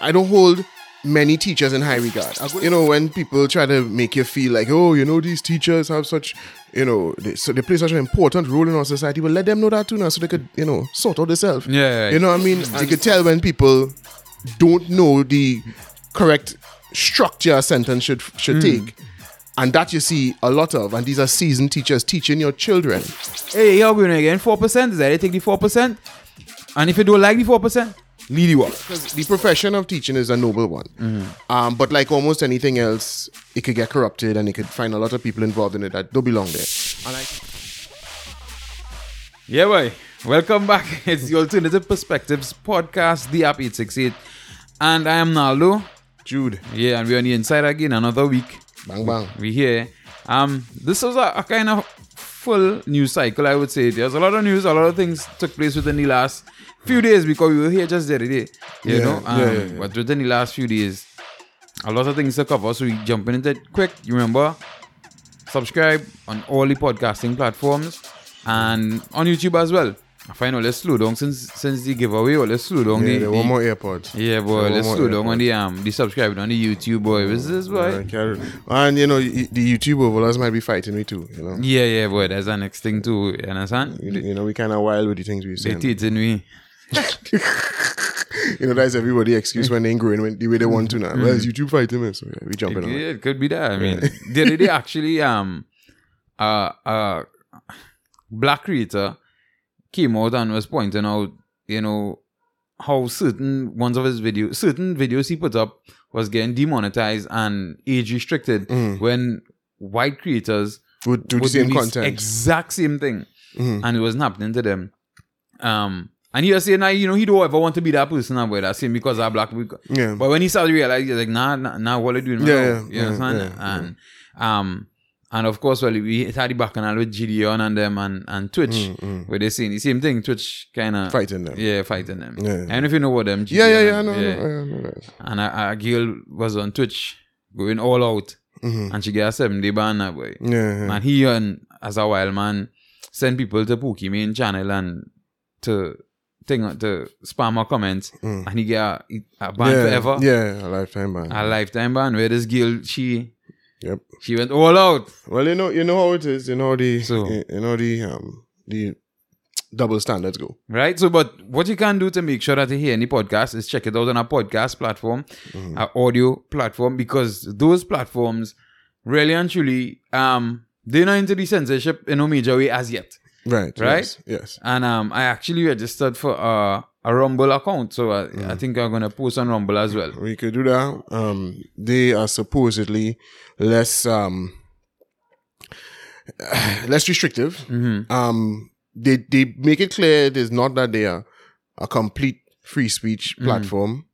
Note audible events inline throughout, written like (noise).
I don't hold many teachers in high regard. You know, when people try to make you feel like, oh, you know, these teachers have such, you know, they, so they play such an important role in our society. Well, let them know that too now, so they could, you know, sort out themselves. Yeah. You know what I mean? You could tell when people don't know the correct structure a sentence should should hmm. take. And that you see a lot of, and these are seasoned teachers teaching your children. Hey, you're going again. Four percent. Is that they take the four percent? And if you don't like the four percent, lead you up. Because the profession of teaching is a noble one. Mm-hmm. Um, but like almost anything else, it could get corrupted and it could find a lot of people involved in it that don't belong there. And I Yeah, boy. Welcome back. (laughs) It's the Alternative Perspectives podcast, the App 868. And I am Naldo. Jude, Yeah, and we're on the inside again another week. bang bang. We here. Um, this was a, a kind of full news cycle, I would say. There's a lot of news, a lot of things took place within the last few days because we were here just the other day. You Yeah, know? Um, yeah, yeah. But within the last few days, a lot of things to cover. So we jumping into it quick. You remember? Subscribe on all the podcasting platforms and on YouTube as well. I find let's slow down since since the giveaway or let's slow down Yeah, the, the- were more AirPods. yeah, boy. Let's slow down on the um the subscribing on the YouTube, boy. What's this, boy? Yeah, And you know, the YouTube overlords might be fighting me too. You know, Yeah, yeah, boy. That's the next thing too. You understand? you, you know, we kind of wild with the things we say. They teaching me. (laughs) You know, that's everybody excuse when they ain't growing when, the way they want to now. Well, it's YouTube fighting me, so yeah, we jumping on. Yeah, it. it could be that. I mean, the other day actually, um, uh, uh, black creator came out and was pointing out, you know, how certain ones of his videos, certain videos he put up was getting demonetized and age restricted when white creators Would do the same content. exact same thing, Mhm. and it wasn't happening to them. Um, and he was saying, "Now you know, he don't ever want to be that person that way. That's him because I'm black. Because, Yeah. But when he started realizing, he's like, nah, nah, nah what are you doing? Yeah, yeah, you yeah, understand? yeah, and um, and of course, well, we had the bacchanal with Gideon and them and and Twitch, where they saying the same thing. Twitch kind of Mm, Fighting them. yeah, fighting them. Yeah. I don't if you know what them. Gideon, Yeah, yeah, yeah. I and- know, I know, I know that. And a, a girl was on Twitch going all out, Mhm. and she got a seven day ban that way. Yeah, yeah. And he and as a wild man send people to Pookie main channel and to thing to spam or comments, and he get a, a ban Mm. yeah, forever, Yeah, a lifetime ban. a lifetime ban. Where this girl she Yep. she went all out. Well, you know, you know how it is. You know the, So- you, know the, um, the double standards go. Right. So, but what you can do to make sure that you hear any podcast is check it out on a podcast platform, Mm-hmm. our audio platform, because those platforms really and truly, um, they're not into the censorship in a major way as yet. Right. Right? Yes. yes. And um, I actually registered for uh, a Rumble account, so I, Mm. I think I'm gonna post on Rumble as well. We could do that. Um, they are supposedly less, um, (sighs) less restrictive. Mm-hmm. Um, they they make it clear it is not that they are a complete free speech Mm-hmm. platform,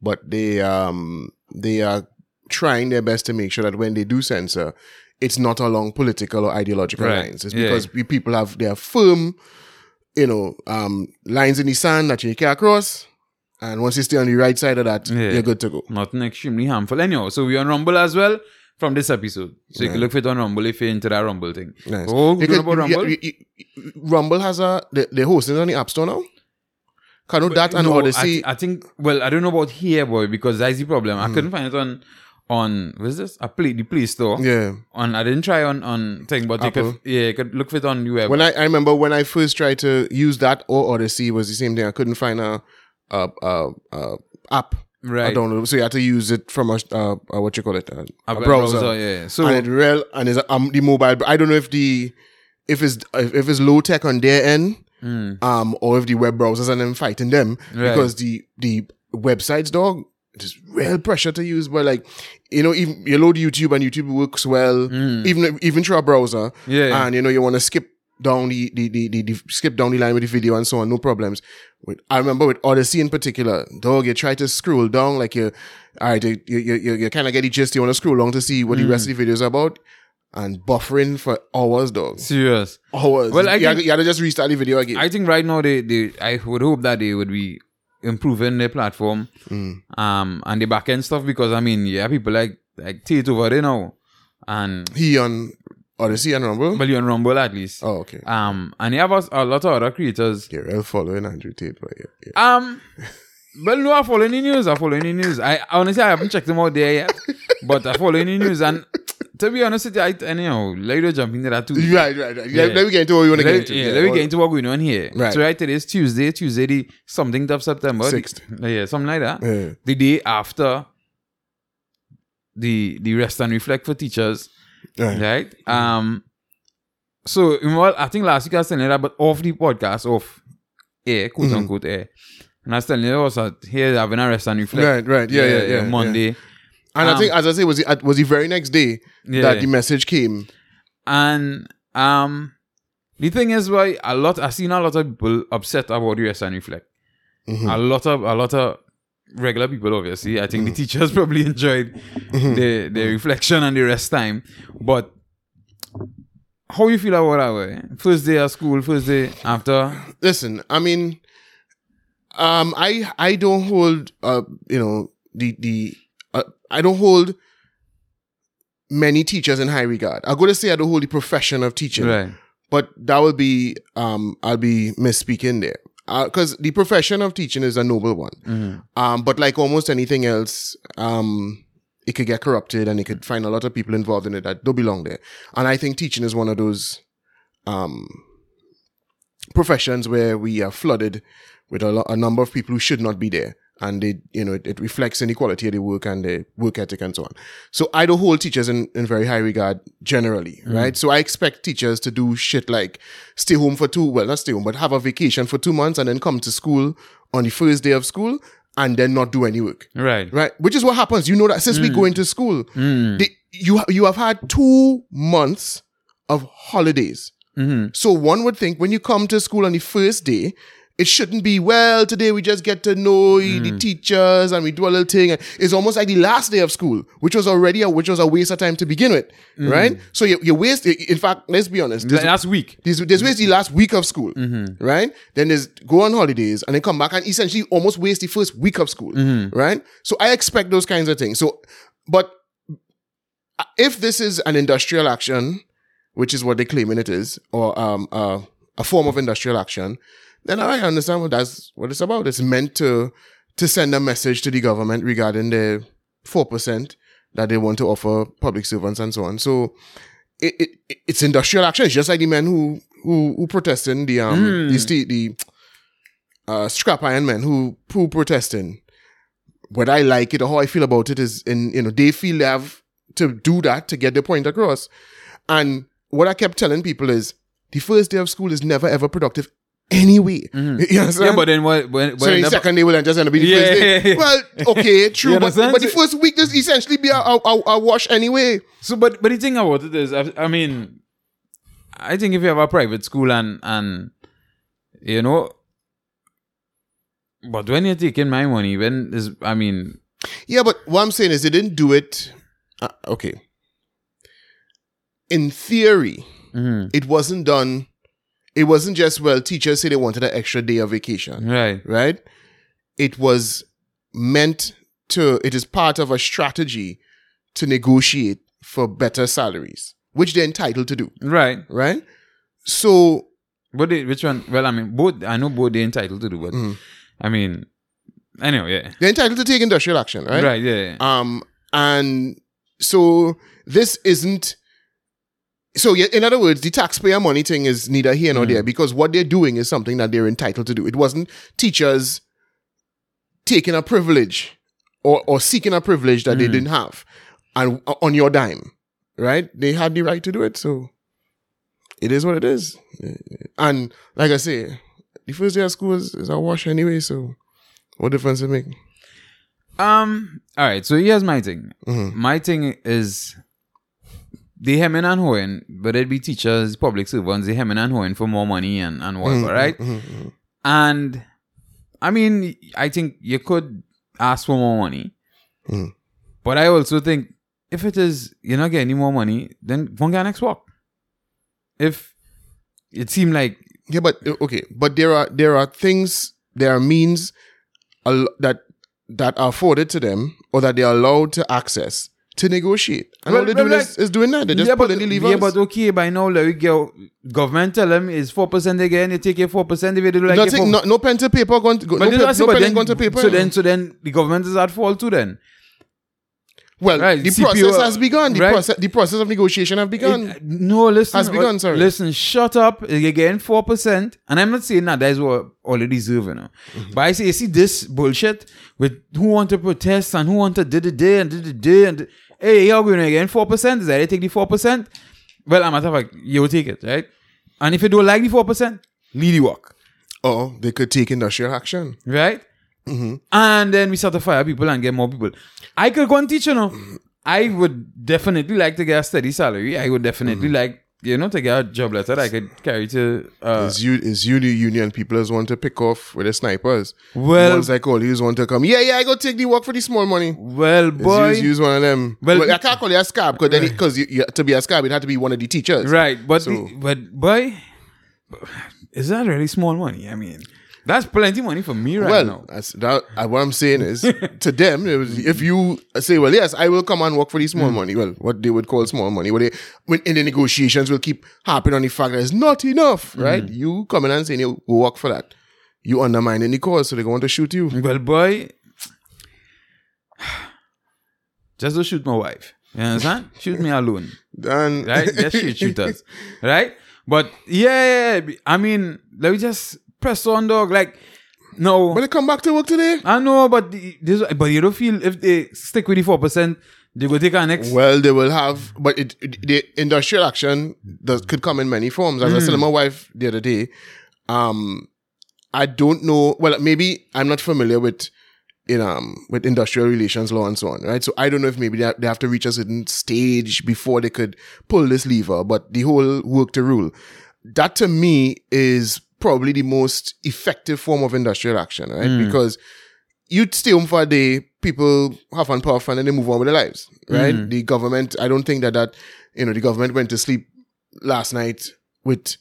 but they um they are trying their best to make sure that when they do censor, it's not along political or ideological Right. lines. It's Yeah. because we people have their firm, you know, um lines in the sand that you can't cross. And once you stay on the right side of that, Yeah. you're good to go. Nothing extremely harmful. Anyhow, so we're on Rumble as well from this episode. So you can look for it on Rumble if you're into that Rumble thing. Nice. Oh, You good about Rumble? you- you- Rumble has a the, they're hosting it on the App Store now. Can you do that and No, Odysee. I, I think. Well, I don't know about here, boy, because that's the problem. Hmm. I couldn't find it on on what's this? I play the Play Store. yeah. On I didn't try on on thing, but you could yeah, you could look for it on web. When I, I remember when I first tried to use that or Odysee it was the same thing. I couldn't find a a, a, a app. Right. I don't know. So you had to use it from a, uh, uh, what you call it, a, a, A browser. browser, yeah. So- and it real and is um the mobile. I don't know if the if it's if, if it's low tech on their end, um, or if the web browsers and them fighting them. Right. because the the websites, dog, there's real pressure to use. But like, you know, even you load YouTube and YouTube works well, mm. even even through a browser. Yeah. and you know you want to skip down the the, the the the skip down the line with the video and so on, no problems. With I remember with Odysee in particular, dog, you try to scroll down like you, all right, you you you, you kind of get the gist. You want to scroll down to see what the rest mm. of the video is about. And buffering for hours, dog. serious. Hours. Well, I you, had, you had to just restart the video again. I think right now they, they I would hope that they would be improving their platform, Mm. um, and the back end stuff because I mean, yeah, people like like Tate over there now, and he on Odysee and Rumble. well, you on Rumble at least. oh, okay. Um, and you have a, a lot of other creators. Yeah, real following Andrew Tate, but yeah, yeah. Um, (laughs) Well, no, I follow any news. I follow any news. I honestly, I haven't checked them out there yet, but I follow any news. And to be honest I, anyhow, let me jump into that too. Right, right, right. Yeah. Let, let me get into what we want to get into. yeah, let me get into what going on here. Right. So right today is Tuesday, Tuesday the something of September. Sixth. Yeah, something like that. Yeah. The day after the the rest and reflect for teachers. Right. Right? Um so well, I think last week I you that, but off the podcast, off air, quote Mm-hmm. unquote air. And I was telling you also here having a rest and reflect. Right, right. Yeah, yeah, yeah. yeah. Monday. And I Um, think, as I say, was the, uh, was the very next day Yeah. that the message came. And um the thing is why a lot I've seen a lot of people upset about the rest and reflect. Mm-hmm. A lot of a lot of regular people obviously. I think the teachers (laughs) probably enjoyed Mm-hmm. the the reflection and the rest time. But how you feel about that way? First day of school, first day after Listen, I mean, um, I I don't hold, uh, you know, the the uh, I don't hold many teachers in high regard. I'm going to say I don't hold the profession of teaching, Right. but that will be um I'll be misspeaking there because the profession of teaching is a noble one. Mm-hmm. Um, but like almost anything else, um, it could get corrupted and it could find a lot of people involved in it that don't belong there. And I think teaching is one of those um professions where we are flooded with a, lo- a number of people who should not be there. And they, you know, it, it reflects inequality of the work and the work ethic and so on. So I don't hold teachers in, in very high regard generally, mm. right? So I expect teachers to do shit like stay home for two, well, not stay home, but have a vacation for two months and then come to school on the first day of school and then not do any work Right. right? Which is what happens. You know that since we go mm. into school, mm. the, you you have had two months of holidays. Mm-hmm. So one would think when you come to school on the first day, it shouldn't be well. Today we just get to know the teachers and we do a little thing. It's almost like the last day of school, which was already a, which was a waste of time to begin with, right? So you you waste. In fact, let's be honest. this- Last week. there's, there's waste the last week of school, right? Then there's go on holidays and then come back and essentially almost waste the first week of school, right? So I expect those kinds of things. So, but if this is an industrial action, which is what they're claiming it is, or um, uh, a form of industrial action, then I understand what that's what it's about. It's meant to to send a message to the government regarding the four percent that they want to offer public servants and so on. So it, it it's industrial action. It's just like the men who who who protesting the um the sta- the uh scrap iron men who who protesting. What I like it or how I feel about it is in you know they feel they have to do that to get their point across. And what I kept telling people is the first day of school is never ever productive anyway. You understand? Yeah, but then what when, when so the never- second day will then just end up being the Yeah, first day. yeah, yeah. Well, (laughs) okay, true, but, but the first week just essentially be a, a, a, wash anyway. So, but but the thing about it is, I, I mean, I think if you have a private school and and you know, but when you're taking my money, when is I mean, Yeah, but what I'm saying is they didn't do it. Uh, okay. In theory, mhm, it wasn't done. It wasn't just well. Teachers say they wanted an extra day of vacation, right, right? It was meant to. It is part of a strategy to negotiate for better salaries, which they're entitled to do, right. right? So But they, which one? Well, I mean, both. I know both they're entitled to do, but Mm-hmm. I mean, anyway, yeah, they're entitled to take industrial action, right? right, yeah, yeah. Um, and so this isn't. So yeah, in other words, the taxpayer money thing is neither here nor there because what they're doing is something that they're entitled to do. It wasn't teachers taking a privilege or or seeking a privilege that they didn't have, and uh, on your dime, right? They had the right to do it, so it is what it is. And like I say, the first day of school is, is a wash anyway. So what difference it make? Um. All right. So here's my thing. Mm-hmm. My thing is they hemming and hoeing, but it'd be teachers, public servants, they hemming and hoeing for more money and and Mm-hmm. whatever, right? And I mean, I think you could ask for more money, Mm. but I also think if it is you're not getting any more money, then one guy next walk. If it seemed like Yeah, but uh, okay, but there are there are things, there are means that that are afforded to them or that they are allowed to access to negotiate. And Well, all they're well, doing like- is, is doing that. They're just yeah, but, the levers. yeah, but okay, by now, let we go. Government tell them it's 4% again, they take your 4% if you do like Nothing, no, no pen to paper going to go. But No, pe- is no pen then, going to paper. So then, so then the government is at fault too then. well, right, the CPO process has begun. The, right? process, the process of negotiation has begun. It- no, listen. Has begun, uh, sorry. Listen, shut up. You're getting 4%. And I'm not saying that that's what all they deserve, you know. Mm-hmm. But I say, you see this bullshit with who want to protest and who want to did the day and did the day and did- hey, you're going to get 4%. Is that they take the 4%? Well, I'm matter of fact, you will take it, right? And if you don't like the 4%, leave the work. Or they could take industrial action. right? Mm-hmm. And then we start to fire people and get more people. I could go and teach, you know. I would definitely like to get a steady salary. I would definitely Mm-hmm. like, you know, to get a job letter that I could carry to. Uh, Is you is you the union people as want to pick off with the snipers? well, Ones like all these want to come. Yeah, yeah, I go take the work for the small money. well, Boy. boy. Use, use one of them. Well- Well, I can't call you a scab because then because you, you, to be a scab, it had to be one of the teachers. Right, but So- the, but boy, is that really small money? I mean, that's plenty money for me right well, now. that's, that, uh, what I'm saying is, (laughs) to them, was, if you say, "Well, yes, I will come and work for the small money," well, what they would call small money, what they when in the negotiations will keep harping on the fact that it's not enough, Hmm. right? You coming and saying you will work for that, you undermining the cause, so they're going to shoot you. Well, boy, (sighs) just don't shoot my wife. You understand? (laughs) shoot me alone. And right? Just shoot shooters, (laughs) right? But yeah, yeah, yeah, I mean, let me just press on, dog. Like, no, when they come back to work today, I know, but the- this, but you don't feel if they stick with the four percent, they go take our next. Well, they will have, but it, it- the industrial action does, could come in many forms. As I said to my wife the other day, um, I don't know. Well, maybe I'm not familiar with in um with industrial relations law and so on, right? So I don't know if maybe they have, they have to reach a certain stage before they could pull this lever. But the whole work to rule, that to me is probably the most effective form of industrial action, right? Because you'd stay home for a day, people have fun, puff, and then they move on with their lives, right? The government, I don't think that that, you know, the government went to sleep last night with,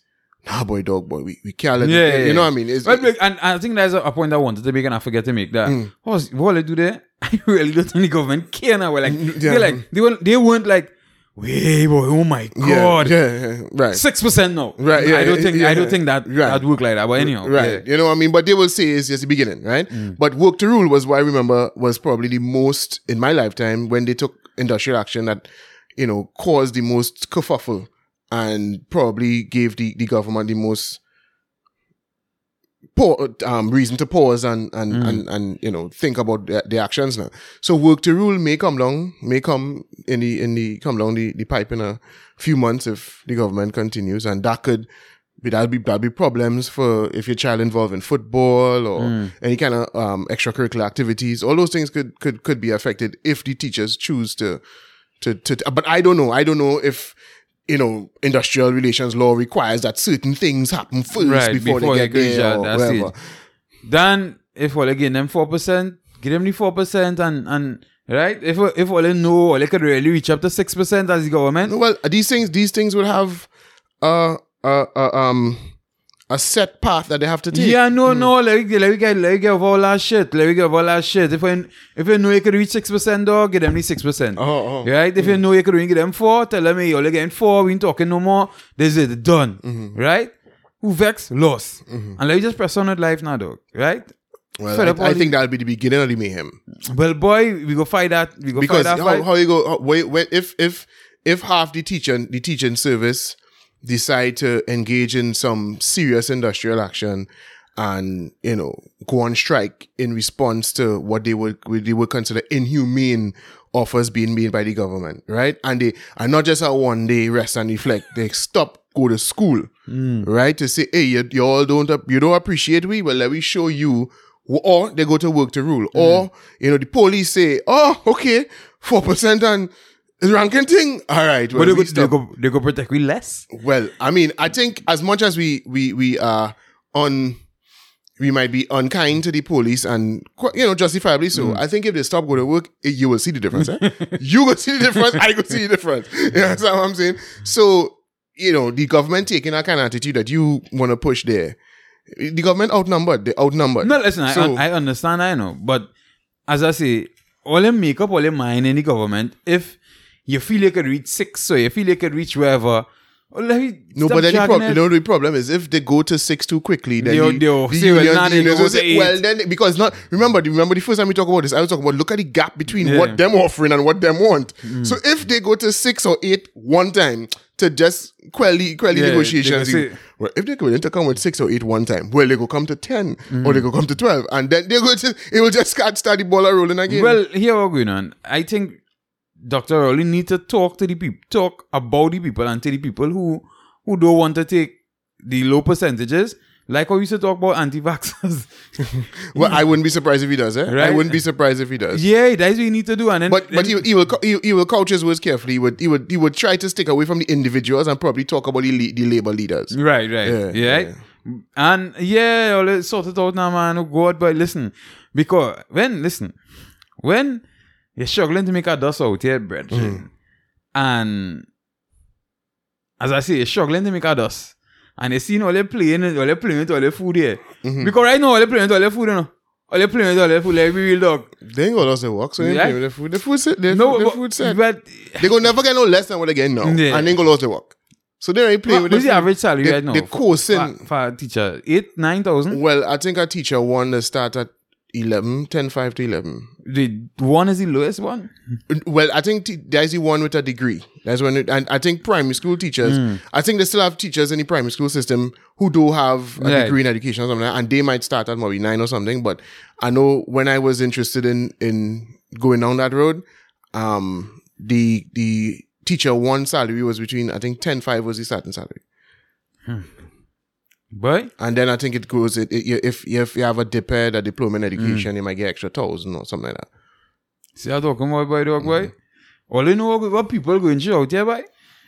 nah, boy, dog, boy, we, we can't let, Yeah, it, yeah, you know yeah. what I mean? It's, But and I think there's a, point I wanted to make, and I forget to make that. Mm. What, what they do there? (laughs) I really don't think the government care now. We're like, (laughs) yeah. they're like, they weren't, they weren't like, wait, boy, oh my god, yeah, yeah, right. six percent no. Right, yeah, I don't think, yeah, I don't think that right. that work like that. But anyhow, Right. yeah. Mm. You know what I mean? But they will say it's just the beginning, right? But work to rule was what I remember was probably the most in my lifetime when they took industrial action that, you know, caused the most kerfuffle and probably gave the, the government the most um, reason to pause and, and, Mm. and, and, you know, think about the, their actions now. So work to rule may come along, may come in the, in the, come along the, the pipe in a few months if the government continues and that could, but that'll be that'll be problems for if your child involved in football or Mm. any kind of um, extracurricular activities. All those things could could could be affected if the teachers choose to to to. But I don't know. I don't know if you know industrial relations law requires that certain things happen first Right, before, before they get there or whatever. stage. Then if all again them four percent, give them the four percent and and right. If if all they know, all they could really reach up to six percent as the government. Well, these things these things will have uh uh, uh um a set path that they have to take. Yeah, no, hmm. no. Let me let me get let me get over all that shit. Let me get over all that shit. If I if you know you could reach six percent, dog, give them the six percent. Oh, oh. Right? If you hmm. know you could only give them four, tell them hey, you're only getting four. We ain't talking no more. This is done. Mm-hmm. Right? Who vex lost, mm-hmm. and let me just press on with life now, dog. Right? Well, I, I think that'll be the beginning of the mayhem. Well, boy, we go fight that. We go because fight that how, fight. how you go how, wait, wait, if if if half the teacher the teaching service decide to engage in some serious industrial action and you know go on strike in response to what they would what they would consider inhumane offers being made by the government right? And they are not just a one day rest and reflect. They stop go to school hmm. right? To say hey you, you all don't you don't appreciate we? Well let me show you. Or they go to work to rule. Hmm. Or you know the police say oh okay four percent and ranking thing all right well, but they we go, they go, they go protect we less. Well, I mean, I think as much as we we we are on, we might be unkind to the police and you know justifiably so. I think if they stop going to work, eh, you will see the difference. Eh? (laughs) you will see the difference. I will see the difference. (laughs) You know what I'm saying? So you know the government taking that kind of attitude that you want to push there. The government outnumbered. They outnumbered. No, listen, So- I, I understand, I know, but as I say, all them make up all your mind in the government. If you feel you can reach six, so you feel you can reach wherever. Well, let me No, but then the, prob- you know, the problem is if they go to six too quickly, then They'll- the, they'll the say, well, union- now the they unions go will to say, eight. well, then because not remember, remember the first time we talk about this, I was talking about look at the gap between Yeah. what them offering and what them want. Mm. So if they go to six or eight one time to just quell the, quell the Yeah, negotiations, they you- well, if they go going to come with six or eight one time, well, they go come to ten Mm. or they go come to twelve, and then they go to it will just start start the ball rolling again. Well, here what going on. I think Dr. Rowley need to talk to the people, talk about the people and to the people who who don't want to take the low percentages. Like how we used to talk about anti-vaxxers. (laughs) Well, I wouldn't be surprised if he does. Eh? I wouldn't be surprised if he does. yeah, that's what you need to do. And then, But but he, he will he, he will couch his words carefully. He would he would he would try to stick away from the individuals and probably talk about the the labor leaders. Right, right. Yeah, Yeah. yeah. And yeah, all sort it out now, man. Oh God, but listen. Because when listen, when you're struggling to make a dust out here, bread, Mm. and as I say, you're struggling to make a dust. And you see all they playing all they playing with all the food here. Mm-hmm. Because right now all they playing with all the food, you know. All they playing with all the food, like we real dog. They ain't gonna lose the work, so they Yeah. playing with the food. The food set. The, No, food, the food set. but They gonna never get no less than what they get now, Yeah. and they ain't gonna lose the work. So they ain't playing what, with what's the the average salary They- right now? they for- coursing. for, for a teacher? Eight, nine thousand? Well, I think a teacher one to start at 11, 10, 5 to eleven. The one is the lowest one. Well, I think t- there's the one with a degree. That's when, it, and I think primary school teachers. Hmm. I think they still have teachers in the primary school system who do have a Right. degree in education or something, like and they might start at maybe nine or something. But I know when I was interested in in going down that road, um, the the teacher one salary was between I think ten five was the starting salary, But and then I think it goes it, it, if if you have a DPED, a diploma in education, mm. you might get extra thousand or something like that. See, I talking about boy, dog, boy. All you know what, people going through out here, boy.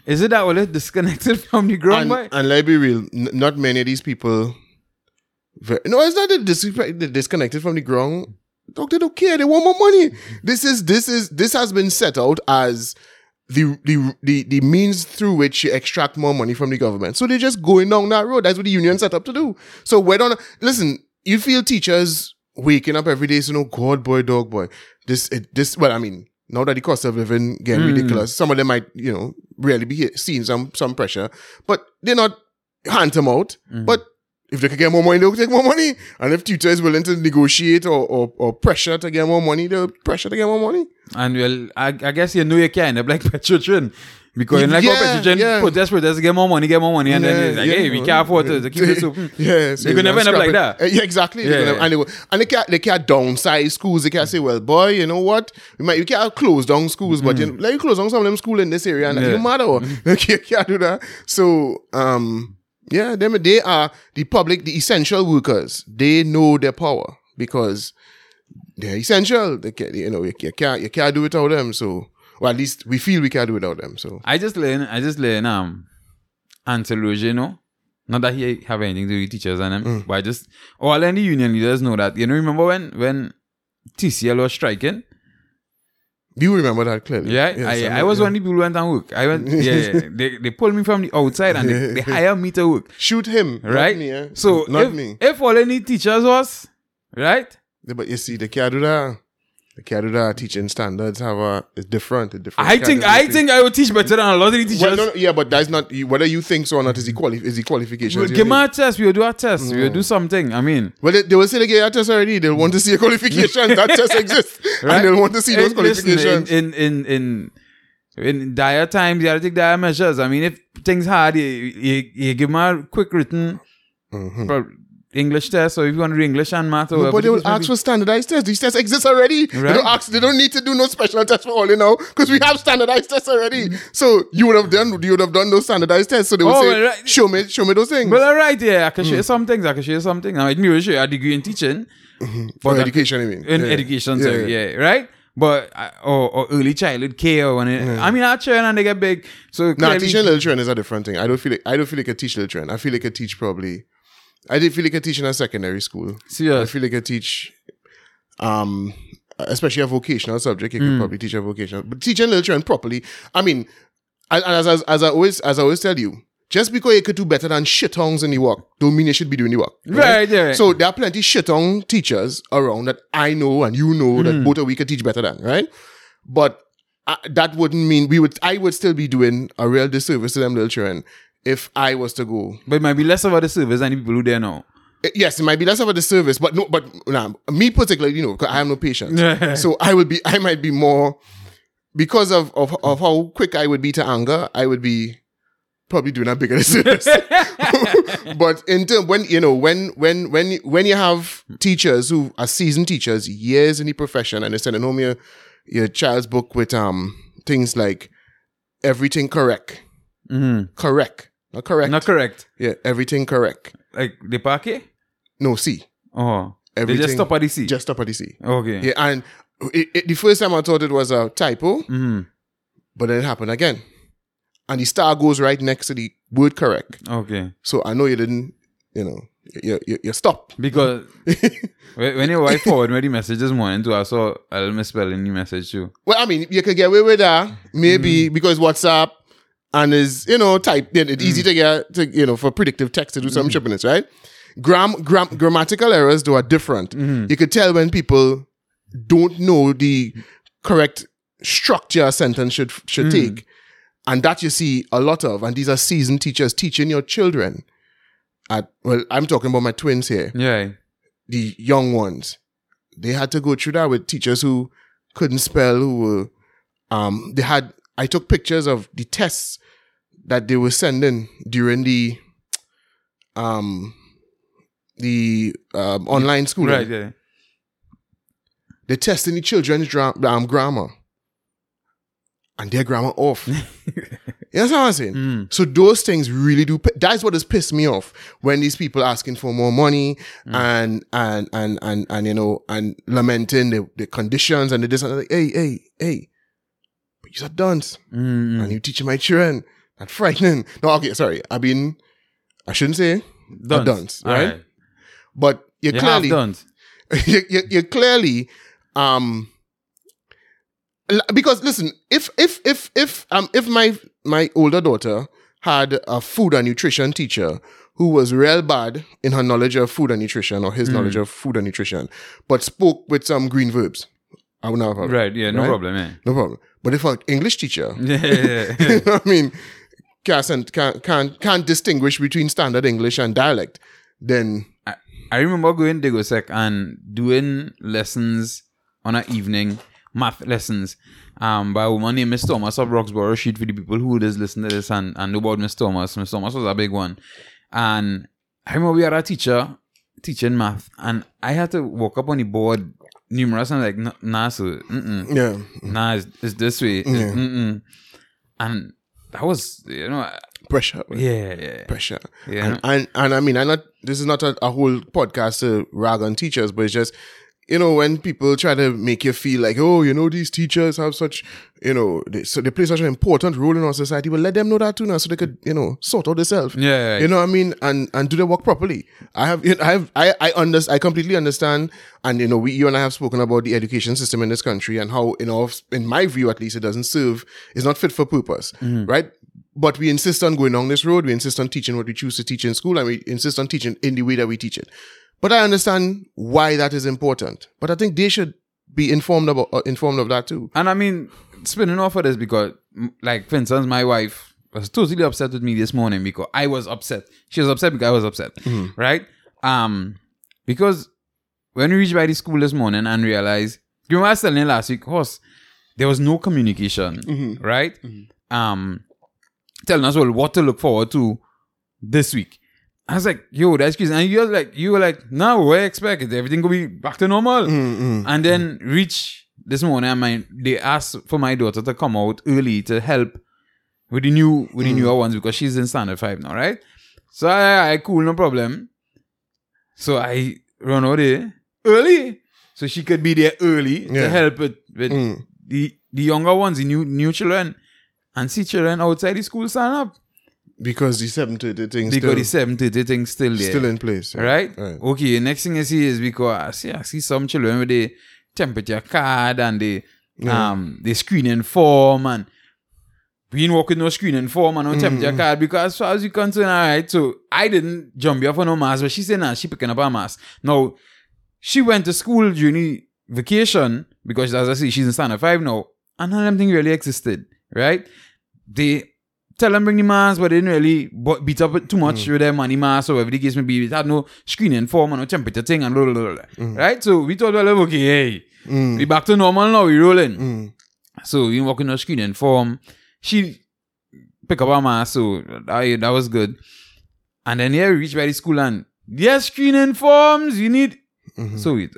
Is it that all it disconnected (laughs) from the ground, and, boy? and let's be real, n- not many of these people. Ve- no, it's not that they're disconnected from the ground. Dog, they don't care. They want more money. This is this is this has been set out as the the the, the means through which you extract more money from the government. So they're just going down that road. That's what the union set up to do. So we don't listen. You feel teachers waking up every day saying, "Oh God, boy, dog, boy." This it, this. Well, I mean, now that the cost of living getting hmm. ridiculous, some of them might you know really be seeing some some pressure, but they're not hand them out. Hmm. But if they can get more money, they'll take more money. And if tutor is willing to negotiate or, or, or pressure to get more money, they'll pressure to get more money. And well, I, I guess you know you can end up like Petrotrin. Because you like Yeah, how Petrotrin yeah. protest, protest, get more money, get more money. And then it's like, Yeah, hey, we (laughs) yeah. can't afford to, to keep this open. Yeah, so They could never end up like that. Uh, Yeah, exactly. Yeah, yeah. And, they, and they can't they can't downsize schools. They can't say, well, boy, you know what? We might you can't close down schools, but you know, let you close down some of them schools in this area, and it Mm. Yeah. don't matter. Like, you can't do that. So um yeah, them they are the public, the essential workers. They know their power because they're essential. They can, you know, you, you can't you can't do without them. So well, at least we feel we can't do without them. So I just learn, I just learn, um, anthology, you know? Not that he have anything to do with teachers and them, Mm. but I just, all the union leaders know that. You know, remember when, when TCL was striking? you remember that clearly. Yeah, Yes, I, know, I was yeah. one of the people who went and work. I went, yeah, yeah. (laughs) they, they pulled me from the outside and they, (laughs) they hire me to work, shoot him, not right? me, eh? So not if, me. if all I need teachers was, right? But you see, the that. The that. Teaching standards have a uh, it's different. It's different. I think, I think I would teach better than a lot of the teachers. Well, no, no, yeah, but that's not whether you think so or not. Is the quali- is the qualifications? We'll give me a test. We'll do a test. We'll mm. do something. I mean, Well, they, they will say they get a test already. They'll want to see a qualification. that test exists, (laughs) and they'll want to see those listen, qualifications. in, in in in in dire times, you gotta take dire measures. I mean, if things hard, you, you, you give them a quick written mm-hmm. pro- English test, or if you want to do English and math, or No, but they will ask be. for standardized tests. These tests exist already. Right. They don't ask. They don't need to do no special tests for all you know because we have standardized tests already. So you would have done. You would have done those standardized tests. So they would Oh, say, right. "Show me, show me those things." Well, all right, yeah, I can Hmm. show you some things. I can show you some things. I might maybe show you a degree in teaching, for that- education, I mean. in Yeah. education, Yeah, sorry, yeah. right. But or, or early childhood care, when it, I mean, our children and they get big, so Nah, teaching little children is a different thing. I don't feel like I don't feel like I teach little children. I feel like I teach probably. I did feel like I teach in a secondary school. I feel like I teach, um, especially a vocational subject. You could Hmm. probably teach a vocational, but teaching little children properly. I mean, and and as, as as I always as I always tell you, just because you could do better than shittongs in the work, don't mean you should be doing the work. Right, yeah. So there are plenty shittong teachers around that I know and you know Mm. that both of we could teach better than, right? But uh, that wouldn't mean we would. I would still be doing a real disservice to them little children if I was to go. But it might be less about the service than the people who there now. Uh, Yes, it might be less of a service, but no, but nah, me particularly, you know, 'cause I have no patience. (laughs) so I would be, I might be more because of, of of how quick I would be to anger. I would be probably doing a bigger (laughs) disservice. (laughs) but in term when you know when when when when you have teachers who are seasoned teachers, years in the profession, and they're sending home your your child's book with um things like everything correct, Mm-hmm. correct, not correct, Not correct. yeah, everything correct. Like the parquet? No, see, Oh. They just stop at the C. just stop at the C. okay. Yeah, and it, it, the first time I thought it was a typo, Mm-hmm. but then it happened again. And the star goes right next to the word correct. Okay. So I know you didn't, you know, you, you, you stop. Because (laughs) when your wife forwarded me the message this morning too, I saw a little misspelling the message too. Well, I mean, you could get away with that, maybe because WhatsApp and is, you know, type, it's easy mm. to get, to, you know, for predictive text to do some mm-hmm. sharpness, right? Gram, gram, grammatical errors, though, are different. Mm-hmm. You could tell when people don't know the correct structure a sentence should should mm. take. And that you see a lot of. And these are seasoned teachers teaching your children. At well, I'm talking about my twins here, Yeah. the young ones. They had to go through that with teachers who couldn't spell, who were um they had I took pictures of the tests that they were sending during the um the um, online schooling. Right, yeah. They're testing the children's dra- um, grammar. And their grammar off. (laughs) you know what I'm saying? Mm. So those things really do. That's what has pissed me off when these people asking for more money and and and and and you know and lamenting the, the conditions and the this and that. Like, hey hey hey, but you're a dunce Mm-hmm. and you teaching my children. That's frightening. No, okay, sorry. I mean, I shouldn't say a dunce, right? Alright. But you You clearly done. (laughs) you, you, you clearly um because listen if if if if um if my my older daughter had a food and nutrition teacher who was real bad in her knowledge of food and nutrition or his knowledge of food and nutrition but spoke with some green verbs i would not have a problem. Right, yeah, no Right? problem, yeah. no problem but if an english teacher (laughs) Yeah, yeah, yeah. (laughs) you know i mean can't, can't can't can't distinguish between standard english and dialect then I, I remember going to Digosec and doing lessons on an evening, math lessons, um, by a woman named Miss Thomas of Roxborough Street for the people who just listen to this and, and know about Miss Thomas. Miss Thomas was a big one. And I remember we had a teacher teaching math and I had to walk up on the board numerous and like, "N- nah, sir, mm-mm. yeah nah, it's, it's this way. It's- mm-mm. And that was, you know, pressure yeah, yeah. pressure. Yeah. And, and and I mean, I not this is not a, a whole podcast to rag on teachers, but it's just you know when people try to make you feel like oh you know these teachers have such you know they, so they play such an important role in our society. Well, let them know that too now, so they could you know sort out themselves. Yeah, yeah, you know what I mean, and and do their work properly. I have you know, I have I I understand, I completely understand, and you know we you and I have spoken about the education system in this country and how you know in my view at least it doesn't serve, it's not fit for purpose, mm-hmm. right? But we insist on going down this road. We insist on teaching what we choose to teach in school, and we insist on teaching in the way that we teach it. But I understand why that is important. But I think they should be informed about uh, informed of that too. And I mean, spinning off of this because, like, for instance, my wife was totally upset with me this morning because I was upset. She was upset because I was upset, right? Um, because when we reached by the school this morning and realized, you know, I was telling last week, horse, there was no communication, right? Um, telling us well what to look forward to this week. I was like, yo, that's crazy. And you were like, you were like, no, I expect is everything gonna be back to normal. Mm, mm. And then reach this morning, I mean, they asked for my daughter to come out early to help with the new with the mm. newer ones because she's in standard five now, right? So I, I cool, no problem. So I run out there early, so she could be there early Yeah. to help with, with Mm. the the younger ones, the new new children, and see children outside the school sign up. Because the seven to the thing Because the seven thirty thing still there. still in place. yeah. Right? Right. Okay, next thing I see is because see I see some children with the temperature card and the um the screening form and we didn't walk with no screening form and no temperature card because as far as you concerned, all right. So I didn't jump here for no mask, but she said nah, she picking up her mask. Now she went to school during the vacation because as I say, she's in standard five now, and none of them thing really existed, right? They tell them bring the mask, but they didn't really beat up too much mm. with their money mask or whatever the case may be. It had no screening form and no temperature thing and blah, blah, blah, blah. Mm. right? So we thought, well, okay, hey, mm. we back to normal now, we rolling. So we walk in the screening form. She pick up her mask, so that, that was good. And then yeah, we reach by the school and yes, screening forms, you need. Mm-hmm. So it.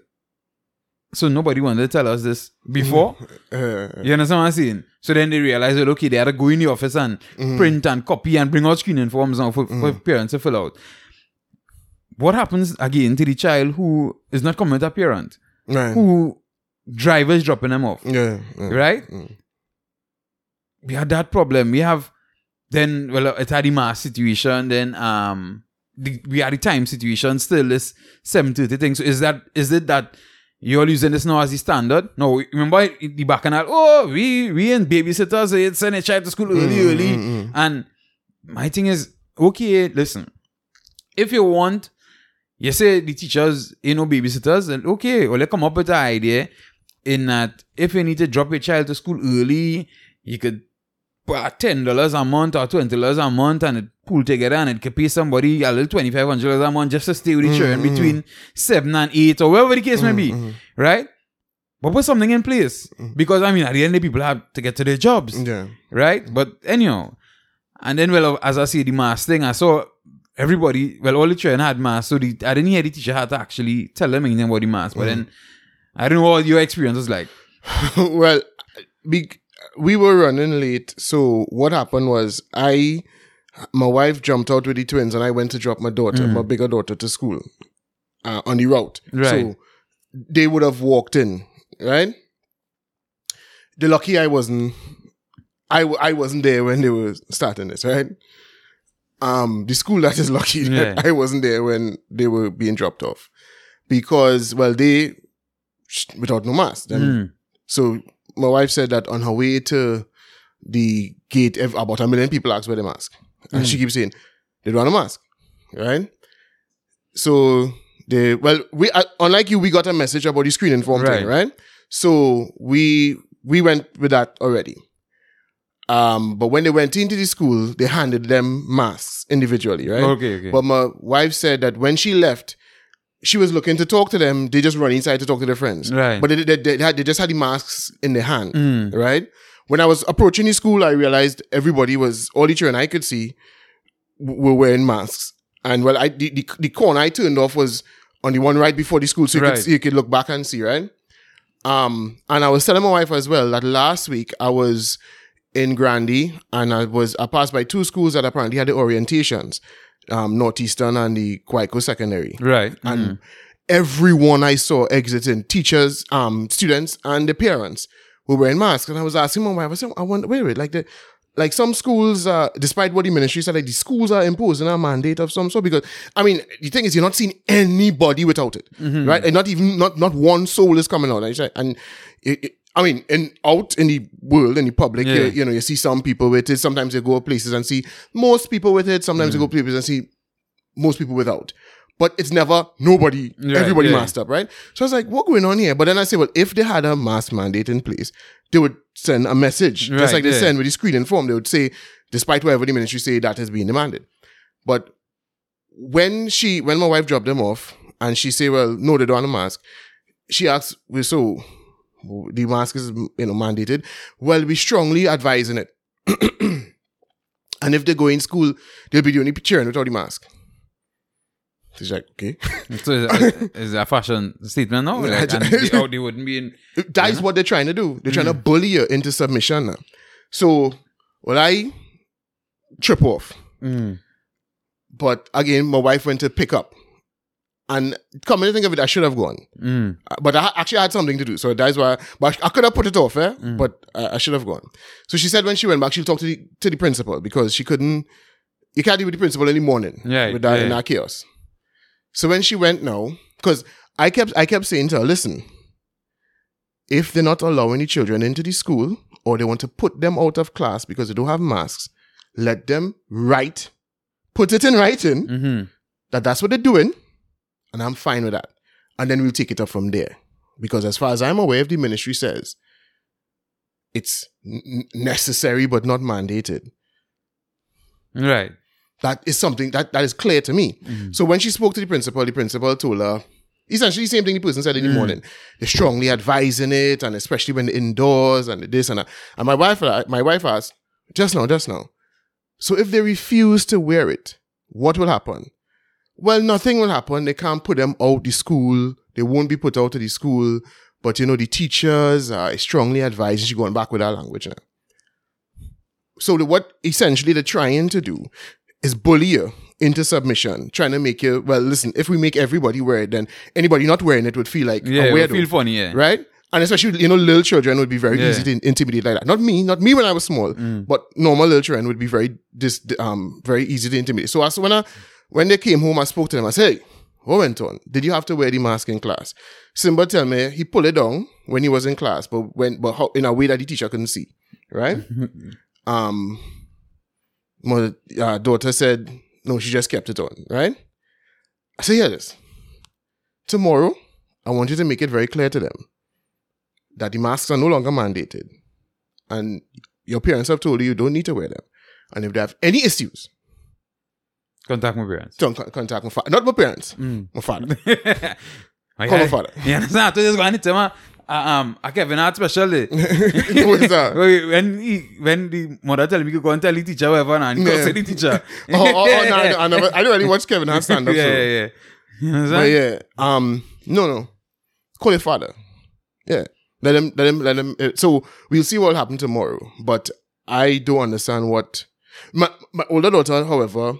So nobody wanted to tell us this before. (laughs) Uh, You understand what I'm saying? So then they realized that okay, they had to go in the office and print and copy and bring out screening forms now for, for parents to fill out. What happens again to the child who is not coming with a parent? right. Who drivers dropping them off? Yeah. yeah. Right? We had that problem. We have then well it had the mass situation, then um the, we had the time situation still this 730 thing. So is that is it that you're using this now as the standard? No, remember the bacchanal, oh, we we ain't babysitters, it's send a child to school mm, early, mm, early. Mm, and my thing is, okay, listen, if you want, you say the teachers ain't no babysitters, then okay, well, let's come up with an idea in that if you need to drop your child to school early, you could put ten dollars a month or twenty dollars a month and it pool together and it could pay somebody a little twenty five hundred dollars a month just to stay with the children mm-hmm. between seven and eight or whatever the case may be. Mm-hmm. Right? But put something in place. Mm-hmm. Because I mean at the end the people have to get to their jobs Yeah. right? But anyhow, and then well, as I see the mask thing, I saw everybody. Well, all the children had masks, so the, I didn't hear the teacher had to actually tell them anything about the mask. But then I don't know what your experience was like. (laughs) well, we, we were running late. So what happened was I, my wife jumped out with the twins and I went to drop my daughter, my bigger daughter to school uh, on the route. Right. So they would have walked in, right? The lucky I wasn't, I, w- I wasn't there when they were starting this, right? Um, the school that is lucky that (laughs) Yeah. I wasn't there when they were being dropped off because, well, they, without no mask, then Mm. so my wife said that on her way to the gate, about a million people asked for the mask. And she keeps saying, they don't want a mask. Right? So they, well, we, uh, unlike you, we got a message about the screening form thing, Right. right? So we, we went with that already. Um, but when they went into the school, they handed them masks individually, right? Okay, okay. But my wife said that when she left, she was looking to talk to them. They just run inside to talk to their friends. Right. But they, they, they, had, they just had the masks in their hand. Mm. Right. When I was approaching the school, I realized everybody was, all the children I could see were wearing masks. And well, I, the, the, the corner I turned off was on the one right before the school. So you, Right. could, see, you could look back and see, right? Um, and I was telling my wife as well that last week I was in Grande and I was, I passed by two schools that apparently had the orientations, um, Northeastern and the Guaico Secondary right. and everyone I saw exiting, teachers, um, students, and the parents were wearing masks. And I was asking my wife, I said, I wonder, wait, wait, like the, like some schools, uh, despite what the ministry said, like the schools are imposing a mandate of some sort because, I mean, the thing is, you're not seeing anybody without it, right? And not even, not, not one soul is coming out. And, and it, it- I mean, in out in the world, in the public, Yeah. you, you know, you see some people with it. Sometimes you go places and see most people with it. Sometimes you go mm. places and see most people without. But it's never nobody, Right, everybody yeah. masked up, right? So I was like, what going on here? But then I say, well, if they had a mask mandate in place, they would send a message. just like they yeah. send with the screening form. They would say, despite whatever the ministry say, that is being demanded. But when she, when my wife dropped them off and she say, well, no, they don't want a mask. She asked, well, so the mask is, you know, mandated. Well, we strongly advising it. (clears throat) and if they go in school, they'll be the only cheering without the mask. She's like, okay. (laughs) So is, is that a fashion statement now? (laughs) Like, and they, oh, they wouldn't be in. (laughs) That's what they're trying to do. They're trying to bully you into submission now. So, well, I trip off. Mm. But again, my wife went to pick up. And come to think of it, I should have gone. Mm. But I actually had something to do. So that's why, but I could have put it off, eh? But uh, I should have gone. So she said when she went back, she'll talk to the, to the principal because she couldn't, you can't deal with the principal in the morning Yeah, with that in yeah. that chaos. So when she went now, because I kept, I kept saying to her, listen, if they're not allowing the children into the school or they want to put them out of class because they don't have masks, let them write, put it in writing Mm-hmm. that that's what they're doing, and I'm fine with that. And then we'll take it up from there. Because as far as I'm aware, if the ministry says it's n- necessary but not mandated, Right. that is something that, that is clear to me. Mm-hmm. So when she spoke to the principal, the principal told her essentially the same thing the person said in the mm. morning. They're strongly advising it, and especially when indoors and this and that. And my wife, uh, my wife asked, just now, just now. So if they refuse to wear it, what will happen? Well, nothing will happen. They can't put them out the school. They won't be put out of the school. But you know, the teachers are strongly advising she going back with our language now. So the, what essentially they're trying to do is bully you into submission, trying to make you, well, listen, if we make everybody wear it, then anybody not wearing it would feel like Yeah, a it would weirdo, feel funny, yeah. right? And especially, you know, little children would be very Yeah. easy to intimidate like that. Not me, not me when I was small, but normal little children would be very, dis, um, very easy to intimidate. So as when I, when they came home, I spoke to them. I said, hey, what went on? Did you have to wear the mask in class? Simba tell me he pulled it down when he was in class, but when, but how, in a way that the teacher couldn't see, right? (laughs) um, my uh, daughter said, no, she just kept it on, right? I said, yeah, this. Tomorrow, I want you to make it very clear to them that the masks are no longer mandated. And your parents have told you you don't need to wear them. And if they have any issues, Contact my parents. don't contact my father. Not my parents, my father. My (laughs) Call my father. (laughs) You understand? I just going to uh, um, I Kevin Hart special day. (laughs) what is that? When he, when the mother tell me to go and tell the teacher whatever, and he Yeah. the teacher. oh, oh, oh, no, I, I, never, I don't really watch Kevin Hart stand up. yeah, so. yeah, yeah. You But yeah, um, no, no, call your father. Yeah, let him, let him, let him. uh, So we'll see what will happen tomorrow. But I don't understand what my my older daughter, however,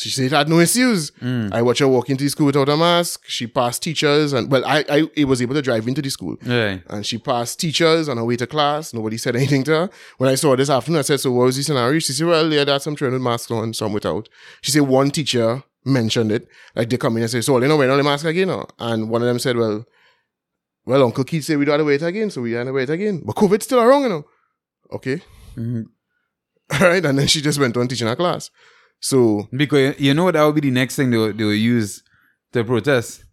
she said it had no issues. Mm. I watched her walk into the school without a mask. She passed teachers, and well, I I, I was able to drive into the school. Yeah. And she passed teachers on her way to class. Nobody said (laughs) anything to her. When I saw her this afternoon, I said, So what was the scenario? She said, Well, yeah, there's some children with masks on, some without. She said one teacher mentioned it. Like they come in and say, So you know, we're on the mask again. Or? And one of them said, Well, well, Uncle Keith said we don't have to wait again, so we had to wait again. But COVID's still wrong, you know. Okay. Mhm. (laughs) All right. And then she just went on teaching her class. So Because you know what that would be the next thing they will, they will use to protest.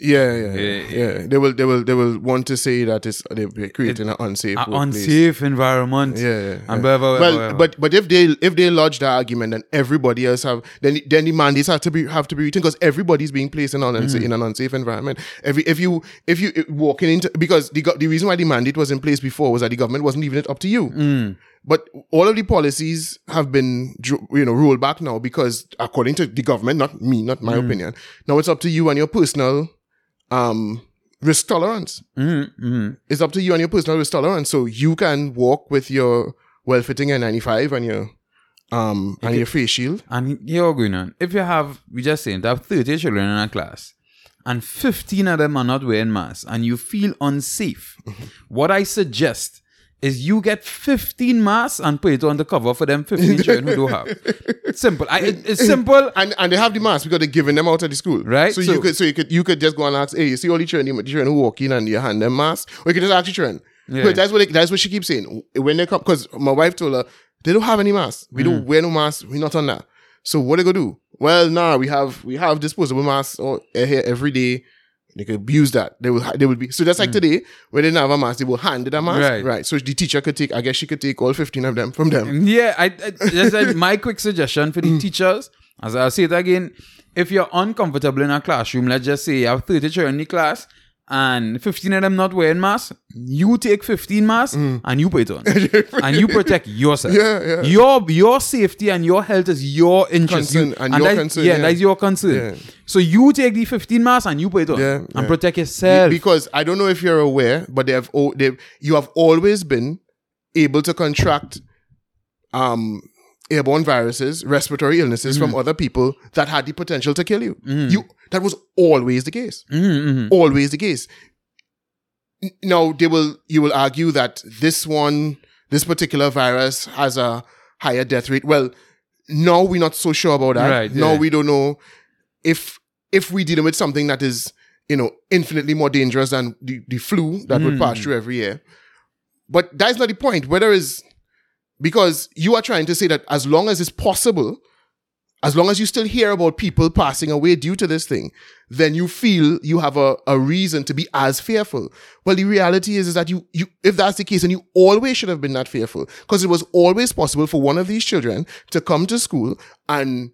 yeah, yeah, yeah, Yeah. They will they will they will want to say that it's they're creating an unsafe An unsafe environment. Yeah, yeah, And yeah. whatever, well, whatever. but but if they if they lodge that argument, then everybody else have then then the mandates have to be have to be written because everybody's being placed in an unsa- Mm. in an unsafe environment. Every if you if you walking into because the the reason why the mandate was in place before was that the government wasn't leaving it up to you. Mm. But all of the policies have been, you know, rolled back now because according to the government, not me, not Mm. my opinion, now it's up to you and your personal um, risk tolerance. Mhm, mhm. It's up to you and your personal risk tolerance. So you can walk with your well-fitting N95 and your um and your face shield. And you're going on. If you have, we just saying, to have 30 children in a class, and 15 of them are not wearing masks, and you feel unsafe, what I suggest is you get 15 masks and put it on the cover for them 15 (laughs) children who don't have. Simple. I, it- it's simple. And and they have the masks because they're giving them out at the school. Right, So, so- you could so you could you could just go and ask, hey, you see all the children, the children who walk in and you hand them masks? Or you could just ask the children. Yeah. But that's what they, that's what she keeps saying. When they come because my wife told her they don't have any masks. We Mm. don't wear no masks, we're not on that. So what they gonna do? Well, nah, we have we have disposable masks all here every day. They could abuse that. They will. They will be. So that's like today, when they didn't have a mask, they will hand it a mask. Mm. Right. Right. So the teacher could take. I guess she could take all fifteen of them from them. Yeah, I, I just like my quick suggestion for the teachers, as I'll say it again, if you're uncomfortable in a classroom, let's just say you have 30 children in the class and 15 of them not wearing masks, you take 15 masks and you put it on. (laughs) and you protect yourself. Yeah, yeah. Your your safety and your health is your interest. Concern You- and your that- concern, Yeah, yeah. that's your concern. Yeah. So you take the 15 masks and you put it on. Yeah, and protect yourself. because I don't know if you're aware, but they have they you have always been able to contract um airborne viruses, respiratory illnesses Mm-hmm. from other people that had the potential to kill you. You that was always the case. Mhm, mhm. Always the case. Now they will you will argue that this one, this particular virus has a higher death rate. Well, no, we're not so sure about that. Right, No, yeah. we don't know if if we dealing with something that is, you know, infinitely more dangerous than the, the flu that would Mm. pass through every year. But that's not the point. Whether is because you are trying to say that as long as it's possible, as long as you still hear about people passing away due to this thing, then you feel you have a, a reason to be as fearful. Well, the reality is, is that you, you, if that's the case, and you always should have been that fearful because it was always possible for one of these children to come to school and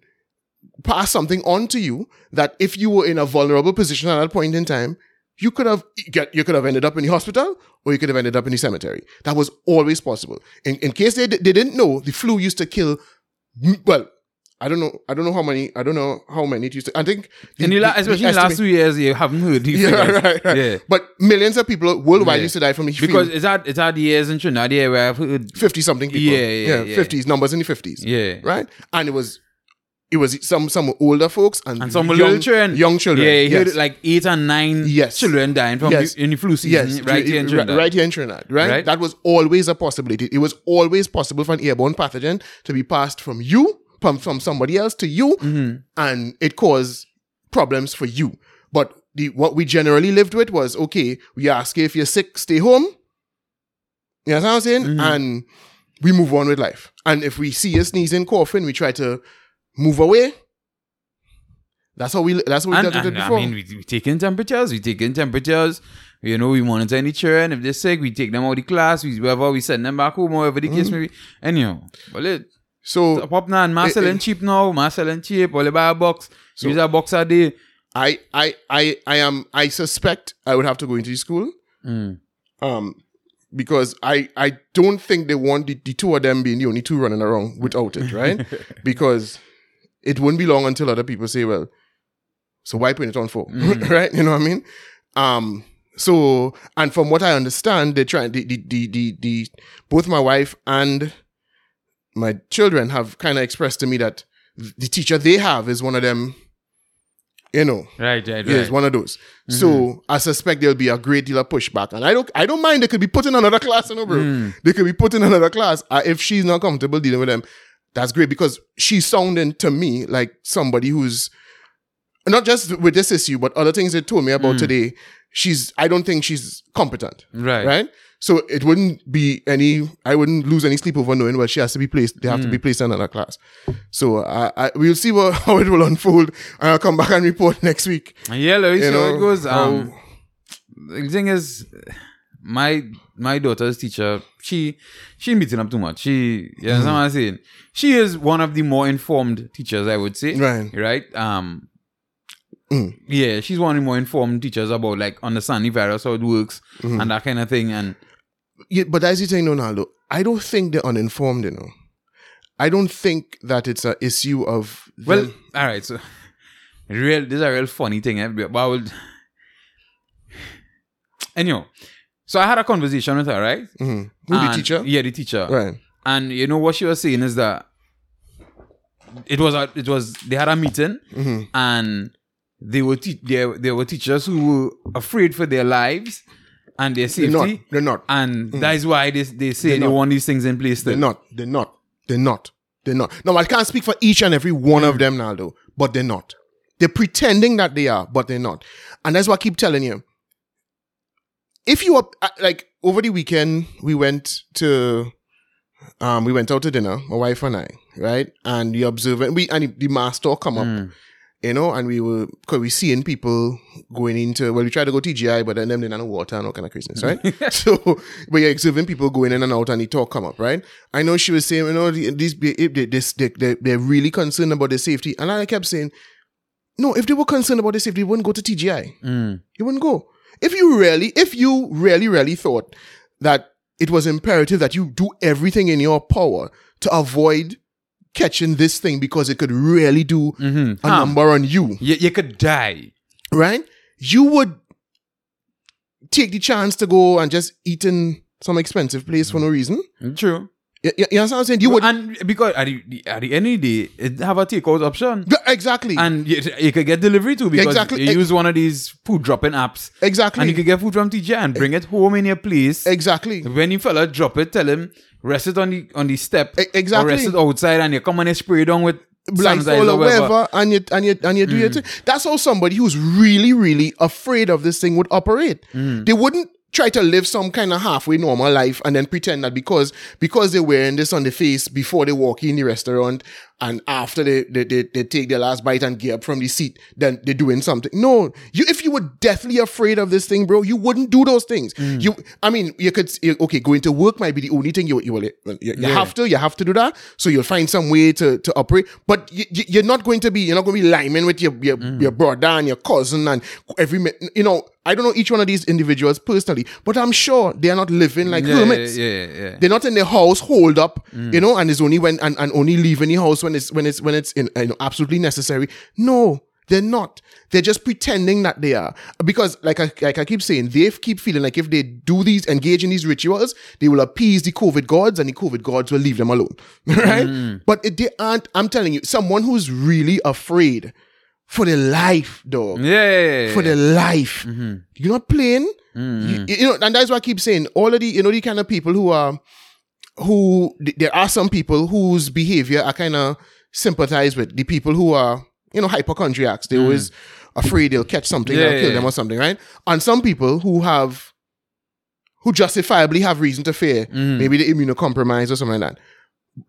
pass something on to you that if you were in a vulnerable position at that point in time, you could have get, you could have ended up in the hospital or you could have ended up in the cemetery. That was always possible. In, in case they, they didn't know, the flu used to kill, well, I don't know. I don't know how many. I don't know how many it used to. I think, the, In the, la- especially the last two years, you haven't heard (laughs) Yeah, figures. right, right. Yeah. But millions of people worldwide Yeah. used to die from the Because it's at it's at the years in Trinidad yeah, where I've heard fifty something people. Yeah, yeah, yeah. fifties numbers in the fifties. yeah. right? And it was, it was some some older folks and, And some young, little children. young children. Yeah, heard yes. like eight and nine Yes. children dying from Yes. the, in the flu season Yes, right here in Trinidad. right here in Trinidad, right? Right. That was always a possibility. It was always possible for an airborne pathogen to be passed from you, from, from somebody else to you, Mm-hmm. and it caused problems for you. But the what we generally lived with was okay, we ask you if you're sick, stay home. You know what I'm saying? Mm-hmm. And we move on with life. And if we see you sneezing, coughing, we try to move away. That's how we that's how we And, dealt with it and I mean, we, we take in temperatures, we take in temperatures. You know, we monitor any children. If they're sick, we take them out of the class. We wherever we send them back home, whatever the Mm-hmm. case may be. Anyhow, well, it so pop now and selling eh. cheap now, mass selling cheap. Only buy a box. So, use a box a day. I, I, I, I am. I suspect I would have to go into the school, Mm. um, because I, I don't think they want the, the two of them being the only two running around without it, right? (laughs) because it wouldn't be long until other people say, "Well, so why put it on for?" (laughs) right? You know what I mean? Um. So, and from what I understand, they're trying. The, the, the, the, the both my wife and my children have kind of expressed to me that the teacher they have is one of them. You know, Right, right, right. One of those. So I suspect there'll be a great deal of pushback, and I don't, I don't mind. They could be put in another class, you know, bro. They could be put in another class uh, if she's not comfortable dealing with them. That's great because she's sounding to me like somebody who's not just with this issue, but other things they told me about hmm. today. She's, I don't think she's competent, Right. right? So it wouldn't be any, I wouldn't lose any sleep over knowing where she has to be placed. They have to be hmm. placed in another class. So I, I we'll see what, (laughs) how it will unfold, and I'll come back and report (laughs) next week. Yeah, let me see how it goes. how- Um, the thing is, my my daughter's teacher, she she ain't beating up too much. She, you understand what I'm saying? She is one of the more informed teachers, I would say. Right. Right. Um. Mm. Yeah, she's one of the more informed teachers about like understanding virus how it works Mm-hmm. and that kind of thing. And Yeah, but as you saying, Ronaldo, I don't think they're uninformed, you know. I don't think that it's an issue of well, all right. So, real. This is a real funny thing. Eh? But I would. Anyhow, so I had a conversation with her, right? Mhm. who the And- teacher, Yeah, the teacher. right? And you know what she was saying is that it was a, it was they had a meeting Mm-hmm. and they were te- there there were teachers who were afraid for their lives and their They're not. safety, They're not. and that is why they they say not. want these things in place. They're Then. not. They're not. They're not. They're not. No, I can't speak for each and every one of them, Naldo, but they're not. They're pretending that they are, but they're not. And that's what I keep telling you. If you are uh, like over the weekend, we went to um we went out to dinner, my wife and I, right? And we observing we and the, the master come up, Mm. you know, and we were cause we seeing people going into well, we tried to go TGI, but then them didn't have no water and all kind of craziness, right? (laughs) (laughs) so but you're observing people going in and out and the talk come up, right? I know she was saying, you know, the- these they, they, this they, they, they're really concerned about their safety. And I kept saying, no, if they were concerned about their safety, they wouldn't go to TGI. Mm. You wouldn't go. If you really, if you really, really thought that it was imperative that you do everything in your power to avoid catching this thing because it could really do Mhm. a Harm. number on you, You, you could die. right? You would take the chance to go and just eat in some expensive place for no reason. True. You, you, you understand what I'm saying? You would and because at the, at the end of the day, it have a takeout option. Yeah, exactly, And you, you could get delivery too because Exactly. you use one of these food dropping apps exactly, and you can get food from TJ and bring it home in your place. exactly. When you fella drop it, tell him rest it on the on the step E- exactly. or rest it outside and you come and you spray it on with sanitizer or whatever. whatever, and you and you and you do your mm. thing. That's how somebody who's really, really afraid of this thing would operate. Mm. They wouldn't try to live some kind of halfway normal life and then pretend that because because they're wearing this on the face before they walk in the restaurant and after they, they, they, they take their last bite and get up from the seat, then they're doing something. No, you if you were deathly afraid of this thing, bro, you wouldn't do those things. Mm. You, I mean, you could you- okay, going to work might be the only thing you you will you, you Yeah. have to you have to do that. So you'll find some way to to operate, but you, you're not going to be you're not going to be liming with your your, mm. your brother and your cousin and every you know. I don't know each one of these individuals personally, but I'm sure they are not living like yeah, hermits. yeah, yeah, yeah. They're not in their house hold up, mm. you know, and it's only when and, and only leaving the house when it's when it's when it's in, you know, absolutely necessary. No, they're not. They're just pretending that they are because, like I like I keep saying, they keep feeling like if they do these engage in these rituals, they will appease the COVID gods, and the COVID gods will leave them alone, (laughs) right? Mm. But it, they aren't. I'm telling you, someone who's really afraid for their life, dog yeah, yeah, yeah, for their life. Mm-hmm. You're not playing. Mm-hmm. You, you know, and that's why I keep saying all of the, you know, the kind of people who are, who there are some people whose behavior I kind of sympathize with. The people who are, you know, hypochondriacs. They're mm. always afraid they'll catch something Yeah, that'll kill yeah, them or something, right? And some people who have, who justifiably have reason to fear, mm. maybe the immunocompromised or something like that.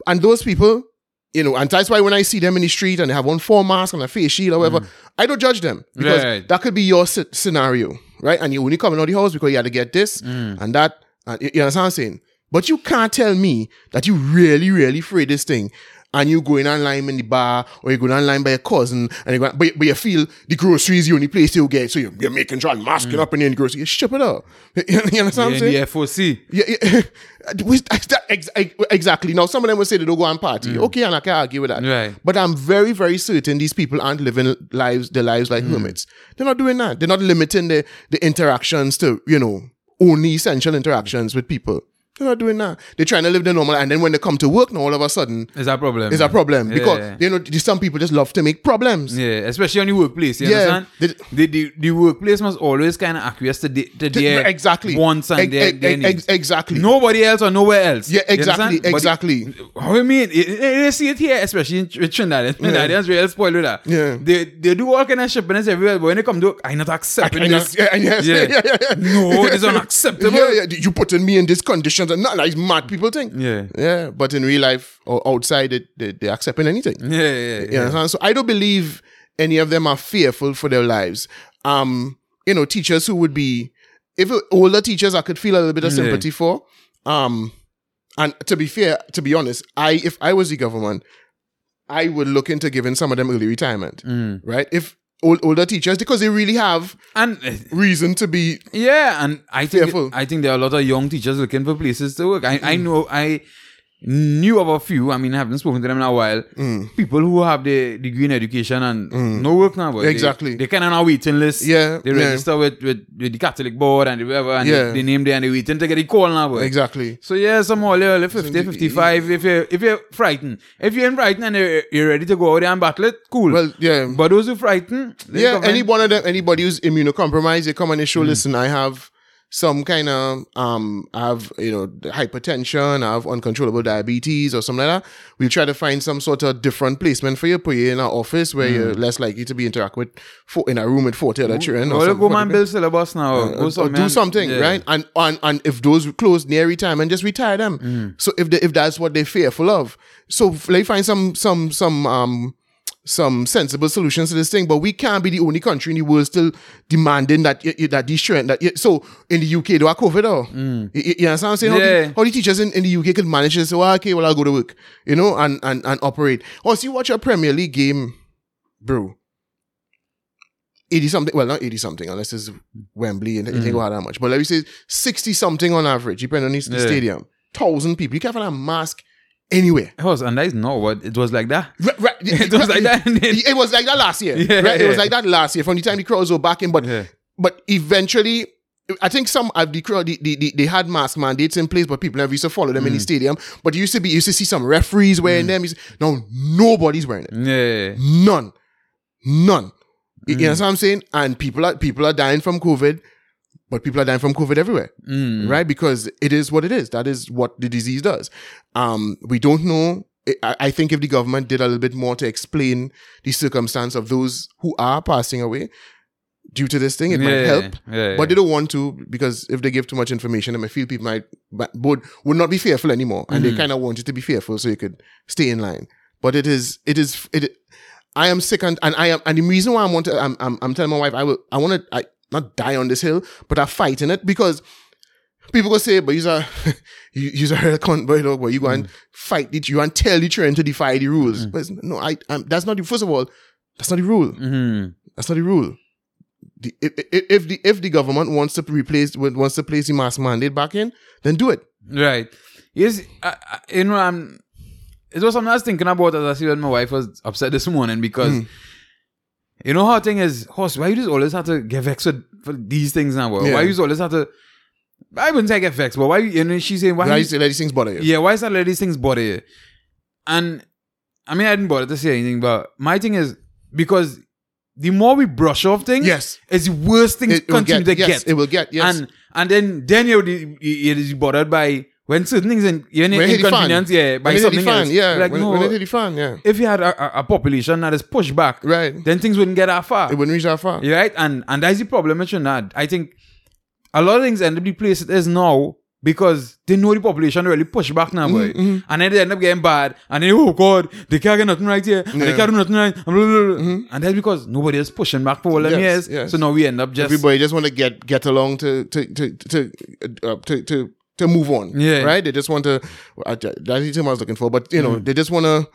And those people, you know, and that's why when I see them in the street and they have one full mask and a face shield or whatever, mm. I don't judge them because Right. that could be your sce- scenario, right? And you only coming out of the house because you had to get this and that. And you you understand what I'm saying? But you can't tell me that you really, really afraid this thing. And you going online in the bar, or you going online by a cousin, and you go, but, but you feel the groceries the only place you get, so you're, you're making sure and masking mm. up in the grocery. You ship it up. (laughs) You understand what I'm saying? the FOC. Yeah, yeah. (laughs) Which- that- ex- ex- exactly. Now, some of them will say they don't go and party. Mm. Okay, and I can argue with that. Right. But I'm very, very certain these people aren't living lives, their lives like mm. hermits. They're not doing that. They're not limiting the, the interactions to, you know, only essential interactions with people. They're not doing that. They're trying to live the normal, and then when they come to work, now all of a sudden, Is that a problem? it's a problem Yeah, because yeah. you know some people just love to make problems. Yeah, especially on the workplace. You Yeah, understand? the- The, the, the workplace must always kind of acquiesce to, the, to their exactly. wants and Ex- their, ex- their needs. exactly. Nobody else or nowhere else. Yeah, exactly. But exactly. How I mean, they see it here, especially in Tr- Trinidad. Trinidadians real spoiled with that. Yeah. They they do all kind of shippiness everywhere, but when they come to, I not accepting And this. yes, yeah, Yeah. (laughs) yeah, yeah, yeah. No, it's unacceptable. Yeah, yeah. You putting me in these conditions and not like mad people think. Yeah. Yeah. But in real life or outside, they, they, they're accepting anything. Yeah, yeah, yeah. Understand? So I don't believe any of them are fearful for their lives. Um, you know, teachers who would be, if older teachers, I could feel a little bit of Yeah. sympathy for. Um, and to be fair, to be honest, I if I was the government, I would look into giving some of them early retirement, Mm. right? If old, older teachers, because they really have And uh, reason to be Yeah, and I think Fearful. I think there are a lot of young teachers looking for places to work. I, I Mm. know I knew of a few. I mean, I haven't spoken to them in a while. People who have the degree in education and no work now. But Mm. Exactly. They, they kind of on a waiting list. Yeah, They yeah. register with, with, with the Catholic board and whatever, and Yeah. they, they name there and they waiting to get a call now. But. exactly. So yeah, some early, early 50, 55, if you're, if you're frightened. If you're in frightened and you're, you're ready to go out there and battle it, cool. Well, yeah. but those who frightened, yeah, any one of them, anybody who's immunocompromised, they come on the Mm. show. Listen, I have some kind of um, I have you know hypertension, I have uncontrollable diabetes or something like that. We'll try to find some sort of different placement for you, put you in an office where you're less likely to be interact with fo- in a room with forty other children. or go for man build syllabus now. or, go or do something, Yeah. right? And, and and if those close near retirement, just retire them. Mm. So if they, if that's what they're fearful of, so like find some some some um some sensible solutions to this thing. But we can't be the only country in the world still demanding that that these children that y- so in the UK they are COVID though. You, you you understand what I'm saying? How, Mm. The, how the teachers in, in the UK can manage to say, well, okay, well I'll go to work, you know, and and and operate. Or so you watch a Premier League game, bro. 80 something, well, not 80 something, unless it's Wembley and you think about that much. But let me say 60 something on average, depending on the the Yeah. stadium. Thousand people. You can't find a mask anywhere. It was, and that is not what it was like that. Right, right, (laughs) It was like that. It was like that last year. (laughs) Yeah, right? It was like that last year from the time the crowds were back in. But Yeah. but eventually, I think some of the crowd, the, the, the, they had mask mandates in place, but people never used to follow them in the Mm. stadium. But you used to be, you used to see some referees wearing them. You used- No, nobody's wearing it. Yeah. None. None. Mm. You know what I'm saying? And people are people are dying from COVID, but people are dying from COVID everywhere. Mm. Right? Because it is what it is. That is what the disease does. Um, we don't know. I, I think if the government did a little bit more to explain the circumstance of those who are passing away, due to this thing. It might help, yeah, but they don't want to because if they give too much information, might feel people might would would not be fearful anymore, and Mm-hmm. they kind of want you to be fearful so you could stay in line. But it is it is it. I am sick and, and I am and the reason why I want to I'm I'm, I'm telling my wife I will I want to I not die on this hill, but I fight in it because people go say, but you're (laughs) you you're a cunt, boy, dog, but you go and Mm. fight it, you and tell the train to defy the rules. But no, I I'm, that's not the first of all, that's not the rule. Mhm. That's not the rule. The, if, if, the if the government wants to replace wants to place the mass mandate back in, then do it. Right. Yes, I, I, you know, I'm. It was something I was thinking about as I see when my wife was upset this morning because, Hmm. You know, how thing is, horse, why you just always have to get vexed for these things now? bro? Yeah. Why you just always have to. I wouldn't say get vexed, but why, you you know, she's saying, why. Why you- say let these things bother you? yeah, why is that let these things bother you? And I mean, I didn't bother to say anything, but my thing is because the more we brush off things, Yes. it's the worst things It will continue get, to yes, get. it will get yes. And and then then you're you- you're bothered by when certain things in in When it hit the fan. inconvenience, yeah, by when it hit the something else. yeah. Like when, no, when it fan, yeah. if you had a, a, a population that is pushed back, Right. then things wouldn't get that far. It wouldn't reach that far. Right? And and that's the problem with Trinidad. I think a lot of things end up the place it is now because they know the population really push back now, boy. Mm-hmm, And then they end up getting bad. And then, oh God, they can't get nothing right here. And they can't do nothing right. And, blah, blah, blah. and that's because nobody is pushing back for all them Yes, years. yes. So now we end up just Everybody just want to get get along to to to to uh, to, to to move on. Yeah. Right. They just want to. That's the term I was looking for. But you know, Mm. they just want to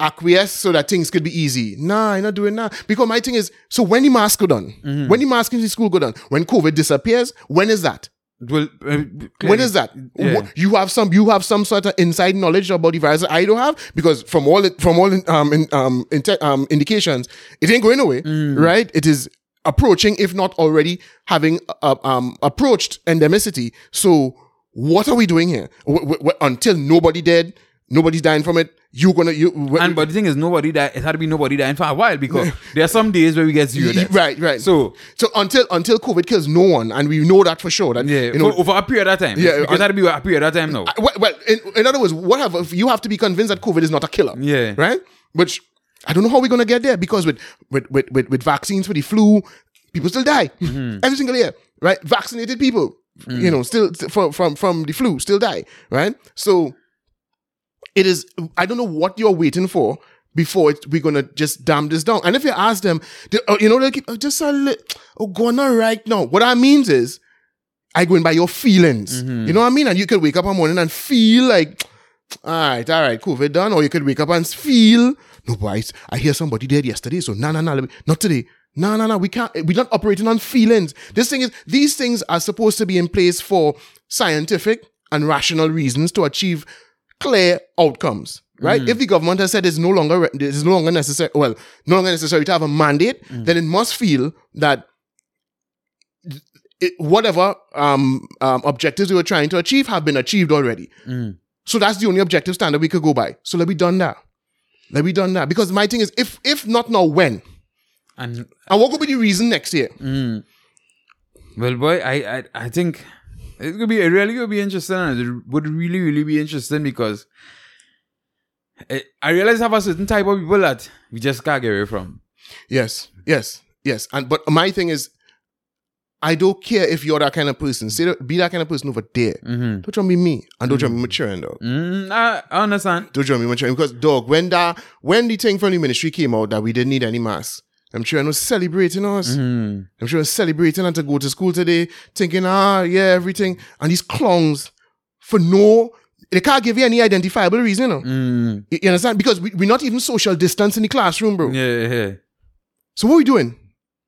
acquiesce so that things could be easy. Nah, I'm not doing that. Because my thing is, so when the mask go done, Mm-hmm. when the mask in the school go done, when COVID disappears, when is that? well, uh, When is that? Yeah. You have some. You have some sort of inside knowledge about the virus I don't have because from all from all um in, um, inte- um indications, it ain't going away, Mm. right? It is approaching, if not already having uh, um approached endemicity. So what are we doing here? W- w- w- until nobody dead, nobody's dying from it. You gonna you And but the thing is, nobody died. It had to be nobody dying for a while because (laughs) there are some days where we get zero deaths. right right. So so until until COVID kills no one, and we know that for sure. That yeah, you know for, over a period of time. Yeah, because it had to be a period of time now. well, well in, in other words, what have you have to be convinced that COVID is not a killer. Yeah. Right? Which I don't know how we're gonna get there because with with with with, with vaccines for the flu, people still die Mm-hmm. every single year. Right? Vaccinated people, Mm. you know, still from from from the flu still die. Right? So it is. I don't know what you're waiting for. Before it, we're gonna just damn this down, and if you ask them, they, oh, you know, they keep oh, just a little, oh, going on right now. What that means is, I go in by your feelings. You know what I mean? And you could wake up one morning and feel like, all right, all right, COVID done. Or you could wake up and feel, no, boys, I hear somebody dead yesterday. So, no, no, no, not today. No, no, no, we can't, we're not operating on feelings. This thing is, these things are supposed to be in place for scientific and rational reasons to achieve clear outcomes. Right? If the government has said it's no longer it's no longer necessary, well, no longer necessary to have a mandate, then it must feel that it, whatever um, um, objectives we were trying to achieve have been achieved already. So that's the only objective standard we could go by. So let me done that. Let me done that. Because my thing is, if if not now, when? And And what could be the reason next year? Hmm. well, boy, I I, I think it could be it really would be interesting. And it would really really be interesting because it, I realize I have a certain type of people that we just can't get away from. Yes, yes, yes. And but my thing is, I don't care if you're that kind of person. Say that, be that kind of person over there. Mm-hmm. Don't try be me, and don't try to be mm-hmm. maturing, dog. Mm, mm-hmm. I, I understand. Don't try be maturing because, dog, when that when the thing from the ministry came out that we didn't need any masks, I'm sure I was celebrating us. I'm sure I was celebrating and to go to school today, thinking, ah, yeah, everything. And these clowns, for no, they can't give you any identifiable reason, you know. Mm, You you understand? Because we, we're not even social distance in the classroom, bro. yeah, yeah. yeah. So what we doing?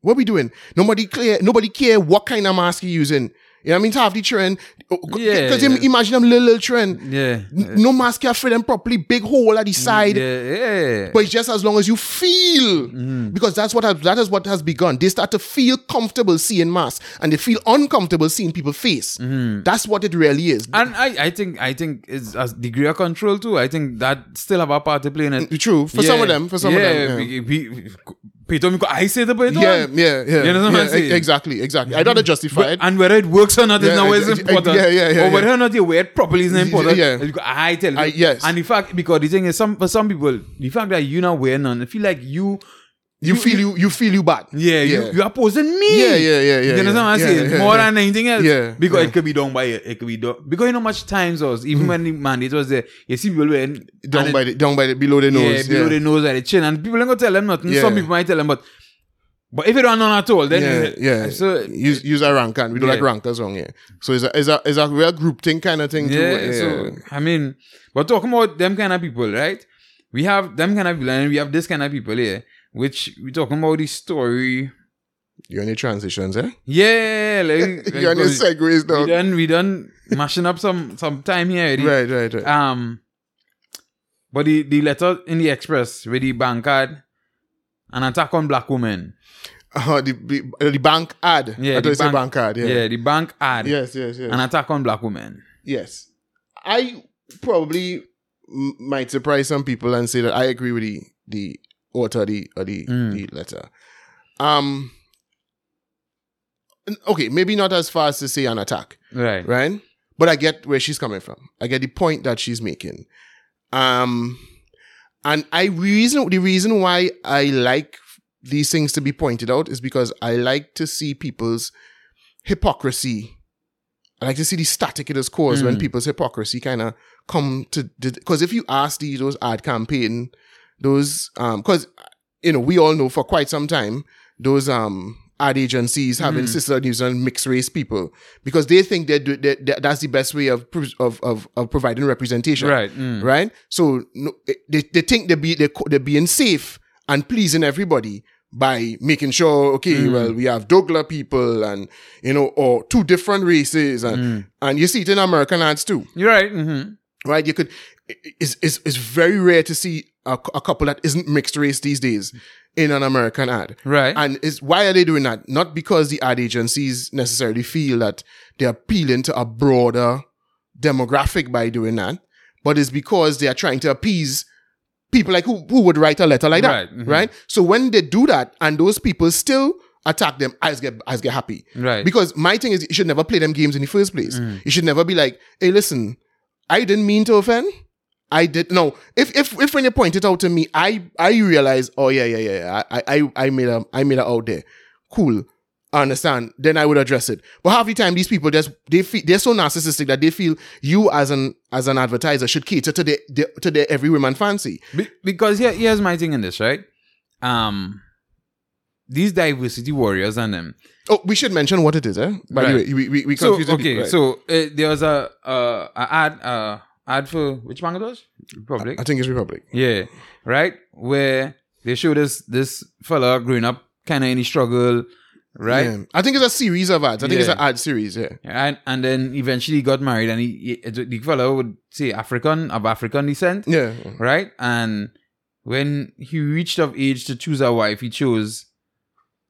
What we doing? Nobody clear. Nobody care what kind of mask you using. You know what I mean? To have the trend. Yeah, Because yeah. imagine them little, little trend. Yeah. No mask can fit them properly. Big hole at the side. Yeah, yeah. But it's just as long as you feel, Mm-hmm. because that's what has, that is what has begun. They start to feel comfortable seeing masks, and they feel uncomfortable seeing people's face. Mm-hmm. That's what it really is. And I, I think I think it's a degree of control too. I think that still have a part to play in it. True for some of them. For some yeah, of them, yeah. we- we- Peter, I say the Peter. yeah, yeah, yeah. You know what I'm yeah, saying? Exactly, exactly. I'd rather justify it. and whether it works or not is Yeah, now is ex- ex- important. yeah, yeah, yeah, Or whether yeah. or not you wear it properly is not important. Yeah. Go, I tell you. I- yes. And the fact, because the thing is, some for some people, the fact that you not wearing none, I feel like you You feel you you feel you bad. Yeah, Yeah. You, you opposing me. Yeah, yeah, yeah, yeah, You understand yeah. what I'm Yeah, saying? yeah, More yeah. than anything else. Yeah, Because yeah. Mm. it could be done by it. It could be done. Because you know much times was, even when the mandate was there, you see people when Down by the down by the below the it, nose. yeah, below the nose at the chin. And people ain't gonna tell them nothing. Yeah. Some people might tell them, but but if you don't know at all, then yeah, yeah. So use use a rank and we don't Yeah. like rankers wrong here. So it's a it's a it's a real group thing kind of thing. too. Yeah, so I mean, we're talking about them kind of people, right? We have them kind of people, and we have this kind of people here, which we talking about the story. you're in the transitions, eh? Yeah, like, like (laughs) you're the because segues, we done we done mashing up some some time here. already. Right, right, right. Um, but the the letter in the express with the bank card, an attack on black women. Uh, the, the the bank ad. Yeah, I the bank- bank card. Yeah. Yeah, the bank ad Yes, yes, yes. an attack on black women. Yes. I probably m- might surprise some people and say that I agree with the the author of the the, Mm. the letter. Um okay, maybe not as far as to say an attack, Right. right? But I get where she's coming from. I get the point that she's making. Um and I reason the reason why I like these things to be pointed out is because I like to see people's hypocrisy. I like to see the static it has caused when Mm. people's hypocrisy kind of come to because if you ask these those ad campaign, those um because you know we all know for quite some time those um ad agencies have Mm. insisted on using mixed race people because they think they do they, they, that's the best way of, of of of providing representation Right. mm. right? So no, they, they think they be they they're being safe and pleasing everybody by making sure okay, Mm. well we have Douglas people and you know or two different races and Mm. and you see it in American ads too, You're right. hmm right? You could it's it's, it's very rare to see a, a couple that isn't mixed race these days in an American ad. Right. And is why are they doing that? Not because the ad agencies necessarily feel that they're appealing to a broader demographic by doing that, but it's because they are trying to appease people like who, who would write a letter like that. Right, mhm. Right. So when they do that and those people still attack them, I just get I just get happy. right. Because my thing is you should never play them games in the first place. Mm. You should never be like, hey, listen, I didn't mean to offend. I did no. If if if when you point it out to me, I I realize, oh yeah, yeah, yeah, yeah. I I I made a I made a out there. Cool. I understand. Then I would address it. But half the time, these people just they feel they're so narcissistic that they feel you as an as an advertiser should cater to their, their to their every woman fancy. Be- because here, here's my thing in this, right? Um, these diversity warriors and them. Oh, we should mention what it is, eh? By the way, we we, we So okay, people, right? so uh, there was a uh, a ad uh ad for which it was? Republic. I think it's Republic. Yeah, right. Where they showed us this fella growing up, kind of in the struggle, right? Yeah. I think it's a series of ads. I think it's an ad series. Yeah. And and then eventually got married, and he, he the fella would say African of African descent, Yeah. right? And when he reached of age to choose a wife, he chose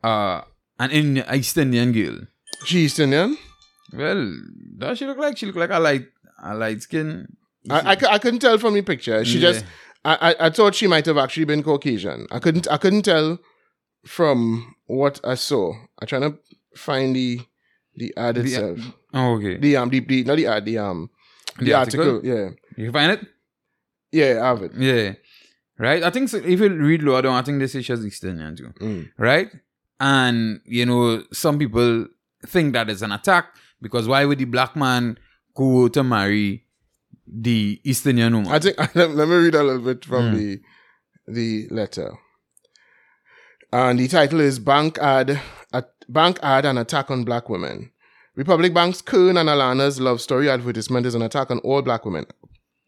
uh an Indian, East Indian girl. She East Indian. Well, does she look like? She look like a light a light skin. I, I, I couldn't tell from the picture. She Yeah. just I, I I thought she might have actually been Caucasian. I couldn't I couldn't tell from what I saw. I'm trying to find the the ad The- itself. Oh, okay. The um the, the not the ad the um the, The article. article? Yeah. You find it? Yeah, I have it. Yeah. Right? I think so, if you read lower down, I think this is just East Indian too. Mm. Right? And, you know, some people think that it's an attack because why would the black man go to marry the Eastern Indian? I think (laughs) let, me read a little bit from Mm. the the letter. And the title is Bank Ad a, Bank Ad and Attack on Black Women. Republic Bank's Kern and Alana's love story advertisement is an attack on all black women.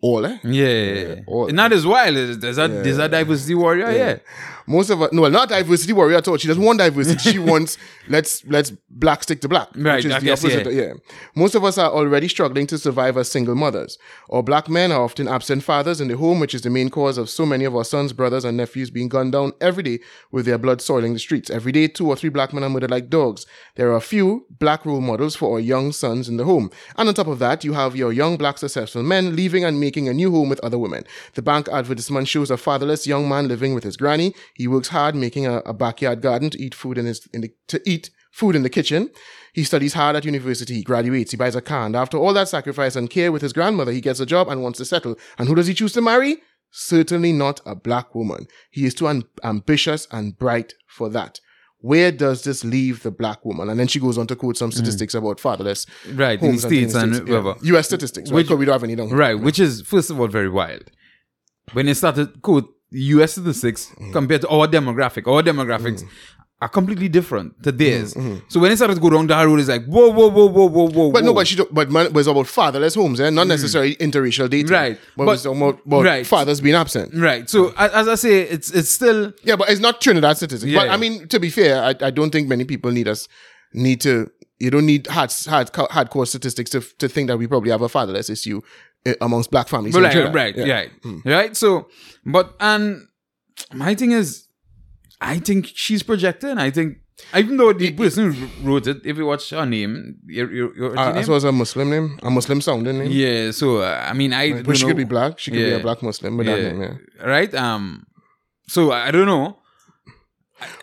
All, eh? yeah. all- Not as wild. There's there's a, there's a diversity warrior, yeah. Most of her, no, well, not diversity warrior at all. She doesn't want diversity. She (laughs) wants let's let's black stick to black, Right, which is I the guess, opposite. yeah. Yeah. Most of us are already struggling to survive as single mothers. Or black men are often absent fathers in the home, which is the main cause of so many of our sons, brothers, and nephews being gunned down every day with their blood soiling the streets. Every day, two or three black men are murdered like dogs. There are a few black role models for our young sons in the home. And on top of that, you have your young black successful men leaving and making a new home with other women. The bank advertisement shows a fatherless young man living with his granny. He works hard making a, a backyard garden to eat food in his in the, to eat food in the kitchen. He studies hard at university. He graduates. He buys a car. And after all that sacrifice and care with his grandmother, he gets a job and wants to settle. And who does he choose to marry? Certainly not a black woman. He is too un- ambitious and bright for that. Where does this leave the black woman? And then she goes on to quote some mm. statistics about fatherless Right, in the and States and Yeah. U.S. statistics, right? Which- Because we don't have any down here. Right, which is first of all very wild. When they started quote US is statistics Mm. compared to our demographic, our demographics are completely different to theirs. Mm, So when it started to go down that road, it's like whoa, whoa, whoa, whoa, whoa, whoa. But no, but she but man, it's about fatherless homes, eh? not necessarily interracial dating. Mm. Right. But, But- it's about, about right. fathers being absent. right. So a- as I say, it's it's still Yeah, but it's not Trinidad statistics. Yeah, but. I mean, to be fair, I, I don't think many people need us need to. You don't need hard, hard hardcore statistics to to think that we probably have a fatherless issue amongst black families. right, right, Yeah. right, right. So, but and my thing is, I think she's projecting. I think even though the person who wrote it, if you watch her name, your your, your Uh, name? as well as a Muslim name, a Muslim sounding name. yeah. So uh, I mean, I don't But she know. could be black. She could be a black Muslim with yeah, that name. Yeah. right. Um. So I don't know.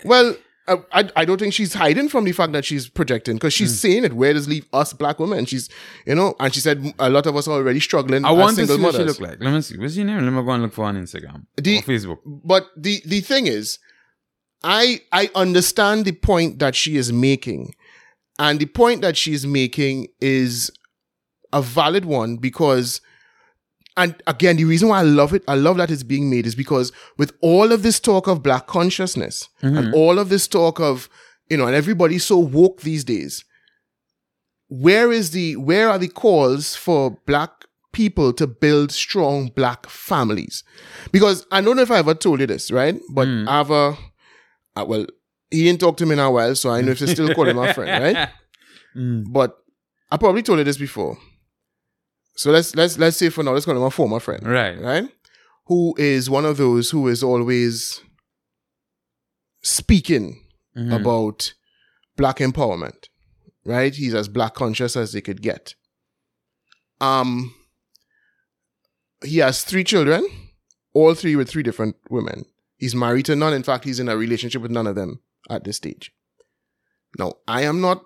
Well, I, I I don't think she's hiding from the fact that she's projecting because she's hmm. saying it. Where does leave us black women? She's you know, and she said a lot of us are already struggling. I want to see single what she mothers. look like. Let me see. What's your name? Let me go and look for on Instagram The- or Facebook. But the the thing is, I I understand the point that she is making, and the point that she's making is a valid one because. And again, the reason why I love it, I love that it's being made is because with all of this talk of black consciousness and mm-hmm. all of this talk of, you know, and everybody's so woke these days, where is the, where are the calls for black people to build strong black families? Because I don't know if I ever told you this, right? But mm. I have a, uh, well, he didn't talk to me in a while, so I know if to still call him a friend, right? (laughs) Mm. But I probably told you this before. So let's let's let's say for now, let's call him a former friend, Right. right? Who is one of those who is always speaking Mhm. about black empowerment, right? He's as black conscious as they could get. Um, he has three children, all three with three different women. He's married to none. In fact, he's in a relationship with none of them at this stage. Now, I am not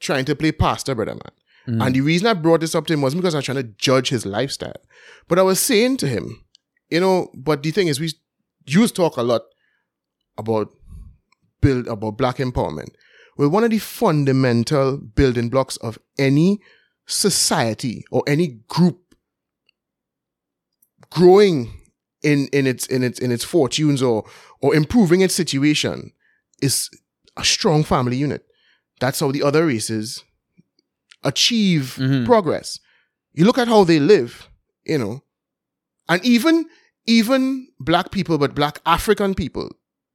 trying to play pastor, brother man. Mm. And the reason I brought this up to him wasn't because I was trying to judge his lifestyle. But I was saying to him, you know, but the thing is, we used talk a lot about build about black empowerment. Well, one of the fundamental building blocks of any society or any group growing in, in its in its in its fortunes or or improving its situation is a strong family unit. That's how the other races achieve Mhm. progress. You look at how they live, you know, and even even black people, but black African people.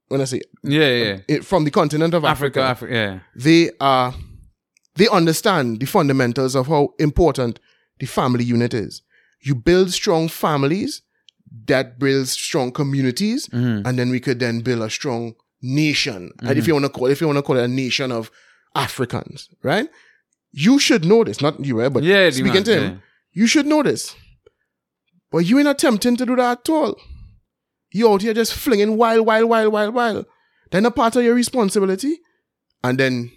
When I say Yeah, yeah. it, from the continent of Africa, Africa, Africa. Yeah. they are they understand the fundamentals of how important the family unit is. You build strong families that builds strong communities, Mm-hmm. and then we could then build a strong nation. And if you want to call if you want to call it a nation of Africans, right? You should know this, not you, eh, but Yeah, speaking to him, yeah. you should know this. But you ain't attempting to do that at all. You out here just flinging wild, wild, wild, wild, wild. Then a part of your responsibility. And then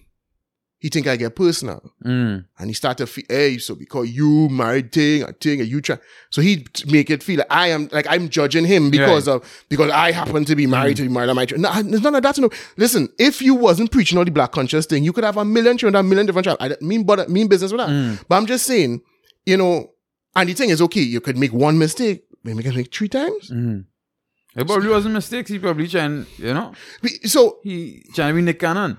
he think I get personal. Mm. And he start to feel, hey, so because you married thing, a thing, and you try. So he make it feel like I am, like I'm judging him because of, because I happen to be married to be married. I no, there's none of that. No, listen, if you wasn't preaching all the black conscious thing, you could have a million children, a million different child. I mean, but mean business with that. But I'm just saying, you know, and the thing is, okay, you could make one mistake, maybe you can make three times. Mm. It probably wasn't mistakes. He probably trying, you know, So he trying to be Nick Cannon.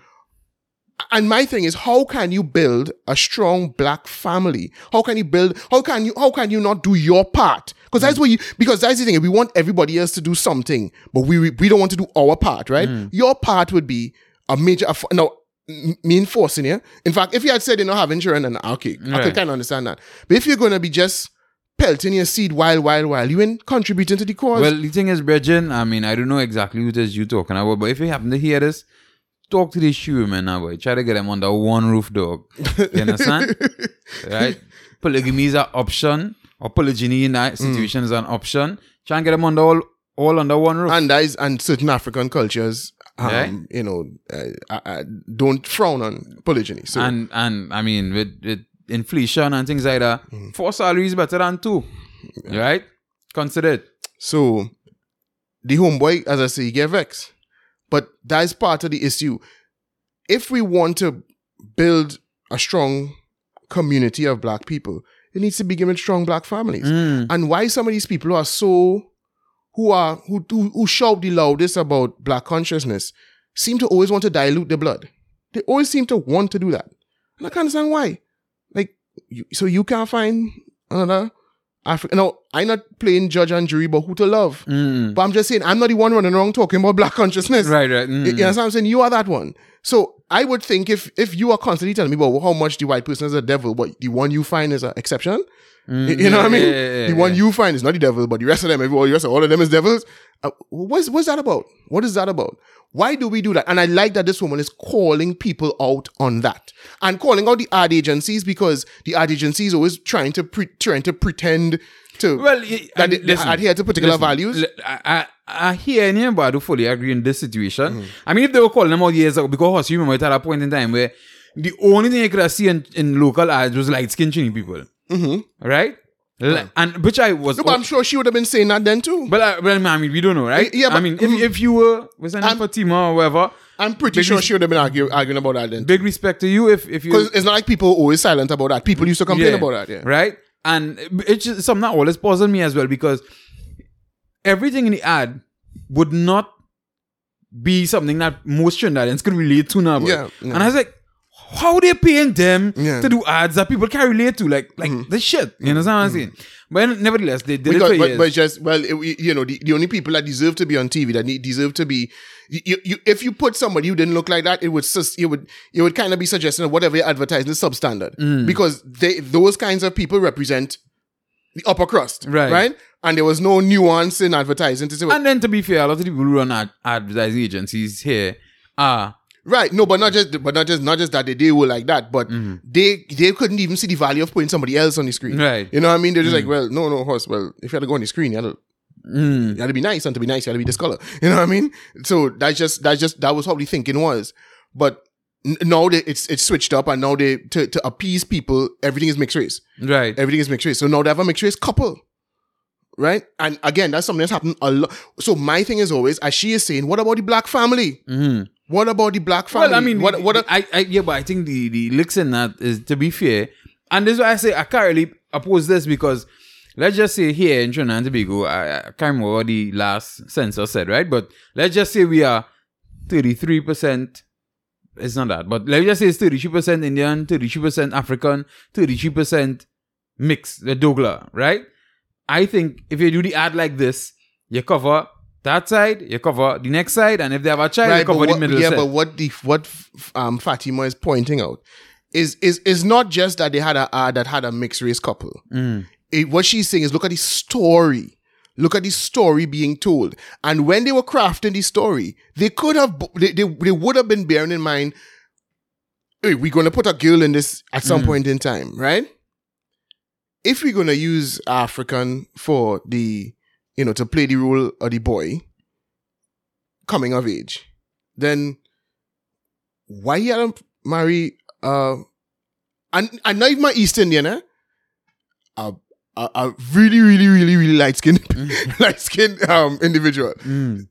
And my thing is how can you build a strong black family? How can you build how can you how can you not do your part? Because that's mm. what you because that's the thing we want everybody else to do something but we we don't want to do our part right? Mm. Your part would be a major aff- no m- me enforcing it in fact if you had said you know having children and ah, okay i Right. could kind of understand that. But if you're going to be just pelting your seed while while while you ain't contributing to the cause. Well, the thing is, Bridget, I mean, I don't know exactly who it is you're talking about, but if you happen to hear this, talk to the shoe man now, boy. Try to get them under one roof, dog. You understand? (laughs) right? Polygamy is an option, or polygyny in that situation is an option. Try and get them under all, all under one roof. and that is and certain African cultures, um, Yeah. you know, uh, uh, don't frown on polygyny. So and and I mean with, with inflation and things like that, Mm. four salaries better than two. Right? Consider it. So the homeboy, as I say, he get vexed. But that is part of the issue. If we want to build a strong community of black people, it needs to begin with strong black families. Mm. And why some of these people who are so who are who who, who shout the loudest about black consciousness seem to always want to dilute the blood. They always seem to want to do that. And I can't understand why. Like you, so you can't find another African no, I'm not playing judge and jury but who to love. Mm. But I'm just saying I'm not the one running around talking about black consciousness. Right, right. Mm. You know what I'm saying? You are that one. So I would think if if you are constantly telling me about how much the white person is a devil, but the one you find is an exception, Mm. you know what I mean? Yeah, yeah, yeah, the one you find is not the devil, but the rest of them, everyone, the rest of all of them is devils. Uh, what's what's that about? What is that about? Why do we do that? And I like that this woman is calling people out on that and calling out the ad agencies because the ad agencies always trying to pre- trying to pretend to Well, that they, they listen, adhere to particular listen, values. l- I, I, I hear hear, but I do fully agree in this situation. Mm-hmm. I mean, if they were calling them out years ago, because you remember at a point in time where the only thing you could see in, in local ads was light skinned people. Mm-hmm. Right? And which I was. No, but I'm sure she would have been saying that then too. but, I, but I mean, we don't know, right? Yeah, I but- mean, if, if you were, was that I'm- Fatima or whatever, I'm pretty sure res- she would have been argue, arguing about that then. big respect to you if, if you. Because it's not like people are always silent about that. People used to complain Yeah, about that. Yeah. Right? And it's just something that always puzzled me as well because everything in the ad would not be something that most Trinidadians could relate to now. Yeah, yeah. And I was like, how they paying them Yeah. To do ads that people can relate to? Like, like the shit. You know what I'm saying? But nevertheless, they did Because, it for but, years. but just well, it- you know, the, the only people that deserve to be on TV that need, deserve to be, you, you, if you put somebody who didn't look like that, it would sus, it would it would kind of be suggesting that whatever you're advertising is substandard Mm. because they those kinds of people represent the upper crust, Right. Right, and there was no nuance in advertising to say, well, and then to be fair, a lot of the people who run ad- advertising agencies here are right, no, but not just, but not just, not just that they, were like that, but they they couldn't even see the value of putting somebody else on the screen, Mm-hmm. Right. You know what I mean? They're just like, well, no, no, horse. Well, if you had to go on the screen, you had to mm, you had to be nice, and to be nice, you had to be this color. (laughs) You know what I mean? So that's just that's just that was how the thinking was. But n- now they, it's it's switched up, and now they to, to appease people, everything is mixed race. right. Everything is mixed race. So now they have a mixed race couple, right? And again, that's something that's happened a lot. So my thing is always, as she is saying, what about the black family? What about the black family? Well, I mean, what what? I, I, yeah, but I think the the licks in that is to be fair, and this is why I say I can't really oppose this because let's just say here in Trinidad and Tobago, I, I can't remember what the last census said, right? But let's just say we are thirty three percent. It's not that, but let's just say it's thirty three percent Indian, thirty three percent African, thirty three percent mixed, the Dogla, right? I think if you do the ad like this, you cover that side, you cover the next side, and if they have a child, you Right, but cover the what, middle yeah, side. but what the what um Fatima is pointing out is is is not just that they had a ad that had a mixed race couple. Mm. It- what she's saying is look at the story. Look at the story being told. And when they were crafting the story, they could have they, they, they would have been bearing in mind, hey, we're gonna put a girl in this at some point in time, right? If we're gonna use African for the you know to play the role of the boy coming of age, then why you don't marry uh and and not even my East Indian, eh? A, a, a really, really, really, really light skinned (laughs) light skinned um individual. Mm.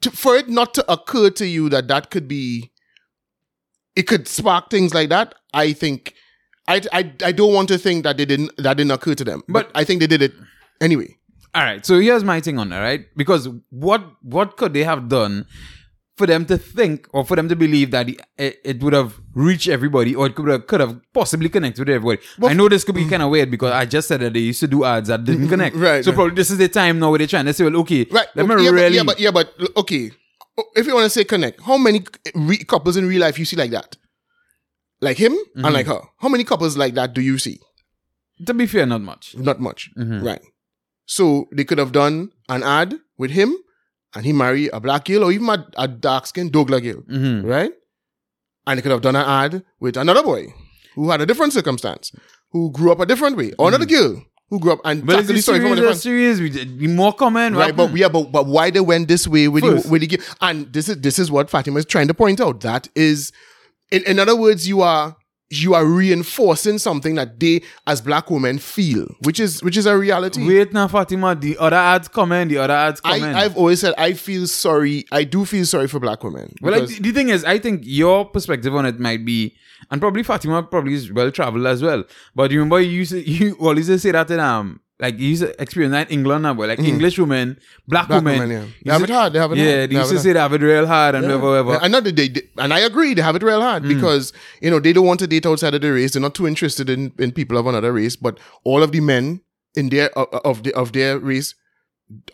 To, for it not to occur to you that that could be it could spark things like that, I think I I, I don't want to think that they didn't that didn't occur to them. But, But- I think they did it anyway. All right. So here's my thing on that, right? Because what what could they have done for them to think or for them to believe that it, it, would have reached everybody or it could have, could have possibly connected with everybody? I know this could be kind of weird because I just said that they used to do ads that didn't connect. Mm-hmm. Right, So right. probably this is the time now where they're trying to say, well, okay, Right. let me yeah, really. but, yeah, but yeah, but okay. If you want to say connect, how many re- couples in real life you see like that? Like him Mm-hmm. and like her. How many couples like that do you see? to be fair, not much. Not much. Mm-hmm. Right. So they could have done an ad with him and he marry a black girl or even a, a dark skinned Dogla girl. Mhm. Right? And they could have done an ad with another boy who had a different circumstance, who grew up a different way, or another girl who grew up and Mm. But the story from a serious. We did be more common, Right, but yeah, but but why they went this way with the, with the and this is this is what Fatima is trying to point out. That is, in, in other words, you are you are reinforcing something that they as black women feel, which is which is a reality. Wait now, Fatima. The other ads comment. The other ads I, comment. I've always said I feel sorry. I do feel sorry for black women. Well, like, the, thing is, I think your perspective on it might be, and probably Fatima probably is well traveled as well. But you remember you used to, (laughs) you always say that in um like you used to experience that in England now, but like English women, black. Black women, women, yeah. They have it hard. They have it yeah, hard. they They used to say they have it real hard and whatever, whatever. I know that they, they- and I agree, they have it real hard Hmm. because you know they don't want to date outside of the race. They're not too interested in, in people of another race, but all of the men in their of of, the, of their race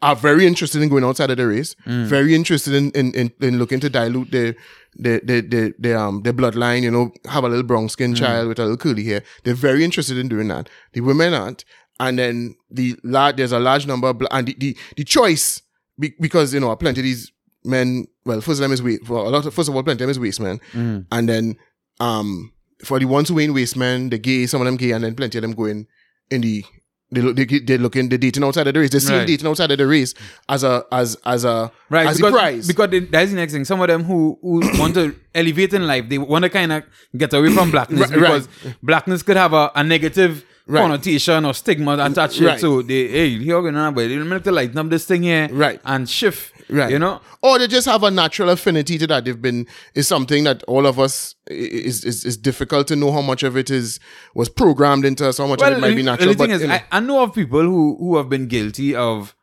are very interested in going outside of the race. Hmm. Very interested in, in, in, in looking to dilute their their, their, their, their um their bloodline. You know, have a little brown skin Hmm. child with a little curly hair. They're very interested in doing that. The women aren't, and then the large there's a large number of bla- and the the, the choice be, because you know plenty of these men. Well, first of them is waste. For a lot of, first of all, plenty of them is waste men, Mm. and then um for the ones who ain't waste men, the gay, some of them gay, and then plenty of them going in the. They look, they, they looking, they dating outside of the race. They see Right. dating outside of the race as a, as, as a, Right, as because, a prize. because they, that's the next thing. Some of them who, who (coughs) want to elevate in life, they want to kind of get away from (coughs) blackness right. because blackness could have a, a negative Right. connotation or stigma attached to it. Right. So they, hey, going on, but they make to lighten up this thing here, Right. and shift, Right. You know, or they just have a natural affinity to that. They've been is something that all of us is is, is difficult to know how much of it is was programmed into us, how much of it might be natural. the but thing is, you know, I, I know of people who who have been guilty of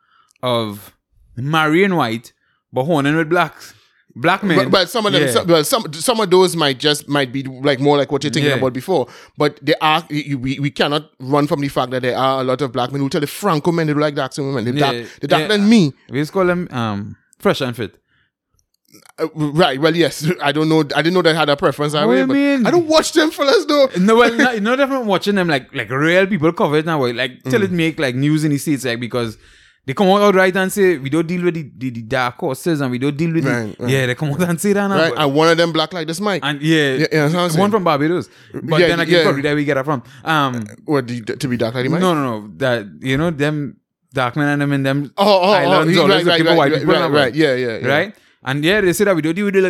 of marrying white but honing with blacks, black men. but, but some of them, Yeah. some, well, some some of those might just might be like more like what you're thinking Yeah. about before. But they are you- we, we cannot run from the fact that there are a lot of black men who tell the Franco men they like dark women. They're Yeah, dark, they're darker than me. we just call them um fresh and fit. Uh, right. Well, yes. (laughs) I don't know. I didn't know they had a preference that What way. mean? I don't watch them for fellas though. No, well, (laughs) not, not different watching them like like real people cover it now, like till Mm. it make like news in the states, like because they come out right and say we don't deal with the, the, the dark horses and we don't deal with Right, the right. yeah. They come out and say that now, Right. And one of them black like this Mike. and yeah, Yeah, yeah, that's saying. one from Barbados, but Yeah, then again, yeah. probably there we get it from. Um, what the, to be dark like the Mike? no, no, no, that you know them dark men and them in them Oh, oh, oh, islands, always right, right, looking right, right, people right, right. Yeah, yeah, yeah. right. And yeah, they say that we don't deal with the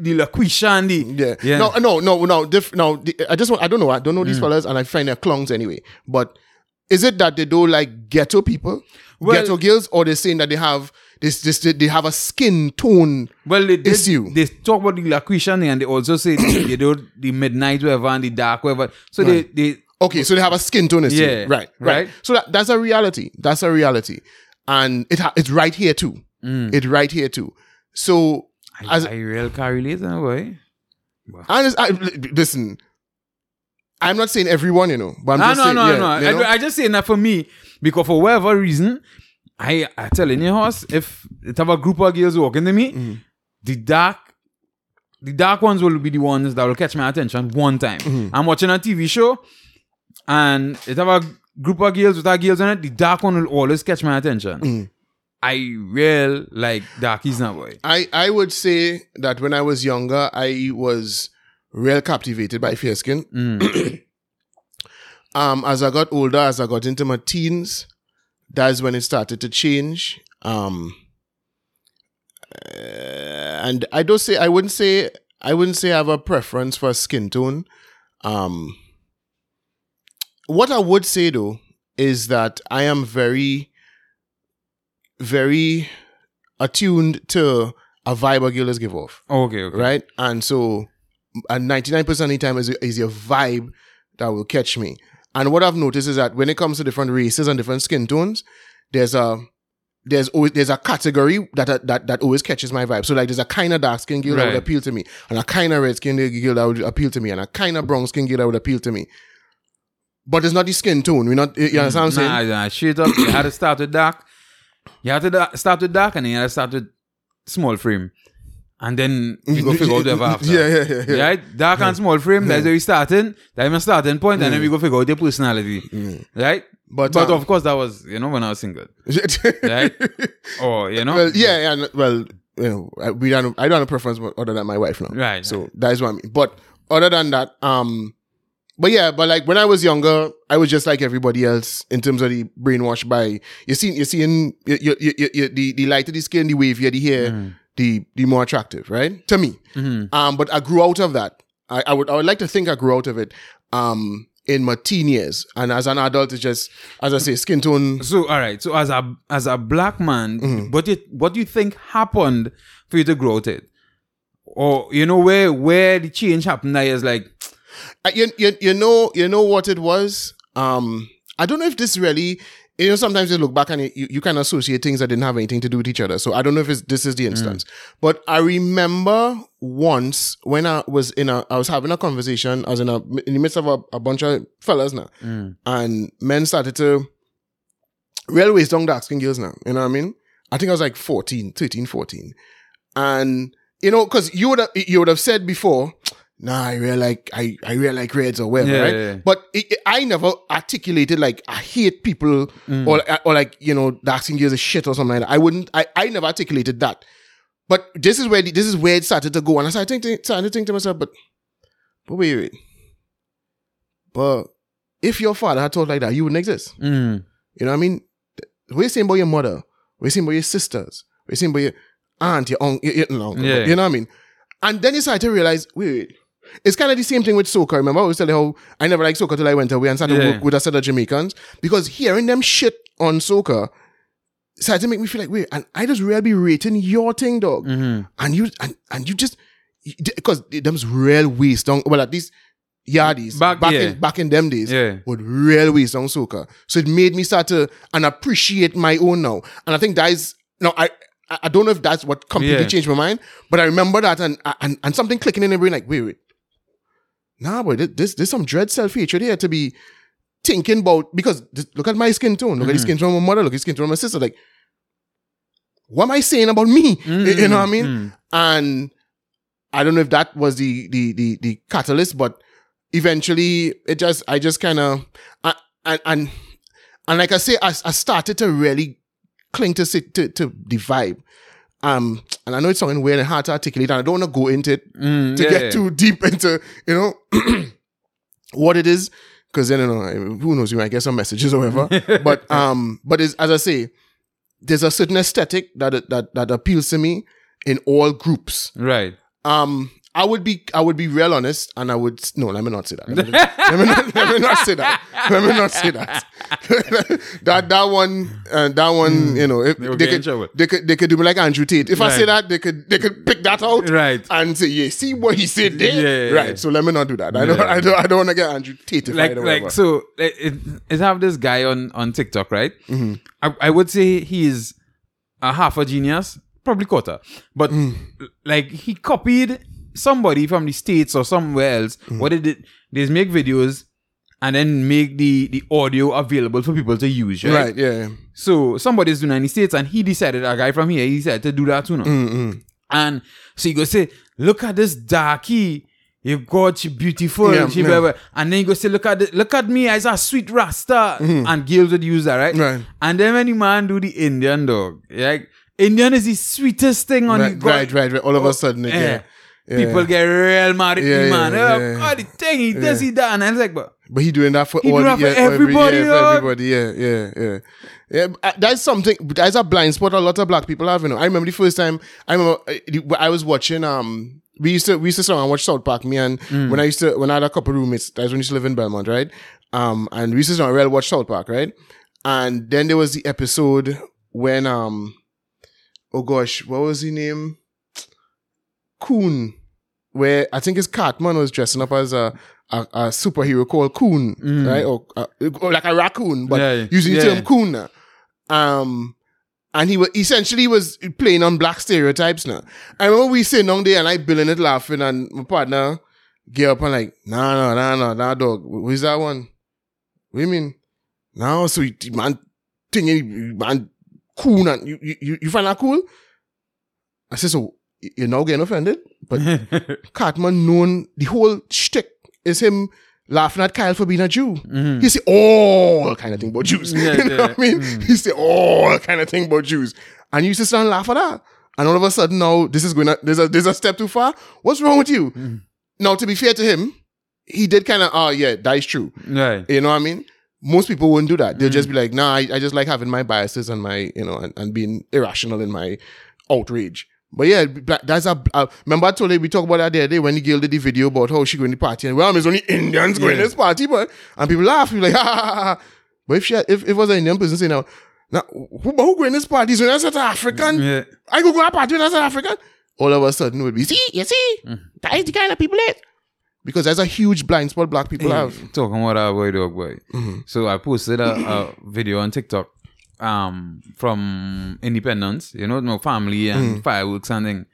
the LaQuisha and the Yeah. yeah. No, no, no, no. Diff, no. The, I just want. I don't know. I don't know these Mm. fellas, and I find they're clowns anyway. But is it that they don't like ghetto people, Well- ghetto girls, or they're saying that they have this, this, they have a skin tone? Well, they, they, issue. they talk about the LaQuisha and they also say they do the midnight whatever and the dark whatever. So they they Okay, so they have a skin tone issue. Yeah, right, right. right. So that, that's a reality. That's a reality, and it ha- it's right here too. Mm. It's right here too. So I, as I real can relate in a way. I, listen. I'm not saying everyone, you know, but I'm No, just no, saying, no, yeah, no. you know? I, I just saying that for me because for whatever reason, I I telling you, horse, if it have a group of girls walking to me, Mm-hmm. the dark. The dark ones will be the ones that will catch my attention one time. Mm-hmm. I'm watching a TV show and it have a group of girls with our girls on it. The dark one will always catch my attention. Mm. I real like darkies now, boy. I, I would say that when I was younger, I was real captivated by fair skin. Mm. (clears throat) um, as I got older, as I got into my teens, that's when it started to change. Um, uh, and I don't say I wouldn't say I wouldn't say I have a preference for skin tone. Um, what I would say though is that I am very, very attuned to a vibe a girl is give off Okay, okay. right? And so, and ninety nine percent of the time is is your vibe that will catch me. And what I've noticed is that when it comes to different races and different skin tones, there's a there's always there's a category that that that always catches my vibe. So like there's a kind of dark skin girl that would appeal to me, and a kind of red skin girl that would appeal to me, and a kind of brown skin girl that would appeal to me. But it's not the skin tone. We're not. You mm, understand what I'm saying? Nah, nah, straight up. You had to start with dark. You had to da- start with dark and then you had to start with small frame. And then you go (laughs) figure out whatever after. Yeah, yeah, yeah, yeah. Right? Dark and small frame, that's where we starting. That's my starting point, and then we go figure out your personality. Right? But, But um, of course, that was, you know, when I was single. (laughs) Right? Or, you know? Well, yeah, yeah. Well, you know, I- we don't. I don't have a preference other than my wife now. Right. So that is what I mean. But other than that, um, but yeah, but like when I was younger, I was just like everybody else in terms of the brainwashed by you see, you seeing you, you, you, you, you, the the lighter the skin, the wavier the hair, Mm. The the more attractive, right? To me. Mm-hmm. Um, but I grew out of that. I, I would I would like to think I grew out of it. Um, in my teen years, and as an adult, it's just as I say, skin tone. So all right. So as a as a black man, Mm-hmm. what you what do you think happened for you to grow out it? Or you know where where the change happened that is like Uh, you, you, you know you know what it was um i don't know if this really you know sometimes you look back and you, you of associate things that didn't have anything to do with each other. So i don't know if it's, this is the instance. Mm. But i remember once when i was in a i was having a conversation i was in a in the midst of a, a bunch of fellas now mm. and men started to railways down dark skin girls now you know what i mean? I think i was like 14 13 14 and you know because you would have you would have said before nah i really like i i really like reds or whatever Yeah, right yeah, yeah. but it, it- i never articulated like i hate people Mm. or or like you know skin girls is shit or something like that i wouldn't i i never articulated that but this is where the, this is where it started to go and i started thinking started to think to myself but but wait wait but if your father had thought like that you wouldn't exist mm, you know what I mean? We're saying about your mother. We're saying about your sisters. We're saying about your aunt, your uncle, your, your uncle. Yeah. You know what I mean? And then you start to realize, wait, wait. It's kind of the same thing with soca. Remember, I was telling you how I never liked soca till I went away and started Yeah. work with a set of Jamaicans because hearing them shit on soca started to make me feel like, wait, and I just really be rating your thing, dog. mhm. And you and, and you just because them's real waste on well at least yardies Back- back yeah. in back in them days Yeah. would real waste on soca. So it made me start to and appreciate my own now. And I think that is no, I I don't know if that's what completely Yeah. changed my mind, but I remember that and and, and something clicking in the brain like, wait, wait. Nah, boy, this this there's some dread self hatred here to be thinking about because this, look at my skin tone, look at the Mm-hmm. skin tone of my mother, look at the skin tone of my sister. Like, what am I saying about me? (laughs) You know what I mean? Mm. and I don't know if that was the the the, the catalyst, but eventually it just I just kind of and and and like I say, I, I started to really cling to to to the vibe. Um, and I know it's something weird and hard to articulate, and I don't want to go into it Mm, to yeah, get yeah. too deep into you know (clears throat) what it is because then you know who knows you might get some messages or whatever (laughs) but um but as i say there's a certain aesthetic that that that appeals to me in all groups right. um I would be I would be real honest and I would no let me not say that let me, let me not, let me not say that let me not say that (laughs) that that one uh, that one you know if They they could trouble. they could they could do me like Andrew Tate if I say that they could they could pick that out Right. and say yeah see what he said there Yeah, yeah, right yeah. so let me not do that I don't. I don't I don't want to get Andrew Tate like like so it, it, it have this guy on on TikTok, right? Mm-hmm. I, I would say he's a half a genius, probably quarter, but Mm. like he copied somebody from the states or somewhere else. Mm-hmm. What they did they make videos and then make the the audio available for people to use, right? right yeah So somebody's doing it in the states, and he decided a guy from here he decided to do that too. Now. Mm-hmm. And so you go say, look at this darky. You God, she beautiful. Yeah, she yeah. blah, blah. And then you go say, look at the, look at me as a sweet rasta. And girls would use that, right? Mm-hmm. Right. And then when the man do the Indian dog, like Indian is the sweetest thing on the right, God. right right right all of a sudden Yeah. yeah. Yeah. People get real mad at Yeah, me, man. yeah, oh, yeah. God, the thing, he does, he that. And I was like, but But he doing that for all that yeah, for everybody, yeah, for everybody. Yeah, yeah, yeah. Yeah, uh, that's something. That's a blind spot. A lot of black people have. You know, I remember the first time. I remember uh, I was watching. Um, we used to we used to sit and watch South Park. Me and Mm. when I used to when I had a couple roommates. That's when I used to live in Belmont, right? Um, and we used to sit and watch South Park, right? And then there was the episode when um, oh gosh, what was the name? Coon, where I think his Cartman was dressing up as a a, a superhero called Coon, right? Or, uh, or like a raccoon, but Mm. Yeah, using the yeah. term Coon. Um, and he was essentially was playing on black stereotypes now. I remember we sitting down there and I billing it laughing, and my partner get up and like, nah, nah, nah, nah, nah, dog. Who's that one? What do you mean? No, so you, man, thing, man, cool, and you, you, you find that cool? I said, so you're now getting offended? But (laughs) Cartman known the whole shtick is him laughing at Kyle for being a Jew. Mm-hmm. He say all kind of thing about Jews. (laughs) Yeah, (laughs) you know yeah. what I mean? Mm. He say all kind of thing about Jews. And you used to stand and laugh at that. And all of a sudden now this is going to, there's a, there's a step too far. What's wrong with you? Mm. Now to be fair to him, he did kind of, oh ah, yeah, that is true. right. You know what I mean? Most people wouldn't do that. They'll just mm. be like, nah, I, I just like having my biases and my, you know, and, and being irrational in my outrage. But yeah, that's a. Uh, remember, I told you we talked about that the other day when the girl did the video about how she going to party and well, there's only Indians going to this party, but and people laugh. People like, (laughs) ha, ha, ha, ha. But if she, had, if, if it was an Indian person saying now, now who, but who going to this party? So that's South African. Yeah. I go go a party with a South African. All of a sudden, it would be see, you see, that is the kind of people it. Because there's a huge blind spot black people have. Talking about our boy dog boy. Mm-hmm. So I posted a, a video on TikTok um from Independence, you know, my family and Mm. fireworks and thing.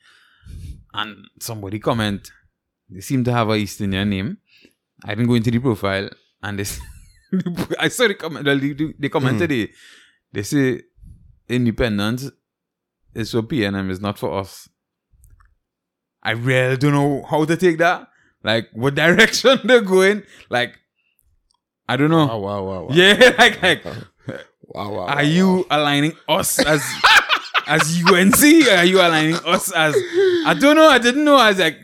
And somebody comment, they seem to have a East Indian name. I didn't go into the profile and this (laughs) I saw the comment well, they, they commented Mm. it. They say independence is for PNM, it's not for us. I really don't know how to take that. Like what (laughs) direction they're going. Like I don't know. Wow, wow, wow, wow. Yeah, (laughs) like like Wow, wow, are wow, you aligning us (laughs) as as UNC? Are you aligning us as I don't know, I didn't know. I was like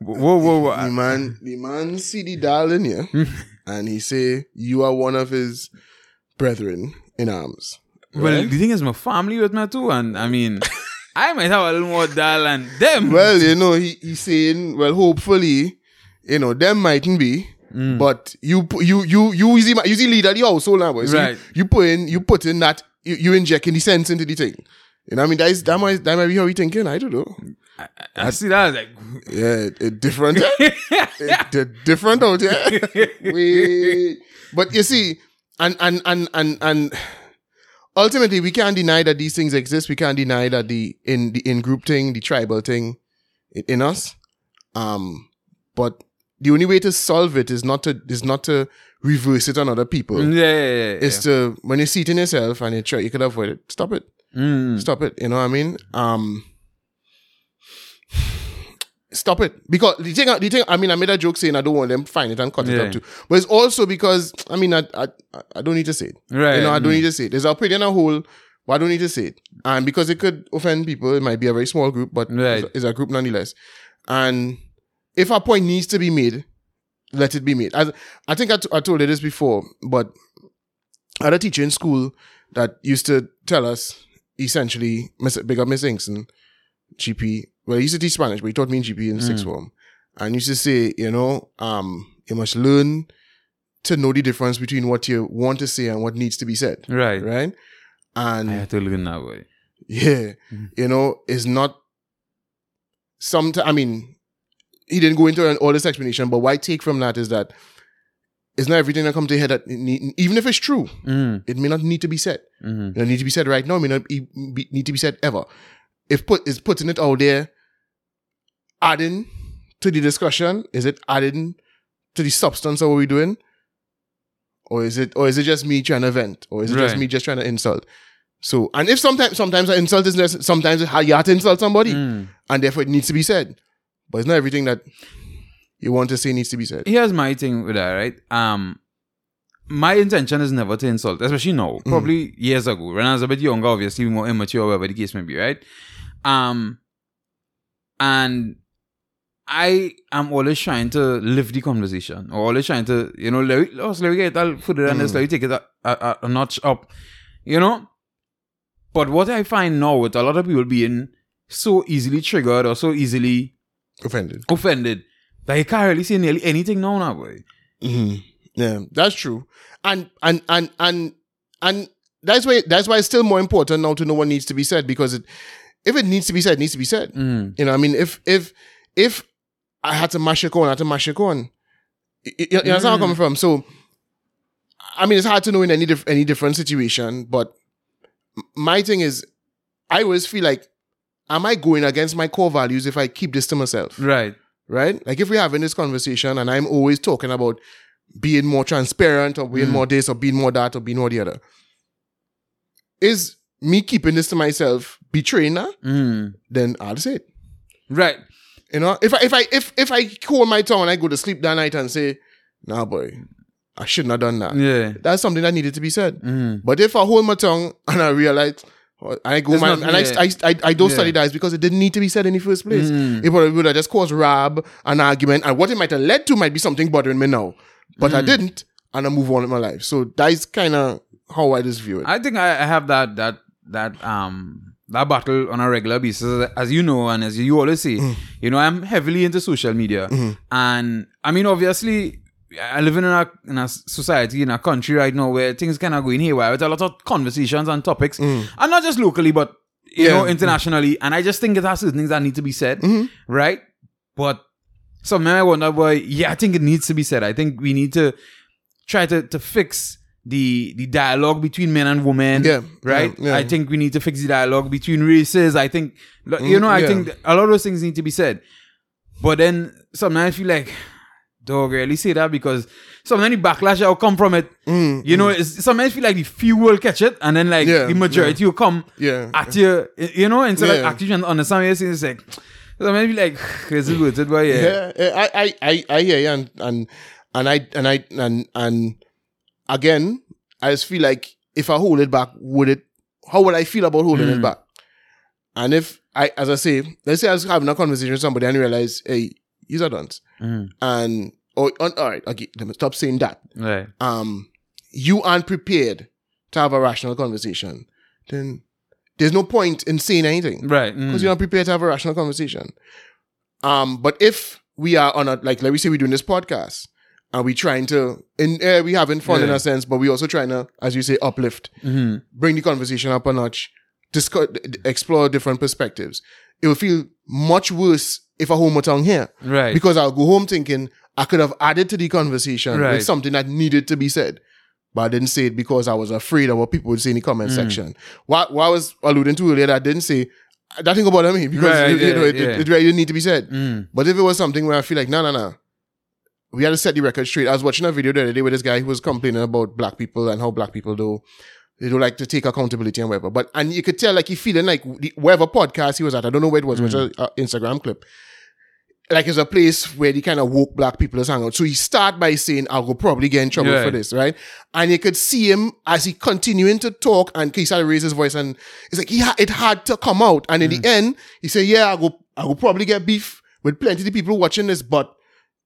whoa, whoa, The whoa. man, the man see the dial in here, hmm. and he say you are one of his brethren in arms. Well, Right? the thing is my family with me too, and I mean (laughs) I might have a little more darling than them. well, you know, he he's saying, well, hopefully, you know, them mightn't be. Mm. But you you you you you the leader of the household now, boy. So Right. You, you put in you put in that you, you injecting the sense into the thing. You know what I mean? That is that might that might be how he thinking. I don't know. I, I see that I like Yeah, it, it different. eh? (laughs) it, different out here. we, but you see, and and and and and ultimately, we can't deny that these things exist. We can't deny that the in the in group thing, the tribal thing, in, in us. Um, but the only way to solve it is not to is not to reverse it on other people. yeah, yeah, yeah, yeah. It's to when you see it in yourself and you try you could avoid it. Stop it. Mm. Stop it. You know what I mean? Um Stop it. Because the thing, the thing, I mean, I made a joke saying I don't want them find it and cut it up too. But it's also because, I mean, I, I, I don't need to say it. Right. You know, I don't mm. need to say it. There's an opinion a whole, but I don't need to say it. And because it could offend people, it might be a very small group, but Right. it's, it's a group nonetheless. And if a point needs to be made, let it be made. I, I think I, t- I told you this before, but I had a teacher in school that used to tell us essentially, Miss, big up Miss Inkson, GP. Well, he used to teach Spanish, but he taught me in GP in sixth form. And used to say, you know, um, you must learn to know the difference between what you want to say and what needs to be said. Right. Right? And I had to learn that way. yeah, you know, it's not some. I mean, he didn't go into an, all this explanation, but what I take from that is that it's not everything that comes to your head that need, even if it's true, Mm. it may not need to be said. hmm It don't need to be said right now. It may not be, be, need to be said ever. If put is putting it out there, adding to the discussion, is it adding to the substance of what we're doing, or is it or is it just me trying to vent, or is it just me just trying to insult? So, and if sometimes sometimes an insult is necessary, sometimes you have to insult somebody, Mm. and therefore it needs to be said. But it's not everything that you want to say needs to be said. Here's my thing with that, right? Um, my intention is never to insult, especially now. Mm. Probably years ago, when I was a bit younger, obviously more immature, whatever the case may be, right? Um, and I am always trying to live the conversation, or always trying to, you know, let, me get that further and let's Mm. let me take it a, a, a notch up, you know. But what I find now with a lot of people being so easily triggered or so easily Offended. offended that you can't really say nearly anything now, now, boy. hmm Yeah, that's true. And and and and and that's why that's why it's still more important now to know what needs to be said because it if it needs to be said, it needs to be said. Mm. You know, I mean, if if if I had to mash it on, I had to mash it on. You, you, understand where I'm coming from? So, I mean, it's hard to know in any dif- any different situation, but my thing is, I always feel like, am I going against my core values if I keep this to myself? Right. right? Like if we're having this conversation and I'm always talking about being more transparent or being Mm. more this or being more that or being more the other, is me keeping this to myself betraying that? Mm. Then I'll say it. Right. You know, if I if I if if I hold my tongue and I go to sleep that night and say, "Nah, boy, I shouldn't have done that," Yeah. that's something that needed to be said. Mm. But if I hold my tongue and I realize. I go man, and I, yeah. I, I, I don't Yeah. study that is because it didn't need to be said in the first place. Mm. It would, would have just caused rab, an argument, and what it might have led to might be something bothering me now. But Mm. I didn't, and I move on with my life. So that is kind of how I just view it. I think I I have that that that um that battle on a regular basis, as you know, and as you always say, Mm. you know, I'm heavily into social media, Mm-hmm. and I mean, obviously, I live in a in a society in a country right now where things kind of going haywire with a lot of conversations and topics, and not just locally, but you Mm. Yeah. Mm-hmm. know, internationally. And I just think it has certain things that need to be said, right? But sometimes I wonder, why. yeah, I think it needs to be said. I think we need to try to to fix the the dialogue between men and women. Yeah, Right? yeah, yeah. I think we need to fix the dialogue between races. I think you know, I Mm, think a lot of those things need to be said. But then sometimes I feel like, dog, eh, really say that because sometimes the backlash that will come from it, mm, mm. you know, it's, sometimes feel like the few will catch it and then like Mm, Yeah, the majority will come Yeah. at you, you know, instead of Yeah. actually trying to understand what you're saying. It's like, sometimes I feel like, (sighs) is it worth it? But yeah. yeah, yeah, I, I, I, I hear you, and and and I and I and and again, I just feel like if I hold it back, would it? How would I feel about holding it mm. back? And if I, as I say, let's say I was having a conversation with somebody and realize, hey, he's a dunce, Mhm. and oh, on, all right, okay, let me stop saying that. Right. Um, you aren't prepared to have a rational conversation, then there's no point in saying anything Right. mm. because you're not prepared to have a rational conversation. Um, but if we are on a like, let me say we're doing this podcast and we're trying to, in uh, we having fun in Yeah. a sense, but we also trying to, as you say, uplift, Mhm. bring the conversation up a notch, discuss, explore different perspectives. It will feel much worse if I hold my tongue here Right. because I'll go home thinking I could have added to the conversation Right. with something that needed to be said. But I didn't say it because I was afraid of what people would say in the comment Mm. section. What, what I was alluding to earlier, that I didn't say that thing about me because Right, you, you know, it, yeah. it, it really didn't need to be said. Mm. But if it was something where I feel like, no, no, no, we had to set the record straight. I was watching a video the other day with this guy who was complaining about black people and how black people do they don't like to take accountability and whatever. But and you could tell like he feeling like the, wherever podcast he was at, I don't know where it was, it was Mm. a Instagram clip. Like it's a place where the kind of woke black people is hang out. So he start by saying, I'll go probably get in trouble Right. for this, right? And you could see him as he continuing to talk and he started to raise his voice and it's like he ha- it had to come out. And in Mm. the end, he said, Yeah, I go I will probably get beef with plenty of people watching this, but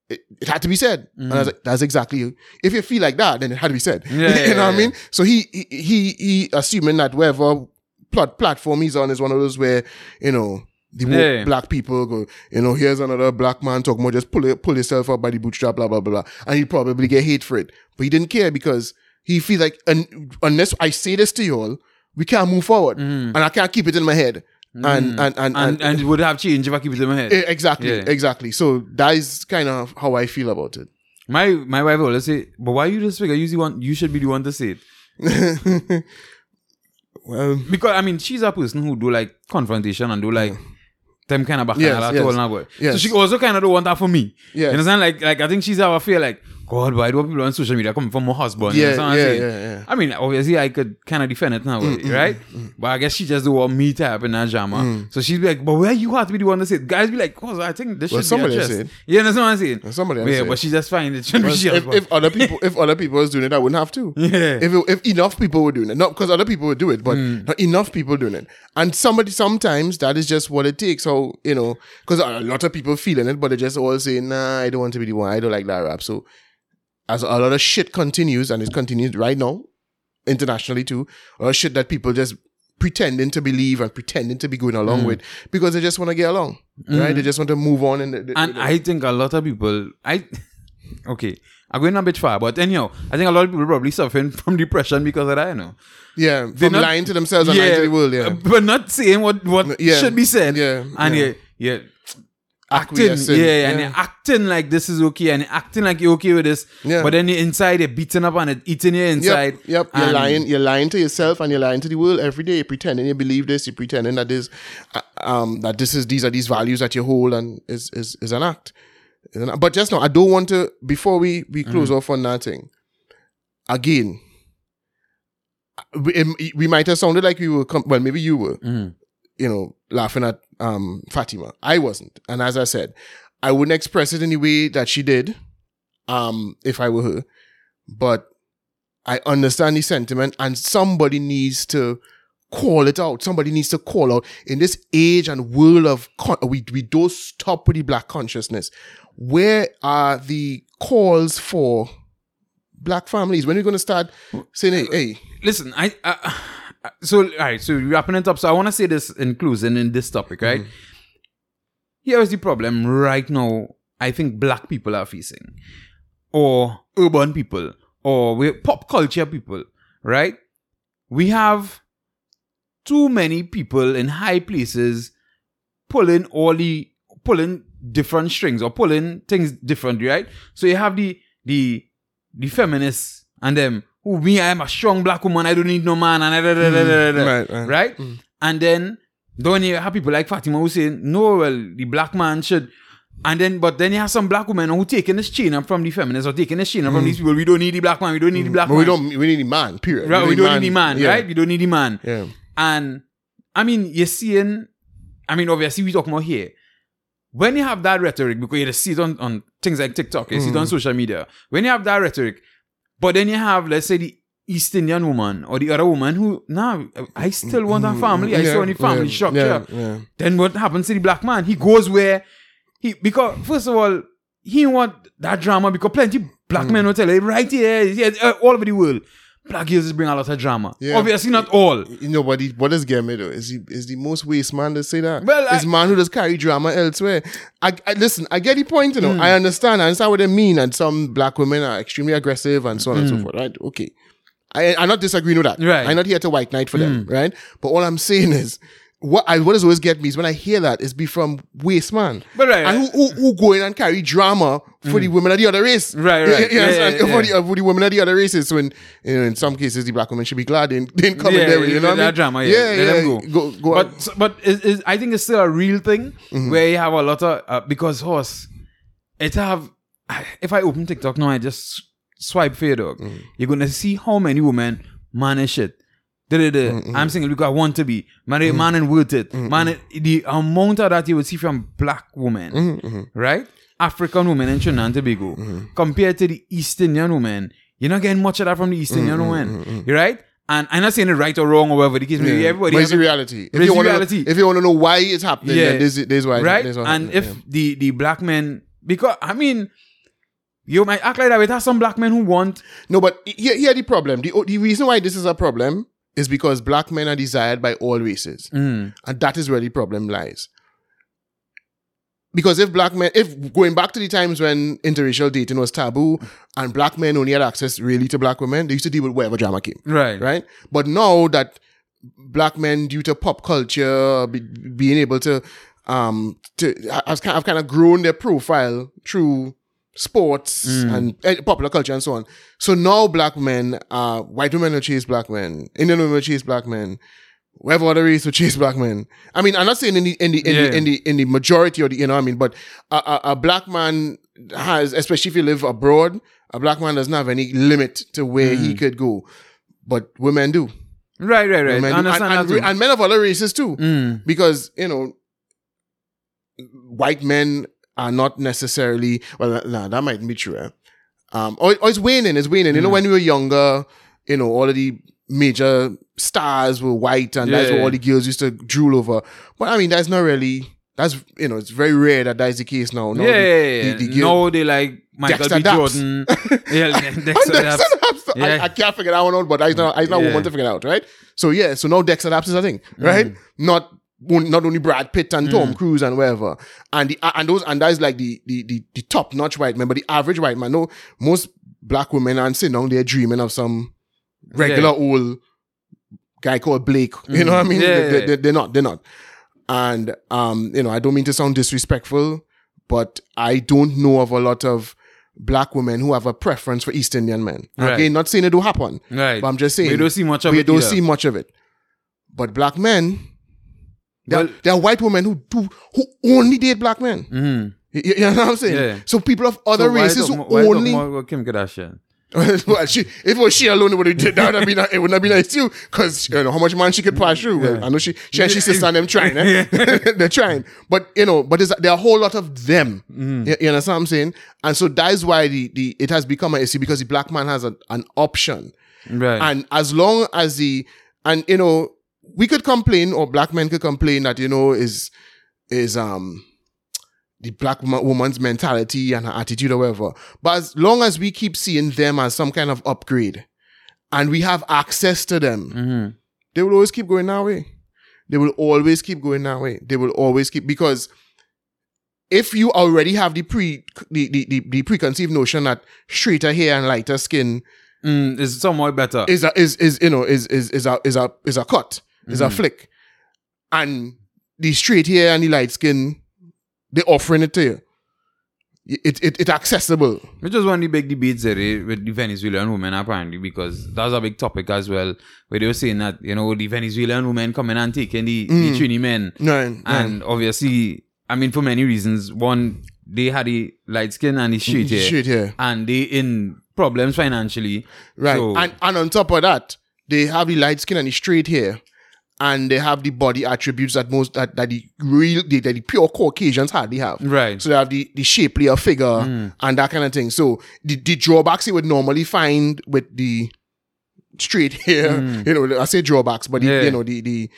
it, it had to be said. And I was like, that's exactly you. If you feel like that, then it had to be said. Mm. Yeah, (laughs) you yeah, know what I mean? So he, he, he, he assuming that wherever plot, platform he's on is one of those where, you know, the Yeah. black people go, you know, here's another black man talking about just pull it, pull yourself up by the bootstrap, blah, blah, blah, blah. And he'd probably get hate for it. But he didn't care because he feels like, un, unless I say this to you all, we can't move forward. And I can't keep it in my head. And, and, and, Mm. And, and it would have changed if I keep it in my head. Eh, Exactly, Yeah. exactly. So that is kind of how I feel about it. My my wife always say, but why you just figure you one you should be the one to say it. (laughs) Well, Because I mean she's a person who do like confrontation and do like them kind of back Yes, at yes. all boy. So Yes. she also kind of don't want that for me. Yes. You understand? Like like I think she's a fear like, God, why do people on social media coming from my husband? Yeah, what I'm yeah, yeah, yeah. I mean, obviously I could kind of defend it now, mm, right? Mm, mm, but I guess she just don't want me happen in that drama. So she's like, but where you have to be the one to say it? Guys be like, oh, I think this Well, should somebody be addressed. You understand what I'm saying? somebody yeah, but she just find it shouldn't be if, if other (laughs) people if other people was doing it, I wouldn't have to. Yeah. If it, if enough people were doing it, not because other people would do it, but not enough people doing it, and somebody sometimes that is just what it takes. So you know, because a lot of people feeling it, but they just all say, "Nah, I don't want to be the one. I don't like that rap." So as a lot of shit continues, and it continues right now, internationally too, of shit that people just pretending to believe and pretending to be going along mm. with because they just want to get along, right? They mm. just want to move on and. they- And they- I think a lot of people, I, (laughs) okay, I'm going a bit far, but anyhow, I think a lot of people probably suffering (laughs) from depression because of that, you know. yeah, from not- lying to themselves and lying to the world, yeah. But not saying what, what Yeah, should be said. yeah, And yeah. yeah, yeah. Acting, Acquiescing, yeah, and yeah. you're acting like this is okay, and acting like you're okay with this, Yeah. but then you're inside, you're beating up and it eating you inside. Yep, yep. You're lying. You're lying to yourself, and you're lying to the world every day. You're pretending you believe this. You're pretending that this, uh, um, that this is these are these values that you hold, and is is is an act. An act. But just now, I don't want to. Before we we close off on that thing, again, we, we might have sounded like we were. Com- well, maybe you were. Mhm. You know, laughing at um Fatima. I wasn't, and as I said, I wouldn't express it the way that she did, um, if I were her. But I understand the sentiment, and somebody needs to call it out. Somebody needs to call out in this age and world of con- we we don't stop with the black consciousness. Where are the calls for black families? When are you going to start saying, "Hey, hey, Listen, I, I so all right, so wrapping it up. So I want to say this in closing in this topic, right? Mm-hmm. Here is the problem right now. I think black people are facing, or urban people, or we pop culture people, right? We have too many people in high places pulling all the pulling different strings or pulling things differently, right? So you have the the the feminists and them who eh, me, I am a strong black woman, I don't need no man, and eh, da, da, da, da, da, da, mm, right, right. right? Mm. And then then you have people like Fatima who say, no, well, the black man should. And then, but then you have some black women who taking this chain up from the feminists or taking this chain up from these mm. people. We don't need the black man. We don't need the black But man. we don't. We need a man. Period. Right, we don't need the man, Yeah. right? We don't need the man. Yeah. And I mean, you're seeing, I mean, obviously, we talking about here. When you have that rhetoric, because you just see it on, on things like TikTok, you see it Mm. on social media. When you have that rhetoric, but then you have, let's say, the East Indian woman or the other woman who, nah, I still want a family. I still want a family yeah, structure. Yeah, yeah. Then what happens to the black man? He goes where he because first of all, he want that drama because plenty black Hmm. men will tell you right here, yeah, all over the world. Black girls bring a lot of drama. Yeah. Obviously not all. You know, but the, what does get me though is he is the most waste man to say that. Well, it's I- man who does carry drama elsewhere. I, I listen. I get the point. You know, Hmm. I understand. I understand what they mean. And some black women are extremely aggressive and so on and so forth. Right? Okay. I, I'm not disagreeing with that. Hmm. Right. Hmm. I'm not here to white knight for them. Right? But all I'm saying is. What I what does always get me is when I hear that is be from waste man, But right, and who, who who go in and carry drama for the women of the other race, Right, right. (laughs) you Yeah, understand? yeah, For, yeah. the, for the women of the other races. When in you know, in some cases the black women should be glad they didn't, they didn't come in there. with, You know what I that mean? drama, yeah. yeah, Let yeah. them go. Go, go But but is, is, I think it's still a real thing Mm-hmm. where you have a lot of uh, because horse, it have. (sighs) If I open TikTok now, I just swipe for your dog. Mm. You're gonna see how many women manage. Da-da-da. Mm-hmm. I'm single because I want to be man. mm Man and worth it. Man, the amount of that you would see from black women, Mm-hmm, right? African women in Trinidad and Tobago, compared to the East Indian women, you're not getting much of that from the East Mm-hmm, Indian women, you right? And I'm not saying it right or wrong or whatever the case may be. Yeah. Everybody but it's the reality. If you want to, reality. if you want to know why it's happening, Yeah. then this, this is why. right? This And if the the black men, because I mean, you might act like that. But there's some black men who want no, but here, here the problem. The the reason why this is a problem is because black men are desired by all races, Mm. and that is where the problem lies. Because if black men, if going back to the times when interracial dating was taboo and black men only had access really to black women, they used to deal with whatever drama came. right, right? But now that black men, due to pop culture, be, being able to, um, to have kind, have kind of grown their profile through sports and eh, popular culture and so on. So now black men, uh, white women will chase black men, Indian women will chase black men. Whatever other race will chase black men. I mean, I'm not saying in the in the in, Yeah. the, in the in the majority or the you know what I mean, but a, a, a black man has, especially if you live abroad, a black man doesn't have any limit to where he could go, but women do. right, right, right. Women. Understand and, and, and men of other races too, Mm. because you know, white men are not necessarily well. Nah, that might be true. Eh? Um, or, or it's waning. It's waning. You know, when we were younger, you know, all of the major stars were white, and that's what Yeah. all the girls used to drool over. But I mean, that's not really. That's you know, it's very rare that that is the case now. No, yeah, the- yeah, yeah. the- the no, they like Michael Dexter B. Jordan. (laughs) yeah, Dexter Daps. Daps. I, Yeah. I can't figure that one out, but I not I not Yeah. woman to figure it out, right? So yeah, so now Dexter Daps is a thing, Mm. right? Not on- not only Brad Pitt and Tom Cruise and whatever, and the and those and that's like the the the, the top notch white man, but the average white man, no, most black women aren't sitting down there dreaming of some regular old guy called Blake. (laughs) You know what I mean? Mm. Yeah, They, yeah. they, they're not. They're not. And um, you know, I don't mean to sound disrespectful, but I don't know of a lot of black women who have a preference for East Indian men. Right. Again, not saying it do happen, Right. but I'm just saying we don't see much of we it. don't either. see much of it. But black men, there, Well- there are white women who do who only date black men. Mhm. You, you know what I'm saying? Yeah. So people of other So races who mo- why talk only more about Kim Kardashian. (laughs) well, she, if it was she alone, it would have did that. Would be not, it would not be nice too, because you know how much man she could pass through. Well, I know she, she and she sister and them trying. Eh? (laughs) They're trying, but you know, but there's, there are a whole lot of them. Mm-hmm. You, you understand what I'm saying? And so that is why the, the it has become an issue because the black man has a, an option, Right. and as long as the and you know we could complain or black men could complain that you know is is um the black woman's mentality and her attitude or whatever. But as long as we keep seeing them as some kind of upgrade and we have access to them, Mhm. they will always keep going that way. They will always keep going that way. They will always keep because if you already have the pre the, the, the, the preconceived notion that straighter hair and lighter skin Mm, it's somewhat better. is a is is you know is is is a is a is a cut is a flick, and the straight hair and the light skin, they're offering it to you. It it it accessible. Which was one of the big debates there eh, with the Venezuelan women, apparently, because that's a big topic as well, where they were saying that, you know, the Venezuelan women coming and taking the, the Trini men. And obviously, I mean, for many reasons. One, they had the light skin and the straight hair. Straight hair. And they in problems financially. Right. So, and and on top of that, they have the light skin and the straight hair. And they have the body attributes that most that, that the real the, that the pure Caucasians hardly have. Right. So they have the, the shapelier figure and that kind of thing. So the, the drawbacks you would normally find with the straight hair, you know, I say drawbacks, but the, Yeah. you know, the the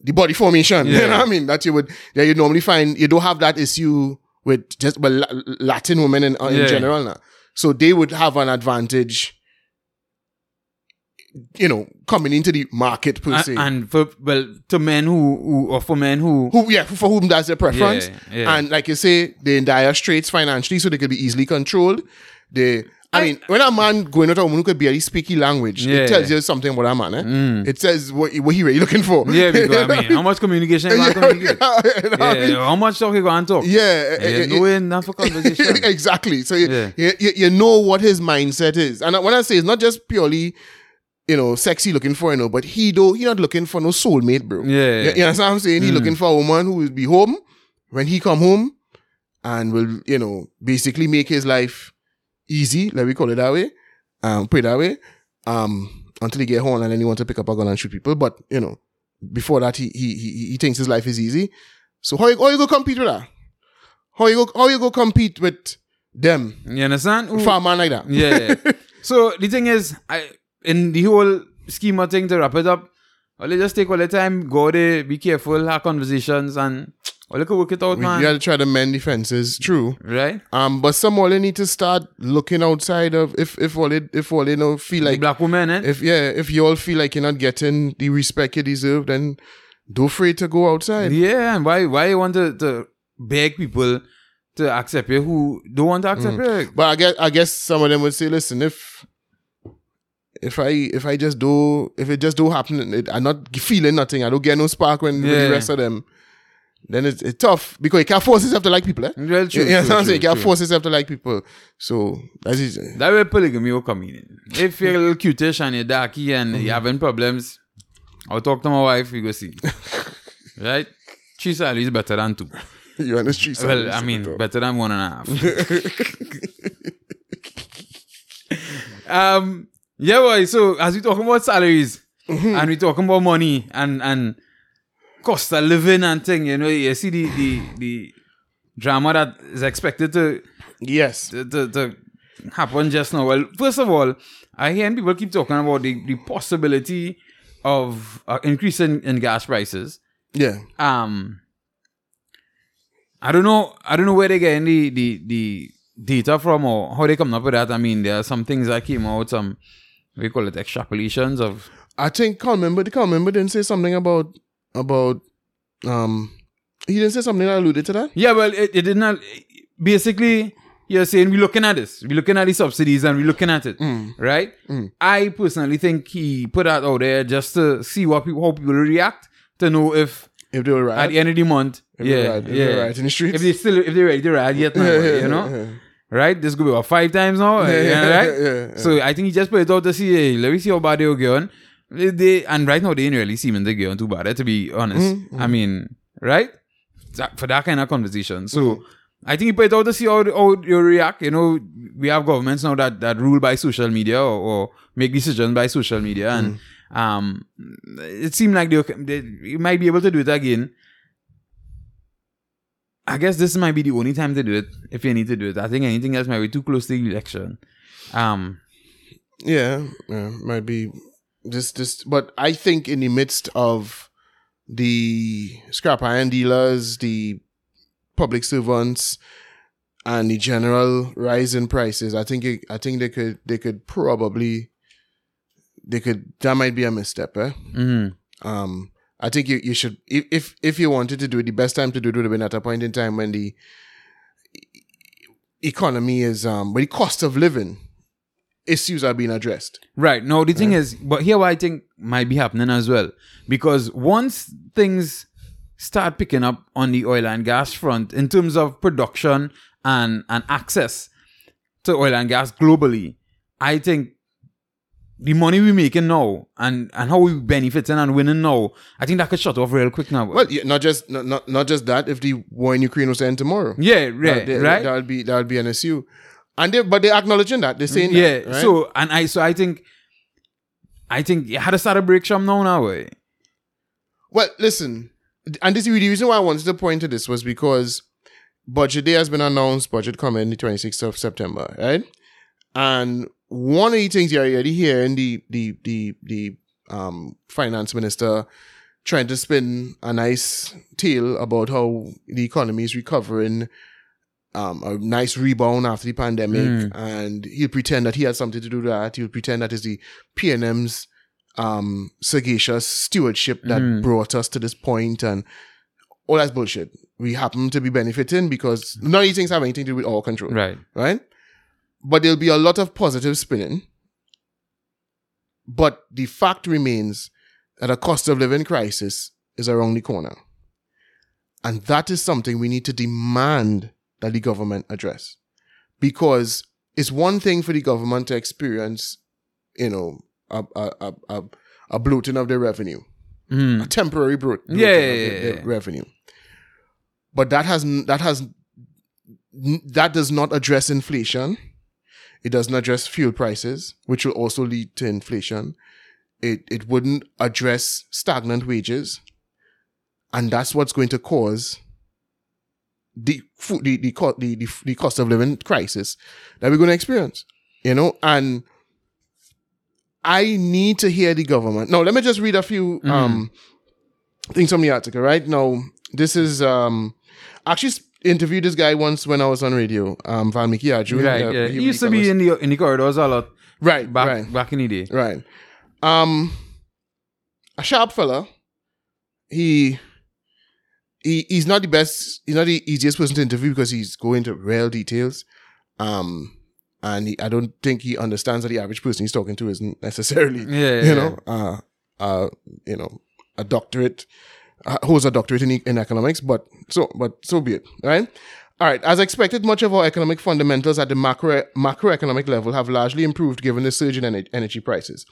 the body formation. (laughs) You know what I mean? That you would that you normally find you don't have that issue with just well Latin women in, uh, in Yeah. general now. So they would have an advantage, you know, coming into the market per se. and, and for, well, to men who, who or for men who, who yeah, for whom that's their preference. Yeah, yeah. And like you say, they're in dire straits financially, so they could be easily controlled. They I mean, when a man going out a woman who could barely speak language, Yeah. it tells you something about a man. Eh? It says what, what he really looking for. yeah, because, I mean, how much communication (laughs) yeah, communicate? you know what I mean? how much talk you going to talk? Yeah, Yeah, eh, no enough for conversation. (laughs) exactly. So you, Yeah. you, you you know what his mindset is, and when I say it's not just purely, you know, sexy looking for you know, but he though he not looking for no soulmate, bro. Yeah. you, you understand what I'm saying? He looking for a woman who will be home when he come home, and will you know basically make his life easy. Let me call it that way. Um, put it that way. Um, until he get home and then he want to pick up a gun and shoot people, but you know, before that he he he, he thinks his life is easy. So how you, how you go compete with that? How you go how you go compete with them You understand? For a man like that? yeah. yeah. (laughs) so the thing is, I in the whole scheme of thing to wrap it up, let's just take all the time, go there, be careful, have conversations, and well, look work it out, We man. gotta try to mend defenses, true. right? Um, but some all they need to start looking outside of if if all they if all they know feel Like black women, eh? if yeah if you all feel like you're not getting the respect you deserve, then don't afraid to go outside. yeah, and why why you want to, to beg people to accept you who don't want to accept you? But I guess I guess some of them would say, listen, if if I if I just do if it just do happen, it, I'm not feeling nothing. I don't get no spark when with the rest of them. Then it's, it's tough because you can't force yourself to like people. Eh? Well, true, you know what I'm saying? You can't true. force yourself to like people. So that's it. That way polygamy will come in. If you're a little cutish and you're darky and Mm-hmm. you're having problems, I'll talk to my wife, we go see. (laughs) right? Three salaries better than two. You're on the streets. Well, I mean, better than one and a half. (laughs) um, yeah, boy. So as we talking about salaries and we talking about money and and cost of living and thing, you know, you see the the the drama that is expected to yes. to, to, to happen just now. Well, first of all, I hear people keep talking about the, the possibility of uh, increase in, gas prices. Yeah. Um, I don't know. I don't know where they get the, the the data from or how they come up with that. I mean, there are some things that came out. Some we call it extrapolations of I think can't remember. The can't remember didn't say something about about um. He didn't say something that alluded to that. yeah. Well, it, it did not. Basically, you're saying we're looking at this. We're looking at the subsidies and we're looking at it, right? I personally think he put that out there just to see what people how people react to know if If they were at the end of the month, If yeah, they ride- if yeah, they ride in the streets. if they still if they ready to ride yet, now, Yeah, yeah, you know, yeah, (laughs) right? This could be about five times now, Yeah, yeah, right? yeah. So I think he just put it out to see, hey, let me see how bad they're going. They, they- and right now they ain't really seeming they're going too bad, eh, to be honest. Mm-hmm, I mean, right? That- for that kind of conversation. So Mm-hmm. I think he put it out to see how, how you react. You know, we have governments now that, that rule by social media or, or make decisions by social media. And Mm-hmm. um, it seemed like they, they you might be able to do it again. I guess this might be the only time to do it if you need to do it. I think anything else might be too close to the election. Um, Yeah, yeah, might be just just but I think in the midst of the scrap iron dealers, the public servants and the general rise in prices, I think it, I think they could they could probably they could that might be a misstep, eh? Mm-hmm. Um, I think you, you should if, if if you wanted to do it, the best time to do it would have been at a point in time when the economy is um, when the cost of living issues are being addressed. Right. No, the thing is, but here what I think might be happening as well. Because once things start picking up on the oil and gas front in terms of production and, and access to oil and gas globally, I think the money we're making now and, and how we're benefiting and winning now, I think that could shut off real quick now. Well, yeah, not just not, not not just that. If the war in Ukraine was to end tomorrow, yeah, right, that, right. that would be that would be an issue. And they but they're acknowledging that they're saying yeah. that, right? So and I so I think I think you had to start a break from now now. Eh? Well, listen, and this is the reason why I wanted to point to this was because budget day has been announced, budget coming the 26th of September, right? And one of the things you're already hearing the the the the um finance minister trying to spin a nice tale about how the economy is recovering, um, a nice rebound after the pandemic, Mm. and he'll pretend that he had something to do with that. He'll pretend that is the PNM's um sagacious stewardship that Mm. brought us to this point and all that's bullshit. We happen to be benefiting because none of these things have anything to do with our control Right. right? But there'll be a lot of positive spinning. But the fact remains that a cost of living crisis is around the corner. And that is something we need to demand that the government address. Because it's one thing for the government to experience, you know, a, a, a, a, bloating of their revenue, Mm. a temporary bloat, bloating Yeah, of yeah, their- their yeah. revenue. But that has that has that does not address inflation. It doesn't address fuel prices, which will also lead to inflation. It it wouldn't address stagnant wages, and that's what's going to cause the food the the, the, the, the cost of living crisis that we're going to experience. You know, and I need to hear the government. Now, let me just read a few um things from the article. Right now, this is um actually interviewed this guy once when I was on radio. Um, Vaalmikki Arjoon. Right. uh, yeah. he used to be in the in the corridors a lot right, back right, back in the day. right. Um, a sharp fella. He. He, he's not the best. He's not the easiest person to interview because he's going into real details. Um, and he, I don't think he understands that the average person he's talking to isn't (laughs) necessarily Yeah. you know, uh, uh, you know, a doctorate, uh, holds a doctorate in, in economics, but so, but so be it, right? All right. As expected, much of our economic fundamentals at the macro macroeconomic level have largely improved given the surge in ener- energy prices.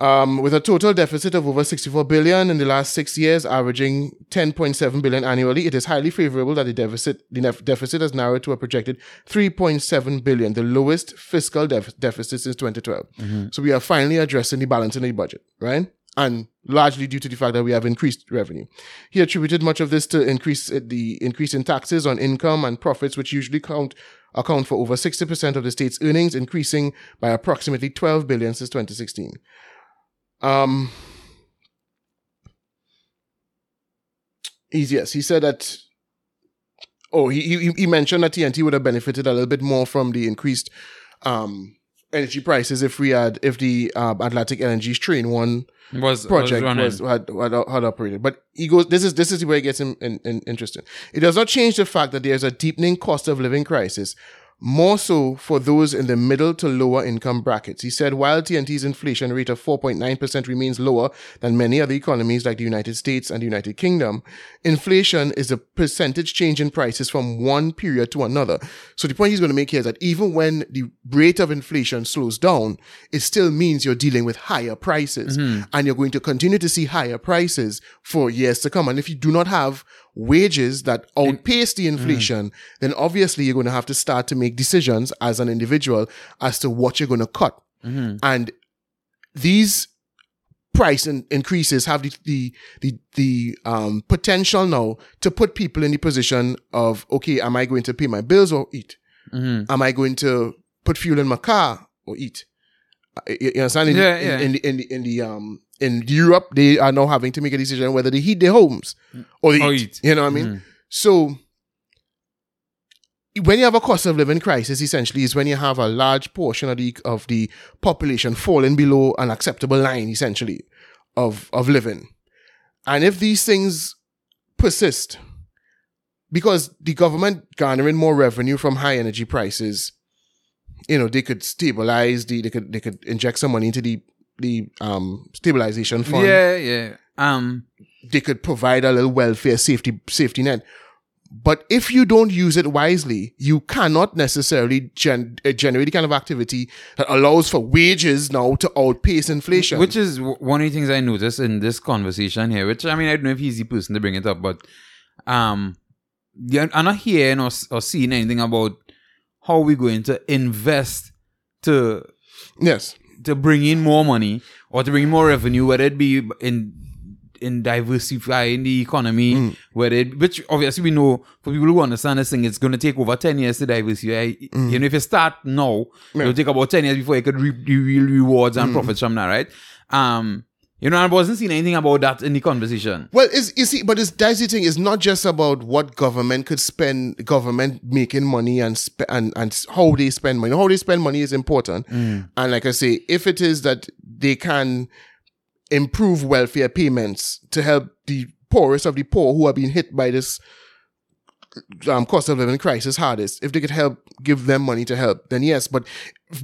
Um, with a total deficit of over 64 billion in the last six years, averaging 10.7 billion annually, it is highly favorable that the deficit the nef- deficit has narrowed to a projected 3.7 billion, the lowest fiscal def- deficit since 2012. So we are finally addressing the balance in the budget, right? And largely due to the fact that we have increased revenue. He attributed much of this to increase the increase in taxes on income and profits, which usually count account for over 60% of the state's earnings, increasing by approximately 12 billion since 2016. Um, he's, yes, he said that. Oh, he, he he mentioned that TNT would have benefited a little bit more from the increased um, energy prices if we had if the um, Atlantic LNG train one Was project was was, had, had had operated. But he goes. This is this is where it gets in, in, in- interesting. It does not change the fact that there is a deepening cost of living crisis, more so for those in the middle to lower income brackets. He said, while TNT's inflation rate of 4.9% remains lower than many other economies like the United States and the United Kingdom, inflation is a percentage change in prices from one period to another. So the point he's going to make here is that even when the rate of inflation slows down, it still means you're dealing with higher prices mm-hmm. and you're going to continue to see higher prices for years to come. And if you do not have wages that outpace the inflation, then obviously you're going to have to start to make decisions as an individual as to what you're going to cut. And these price in- increases have the, the the the um potential now to put people in the position of okay, am I going to pay my bills or eat? Mhm. Am I going to put fuel in my car or eat? Uh, You understand? In, Yeah, in, yeah. in, the, in the in the um in Europe, they are now having to make a decision whether they heat their homes or they Or eat. eat. You know what I mean? Mm-hmm. So when you have a cost of living crisis, essentially, is when you have a large portion of the of the population falling below an acceptable line, essentially, of of living. And if these things persist, because the government garnering more revenue from high energy prices, you know, they could stabilize the they could they could inject some money into the the um stabilization fund. Yeah, yeah. Um, They could provide a little welfare safety safety net. But if you don't use it wisely, you cannot necessarily gen- uh, generate the kind of activity that allows for wages now to outpace inflation. Which is one of the things I noticed in this conversation here, which I mean, I don't know if he's the person to bring it up, but um, yeah, I'm not hearing or, or seeing anything about how we're going to invest to yes, to bring in more money or to bring in more revenue, whether it be in in diversifying the economy, Mm. whether it, which obviously we know for people who understand this thing, it's going to take over 10 years to diversify. Mm. You know, if you start now, it'll take about 10 years before you could reap the real rewards Mm. and profits from that, right? Um, you know, I wasn't seeing anything about that in the conversation. Well, it's, you see, but it's, that's the thing. It's not just about what government could spend, government making money and sp- and and how they spend money. How they spend money is important. Mm. And like I say, if it is that they can improve welfare payments to help the poorest of the poor who are being hit by this um, cost of living crisis hardest, if they could help give them money to help, then yes. But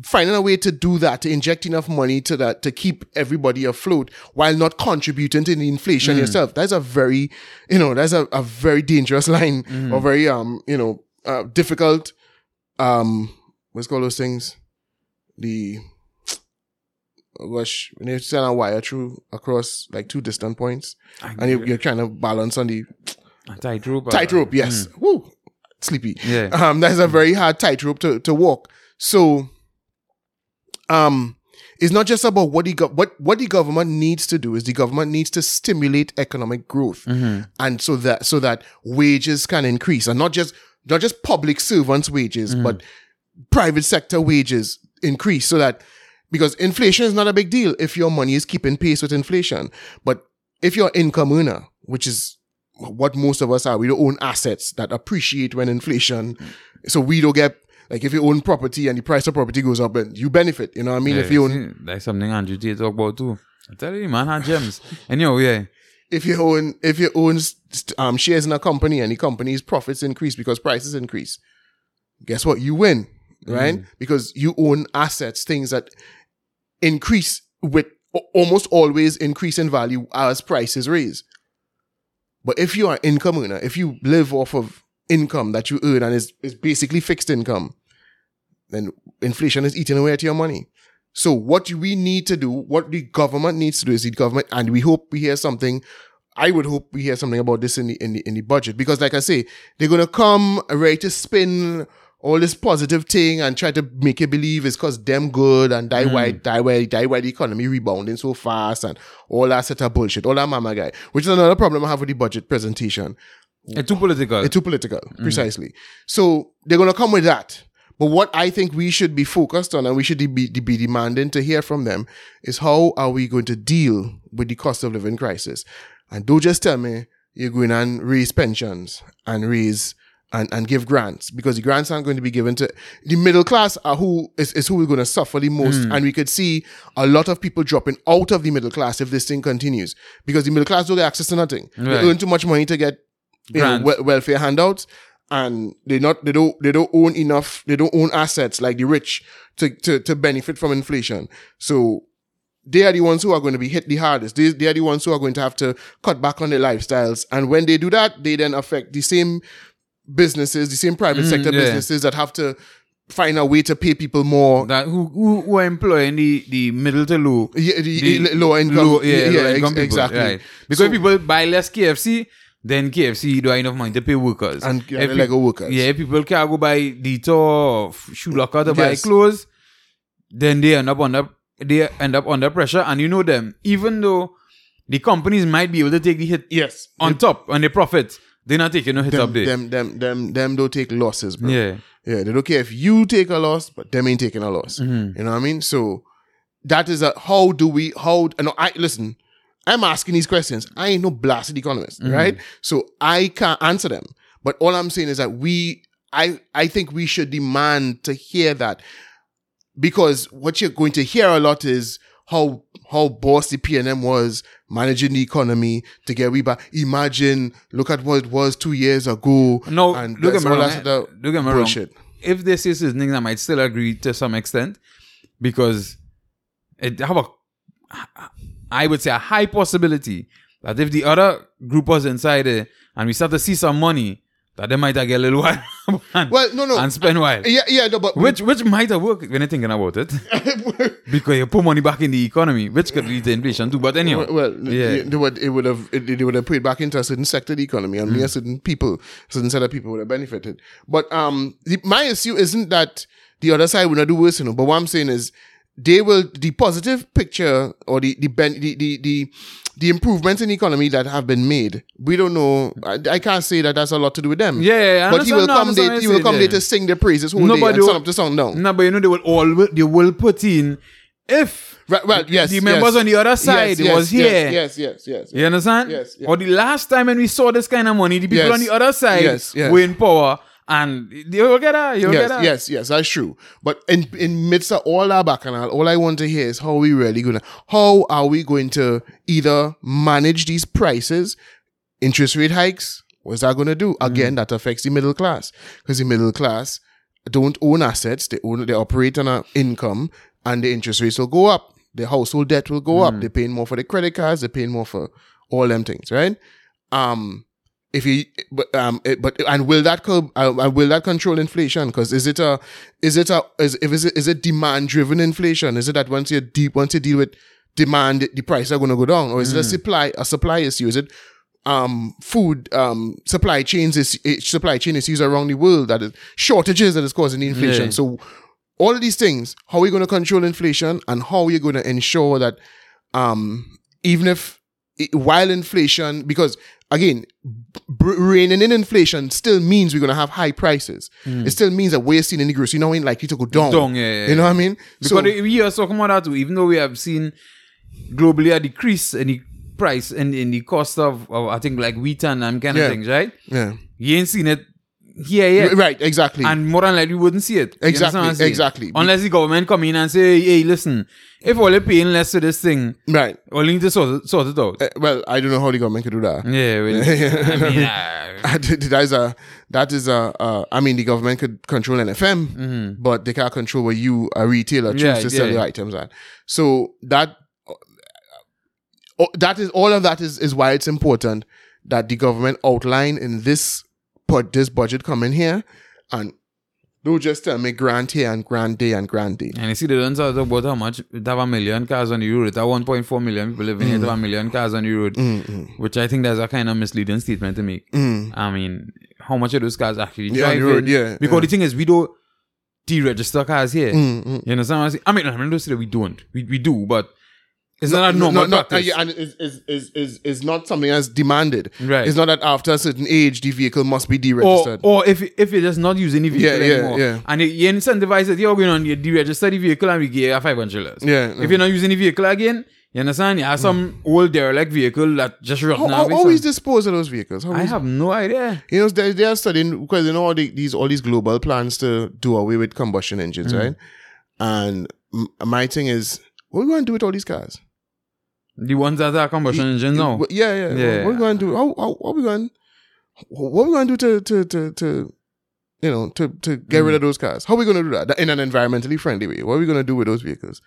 finding a way to do that, to inject enough money to that, to keep everybody afloat while not contributing to the inflation yourself, that's a very, you know, that's a, a very dangerous (laughs) line or very, um, you know, uh, difficult, um, what's called those things? The, oh gosh, when you send a wire through across like two distant points and you, you're trying to balance on the Tightrope. uh, tightrope, yes. Woo, sleepy. Yeah. Um, that's a very hard tightrope to, to walk. So, um, it's not just about what the gov- what what the government needs to do is the government needs to stimulate economic growth, and so that so that wages can increase, and not just not just public servants' wages, but private sector wages increase, so that because inflation is not a big deal if your money is keeping pace with inflation, but if you're income earner, which is what most of us are. We don't own assets that appreciate when inflation. So we don't get like if you own property and the price of property goes up, and you benefit. You know what I mean? Yeah, if you own that's something Andrew Tate talk about too. I tell you, man, had gems. and yo, yeah. if you own if you own um, shares in a company and the company's profits increase because prices increase, guess what? You win, right? Because you own assets, things that increase with almost always increase in value as prices raise. But if you are income earner, if you live off of income that you earn and is, is basically fixed income, then inflation is eating away at your money. So what we need to do, what the government needs to do is the government, and we hope we hear something. I would hope we hear something about this in the in the in the budget because, like I say, they're gonna come ready to spin all this positive thing and try to make you believe it's cause them good and die mm. why die why die why the economy rebounding so fast and all that set of bullshit, all that mama guy, which is another problem I have with the budget presentation. It's too political. It's too political, mm. precisely. So they're going to come with that. But what I think we should be focused on and we should be, be demanding to hear from them is how are we going to deal with the cost of living crisis? And don't just tell me you're going and raise pensions and raise and, and give grants because the grants aren't going to be given to the middle class are who is, is who is going to suffer the most. Hmm. And we could see a lot of people dropping out of the middle class if this thing continues because the middle class don't get access to nothing. They Right. earn too much money to get you know, wel- welfare handouts and they not they don't they don't own enough they don't own assets like the rich to to, to benefit from inflation so they are the ones who are going to be hit the hardest they, they are the ones who are going to have to cut back on their lifestyles and when they do that they then affect the same businesses the same private mm, sector yeah. businesses that have to find a way to pay people more that who, who who are employing the, the middle to low Yeah, the, the lower income low, yeah, low income people, exactly right. Because So- people buy less KFC, then KFC don't have enough money to pay workers. And yeah, If the pe- Lego workers. Yeah, people can't go buy or Shoe Locker to buy clothes, then they end up under they end up under pressure. And you know them, even though the companies might be able to take the hit yes on top on the profits, they're not taking no hit up them, there. them them them them don't take losses bro yeah. Yeah, they don't care if you take a loss, but them ain't taking a loss. Mm-hmm. You know what I mean? So that is a how do we how and I listen, I'm asking these questions. I ain't no blasted economist, Mm-hmm. right? So I can't answer them. But all I'm saying is that we I I think we should demand to hear that because what you're going to hear a lot is how how bossy PNM was managing the economy to get we back. Imagine, look at what it was two years ago. No, and look at me wrong. eh? Look at me bullshit. wrong. If this is his thing, I might still agree to some extent because it have a, I would say a high possibility that if the other group was inside it and we start to see some money, that they might have get a little (laughs) while and, Well, no, no. and spend while. Yeah, yeah, no, but Which which might have worked when you're thinking about it. (laughs) because you put money back in the economy, which could lead to inflation too. But anyway. Well, Yeah. yeah. they would, it would have it, they would have put it back into a certain sector of the economy, and Mm. a certain people, certain set of people would have benefited. But um, the, my issue isn't that the other side would not do worse, you know. But what I'm saying is, they will the positive picture or the the ben, the, the the the improvements in the economy that have been made. We don't know. I, I can't say that that's a lot to do with them. Yeah, yeah, I but you will no, come there. You will come there to sing their praises whole No, day and will- up the song down. No, but you know they will all they will put in if Right, well, yes, the members yes. on the other side yes, was here. Yes, yes, yes. You understand? Yes, yeah. Or the last time when we saw this kind of money, the people on the other side Yes, yes. were in power and you get that. You will get yes, that. yes, yes, that's true. But in in midst of all that bacchanal, all I want to hear is how we really gonna how are we going to either manage these prices, interest rate hikes? What's that gonna do? Again, that affects the middle class. Because the middle class don't own assets, they own they operate on an income and the interest rates will go up. The household debt will go up. They're paying more for the credit cards, they're paying more for all them things, right? Um if you but um it, but and will that curb uh, will that control inflation? Because is it a is it a is if is it is it demand driven inflation? Is it that once you deep once you deal with demand the prices are going to go down? Or is it a supply a supply issue? Is it um food um supply chains is eh, supply chain issues around the world that is shortages that is causing the inflation? Yeah. so all of these things how are we going to control inflation? And how are you going to ensure that um even if i- while inflation because again reigning in inflation still means we're going to have high prices. It still means that we're seeing in the grocery now ain't likely to go down Down, yeah, yeah, you know what i mean? Because we are talking about that too, even though we have seen globally a decrease in the price and in the cost of, of I think like wheat and um, kind Yeah. of things, right? yeah. You ain't seen it here yet. right exactly And more than likely, we wouldn't see it. Exactly, what I'm saying? exactly. Unless the government come in and say, hey, listen, if all you're paying less to this thing, right all you need to sort it, sort it out. Uh, well i don't know how the government could do that yeah, well, (laughs) I mean, uh, (laughs) that is a that is a uh, I mean the government could control NFM, Mm-hmm. but they can't control what you a retailer choose Yeah, to sell yeah. your items at. So that that is all of that is is why it's important that the government outline in this put this budget coming here and don't just tell me grant here and grant there and grant there. and you see, they don't talk about how much it have a million cars on the road. It have 1.4 million people living here, it have a mm. million cars on the road, mm, mm. which I think that's a kind of misleading statement to make. I mean, how much of those cars actually Yeah, the road, yeah, Because yeah. the thing is, we don't deregister cars here. Mm, You understand what I'm saying? I mean, I'm not saying that we don't. We, we do, but it's not a No, normal no, no, uh, practice. yeah, and is is is is is not something that's demanded. Right. It's not that after a certain age the vehicle must be deregistered. or or if if you're just not using the vehicle Yeah, yeah, anymore, yeah. and you, you incentivize it, you're going on you deregister the vehicle and we give you five hundred dollars. Yeah, If you're not using the vehicle again, you understand? You have some old derelict vehicle that just rotten How, how, away, how son. is dispose of those vehicles? How I have no idea. You know, they, they are studying because you know all the, these all these global plans to do away with combustion engines, Mm. right? And my thing is, what are we going to do with all these cars? The ones that are combustion engine now. Yeah, yeah. Yeah. What are we going to do? How, how, what are we going? What are we going to do to to to to you know to to get Mm. rid of those cars? How are we going to do that in an environmentally friendly way? What are we going to do with those vehicles?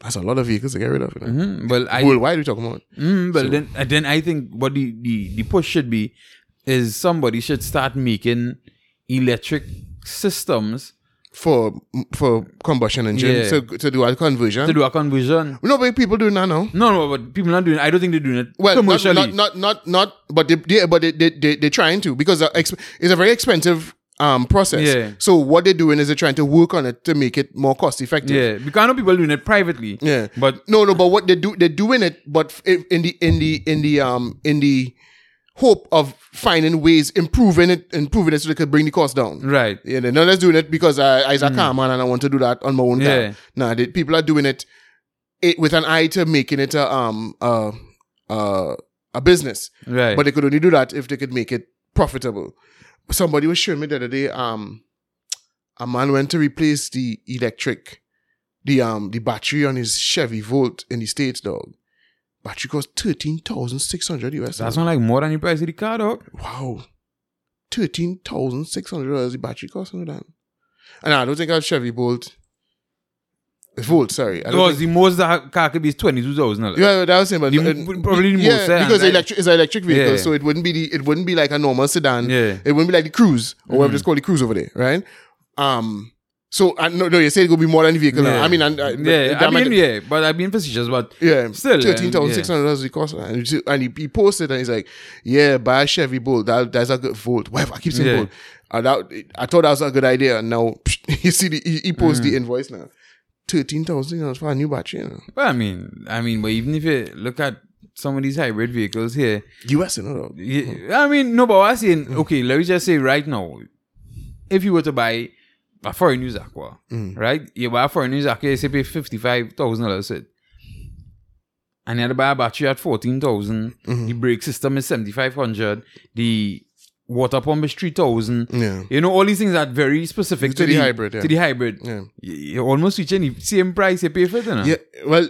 That's a lot of vehicles to get rid of. You know? Mhm. Well, I Worldwide, we talking about. Mm, but then, and then I think what the, the, the push should be is somebody should start making electric systems for for combustion engine Yeah. to, to do a conversion. to do a conversion. no, but people doing that now. No, no, but people not doing. I don't think they're doing it Well, commercially. not not not not, but they, they but they they they they're trying to because uh, it's a very expensive um process. Yeah. So what they're doing is they're trying to work on it to make it more cost effective. yeah, because I know people doing it privately. Yeah. but No, no, but what they do, they're doing it, but in the in the in the um in the hope of finding ways improving it, improving it so they could bring the cost down. right. Yeah, they're not just doing it because i I, a car man and I want to do that on my own Mm. Yeah. Nah, they, people are doing it, it with an eye to making it a um uh uh a business. Right. But they could only do that if they could make it profitable. somebody was showing me the other day. Um, a man went to replace the electric, the um, the battery on his Chevy Volt in the states, dog. Battery cost thirteen thousand six hundred US. That's not like more than the price of the car, dog. wow, thirteen thousand six hundred dollars the battery cost on that. And I don't think I have Chevy Bolt. Volt, sorry. I don't Because think- the most that car could be is twenty two thousand dollars. Yeah, that was saying, but The- uh, probably the yeah, most, eh, because and- electric it's an electric vehicle, Yeah. so it wouldn't be the it wouldn't be like a normal sedan. Yeah. Mm-hmm. it wouldn't be like the Cruze or whatever it's called the Cruze over there, right? Um, so I no, no, you said it would be more than vehicle. Yeah. I mean, and, uh, yeah, I mean, yeah, but I've been facetious, but yeah, Still, thirteen thousand six hundred dollars the cost, and, see- and he, he posted and he's like, "Yeah, buy a Chevy Bolt. That that's a good Volt. Whatever. I keep saying Yeah. Bolt. Uh, that, I thought that was a good idea. And now (laughs) you see, the, he, he posts Mm. the invoice now. Thirteen thousand dollars for a new battery. You know? Well, I mean, I mean, but even if you look at some of these hybrid vehicles here, US, you know. yeah, I mean, no, but I'm saying, okay, let me just say right now, if you were to buy foreign news aqua, right? You buy a foreign news aqua, you say pay fifty five thousand dollars it. And you had to buy a battery at fourteen mm-hmm. The brake system is seventy five hundred. The water pump is three thousand. Yeah. You know, all these things are very specific To to, the the, hybrid, yeah. To the hybrid. Yeah. You- almost reaching the same price you pay for it, you know? Yeah, well,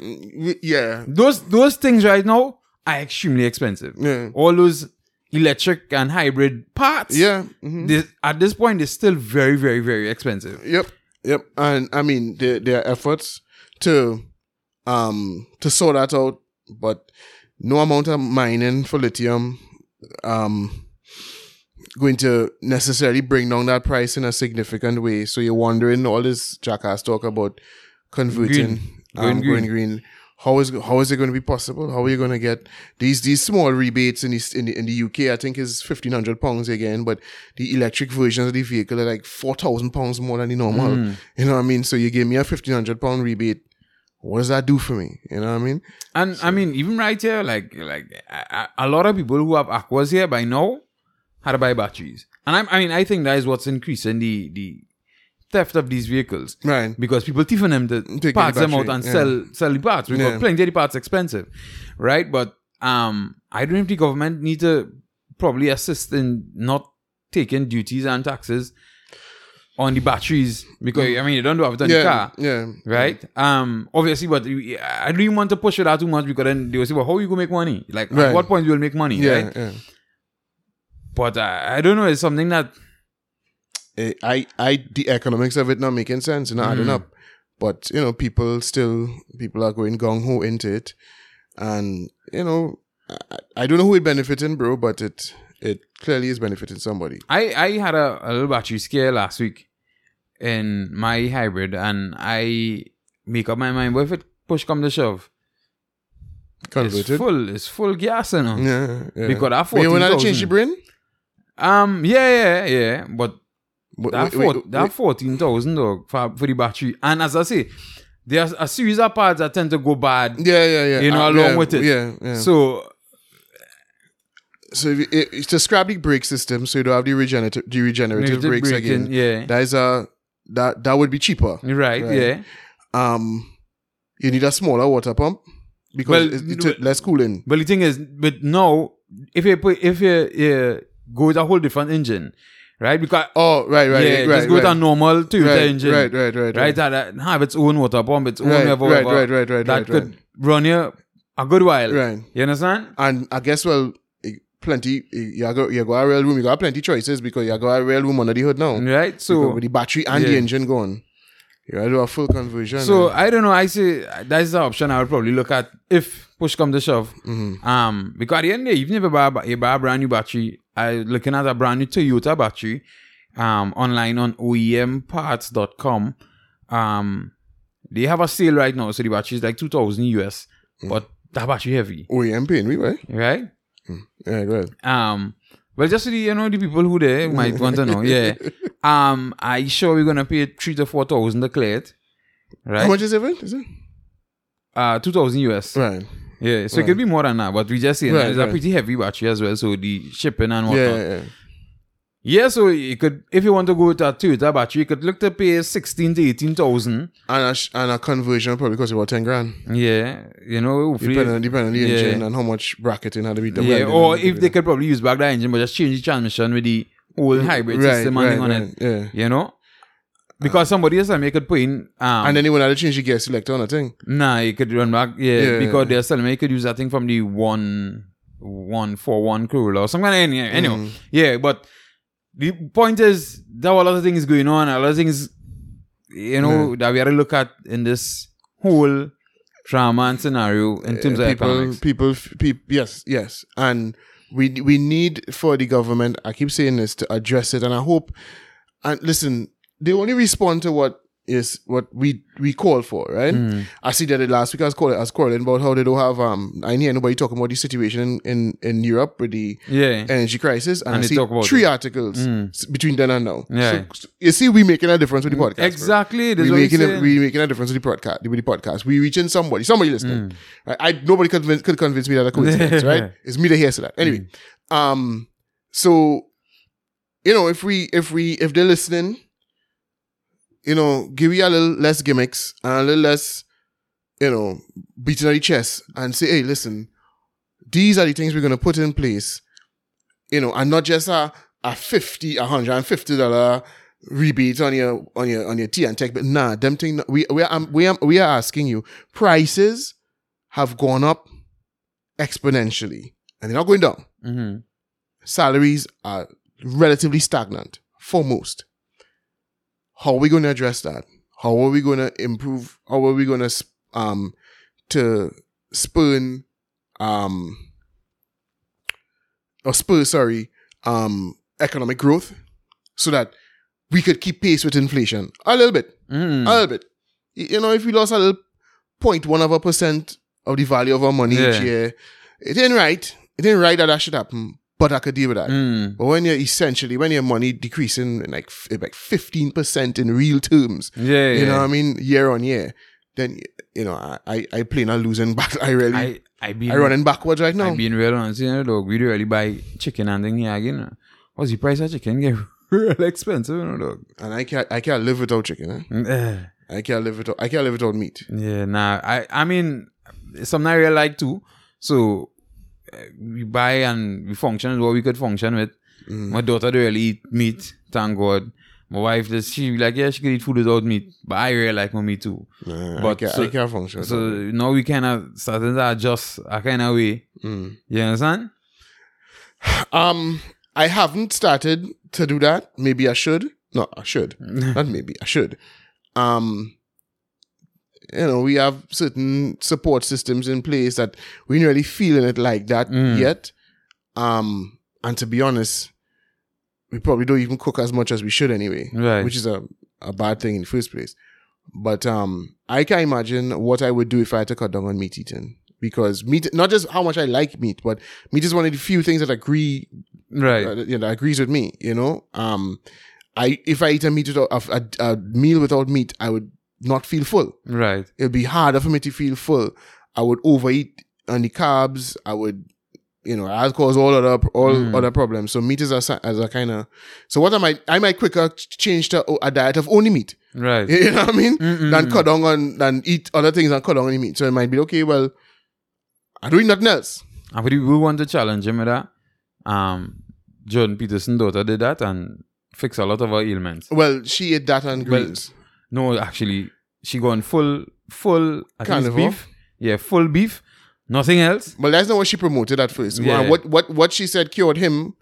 (laughs) yeah, Those those things right now are extremely expensive. Yeah. All those electric and hybrid parts. yeah. mhm. This, at this point, they're still very, very, very expensive. Yep, yep. And I mean, there there are efforts to um to sort that out, but no amount of mining for lithium um going to necessarily bring down that price in a significant way. So you're wondering all this jackass talk about converting Green. Um, green. going green. How is how is it going to be possible? How are you going to get these these small rebates in the in the, in the UK? I think is fifteen hundred pounds again, but the electric versions of the vehicle are like four thousand pounds more than the normal. Mm. You know what I mean? So you give me a fifteen hundred pound rebate. What does that do for me? You know what I mean? And I mean, even right here, like like a, a lot of people who have aquas here by now had to buy batteries. And I, I mean, I think that is what's increasing the the theft of these vehicles. Right. because people thieving them to the parts them out and yeah. sell sell the parts because Yeah. plenty of the parts expensive, right? But um, I don't think the government need to probably assist in not taking duties and taxes on the batteries because I mean you don't have it on the Yeah, car, yeah. right? Um, obviously, but I don't even want to push it out too much because then they will say, "Well, how you gonna make money? Like, Right. at what point you will make money?" Yeah, right? But uh, I don't know. It's something that Eh, I, I, the economics of it not making sense, know, adding Mm. up. But you know, people still, people are going gung ho into it, and you know, I, I don't know who it benefiting, bro, but it, it clearly is benefiting somebody. I, I had a, a little battery scare last week in my hybrid and I make up my mind, what if it push come to shove? It's full, it's full gas, you know. Yeah, yeah. Because that But you want to change 14,000. the brain? Um, yeah, yeah, yeah. But Wait, that, wait, four, that wait. 14,000 dog for, for the battery. And as I say, there's a series of parts that tend to go bad. Yeah, yeah, yeah. You know, Uh, along yeah, with it. Yeah, yeah. So, So if it, it's to scrap the brake system, so you don't have the regenerative, the regenerative Regenerative brakes braking, again. yeah. that is a that that would be cheaper. right, Right. yeah. Um, you need a smaller water pump because Well, it's, it's less cooling. But the thing is, but now, if you put, if you, you go with a whole different engine, right? Because Oh, right, right, yeah, right, just go with a normal Toyota right, engine, right, right, right, right? That, that have its own water pump, its own Right, whatever, right, right, right, right, that right, could right. run you a good while. Right. You understand? And I guess well, plenty. You got you got a real room. You got plenty choices because you got a real room under the hood now. Right. So, with the battery and the engine going, you gotta do a full conversion. so eh. I don't know. I say that's the option I would probably look at if push come to shove. Mm-hmm. Um, because at the end of the day, even if you buy, a- you buy a brand new battery, I looking at a brand new Toyota battery, um, online on OEMparts.com. Um, they have a sale right now, so the battery is like two thousand US, Mm. but that battery heavy, OEM paying me right? right? Yeah, go ahead. Um, well, just so the you know the people who there might want to know, (laughs) yeah. Um, I sure we're gonna pay three to four thousand to clear it, right? How much is it? Is it Uh, two thousand US. right? Yeah, so it could be more than that, but we just saying Right, it's right. a pretty heavy battery as well. So the shipping and whatnot. yeah, yeah. Yeah, so you could, if you want to go with a Toyota battery, you could look to pay sixteen to eighteen thousand. And a, sh- and a conversion probably costs about ten grand. Yeah, you know, Depending, depending on the Yeah. engine and how much bracketing had to be done. yeah, or if they could probably use back that engine, but just change the transmission with the old hybrid system and thing on it. Yeah. You know? Because somebody else I could put in um And then when I change the gear selector on a thing. Nah, you could run back. Yeah, Yeah. because they're telling me you could use that thing from the one one four one Corolla or some kind of any anyway. Mm. Yeah, but the point is there were a lot of things going on, a lot of things you know that we had to look at in this whole drama and scenario in terms of people, economics. people, people, yes, yes, and we we need for the government. I keep saying this to address it, and I hope. And listen, they only respond to what is what we we call for, right? Mm. I see that it last week I was calling, I was calling about how they don't have um. I hear nobody talking about the situation in in, in Europe with the Yeah. energy crisis, and, And I see three it. articles Mm. between then and now. Yeah. So, you see, we making a difference with the podcast. Exactly. We making a, we making a difference with the podcast. With the podcast, we reaching somebody, somebody listening. Mm. Right? I nobody could convince, could convince me that a coincidence, (laughs) right? It's me that hears that. Anyway, Mm. um, so you know, if we if we if they're listening, you know, give you a little less gimmicks and a little less, you know, beating on the chest and say, hey, listen, these are the things we're gonna put in place, you know, and not just a a fifty, a hundred and fifty dollar rebate on your on your on your T&TEC, but nah, them thing we we are we are we are asking you prices have gone up exponentially and they're not going down. Mhm. Salaries are relatively stagnant for most. How are we going to address that? How are we going to improve? How are we going to um to spurn um or spur sorry um economic growth so that we could keep pace with inflation a little bit Mm. a little bit. You know, if we lost a little point one of a percent of the value of our money each year, it ain't right. It ain't right that that should happen. But I could deal with that. Mm. But when you're essentially when your money decreasing in like like fifteen percent in real terms, Yeah, you know what I mean, year on year, then you know I I, play a losing (laughs) battle. I really I, I I been running backwards right now. I being real honest, you know, dog. We do really buy chicken and thing here again. What's the price of chicken? Get (laughs) real expensive, you know, dog. and I can't I can't live without chicken. Eh? Eh. I can't live without I can't live without meat. Yeah, nah. I I mean, something I really like too. So we buy and we function what we could function with. Mm. My daughter really eat meat, thank God. My wife, does she like, yeah, she can eat food without meat, but I really like my meat too. Nah, I But can't, so- I can't function. So now we kind of starting to adjust a kind of way. Mm. You understand? Um, I haven't started to do that. Maybe I should. No, I should. (laughs) Not maybe. I should. Um, you know, we have certain support systems in place that we ain't really feeling it like that Mm. yet. Um, and to be honest, we probably don't even cook as much as we should anyway, Right. which is a, a bad thing in the first place. But um, I can imagine what I would do if I had to cut down on meat eating. Because meat, not just how much I like meat, but meat is one of the few things that agree right. uh, you know, that agrees with me. You know, um, I if I eat a meat without a, a, a meal without meat, I would not feel full. right. It'll be harder for me to feel full. I would overeat on the carbs. I would, you know, I'll cause all other all Mm. other problems. So meat is a as a kind of. So what am I I might quicker change to a diet of only meat. Right. (laughs) You know what I mean? Mm-mm. Than cut down on than eat other things and cut down on meat. So it might be okay. Well, I'm doing nothing else. And we we want to challenge him with that. Um, Jordan Peterson daughter did that and fix a lot of her ailments. Well, she ate that and Well, greens. No, actually, she gone full, full, I think Carnivore? beef. Yeah, full beef. Nothing else. Well, that's not what she promoted at first. Yeah. What what what she said cured him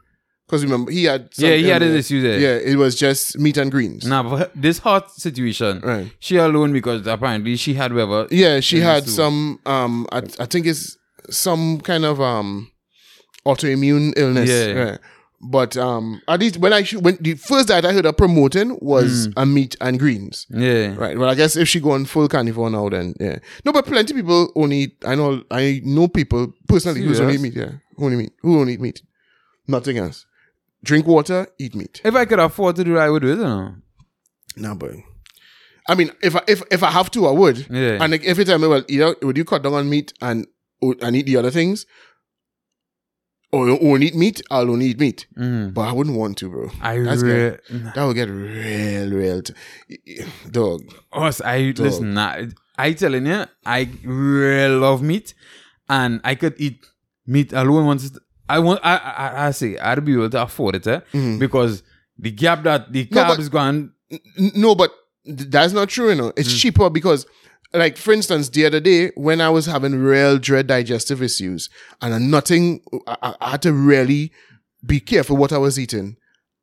because remember he had some yeah, he had illness. his issue there. Yeah, it was just meat and greens. Nah, but this hot situation, Right. she alone because apparently she had whatever. Yeah, she had too. some um I, I think it's some kind of um autoimmune illness. Yeah. Right. But um at least when I sh- when the first diet I heard her promoting was Mm. a meat and greens. Yeah. Right. Well, I guess if she go on full carnivore now, then yeah. No, but plenty people only. Eat, I know. I know people personally who's only eat meat. Serious? Yeah, only meat. Who only eat meat? Nothing else. Drink water, eat meat. If I could afford to do that, I would do it, you know. Nah, but I mean, if I if if I have to, I would. Yeah. And like, if you tell me, well, either would you cut down on meat and and eat the other things, or you only eat meat, I don't eat meat. Mm. But I wouldn't want to, bro. I That's re- That would get real, real, t- dog. Us, I listen. I, I telling you, I really love meat, and I could eat meat alone once I want. I I, I say I'd be able to afford it, eh? Because the gap that the Mm-hmm. No, but- is going. N- no, but that's not true, you know. It's cheaper because, like, for instance, the other day when I was having real dread digestive issues and nothing, I, I- I had to really be careful what I was eating.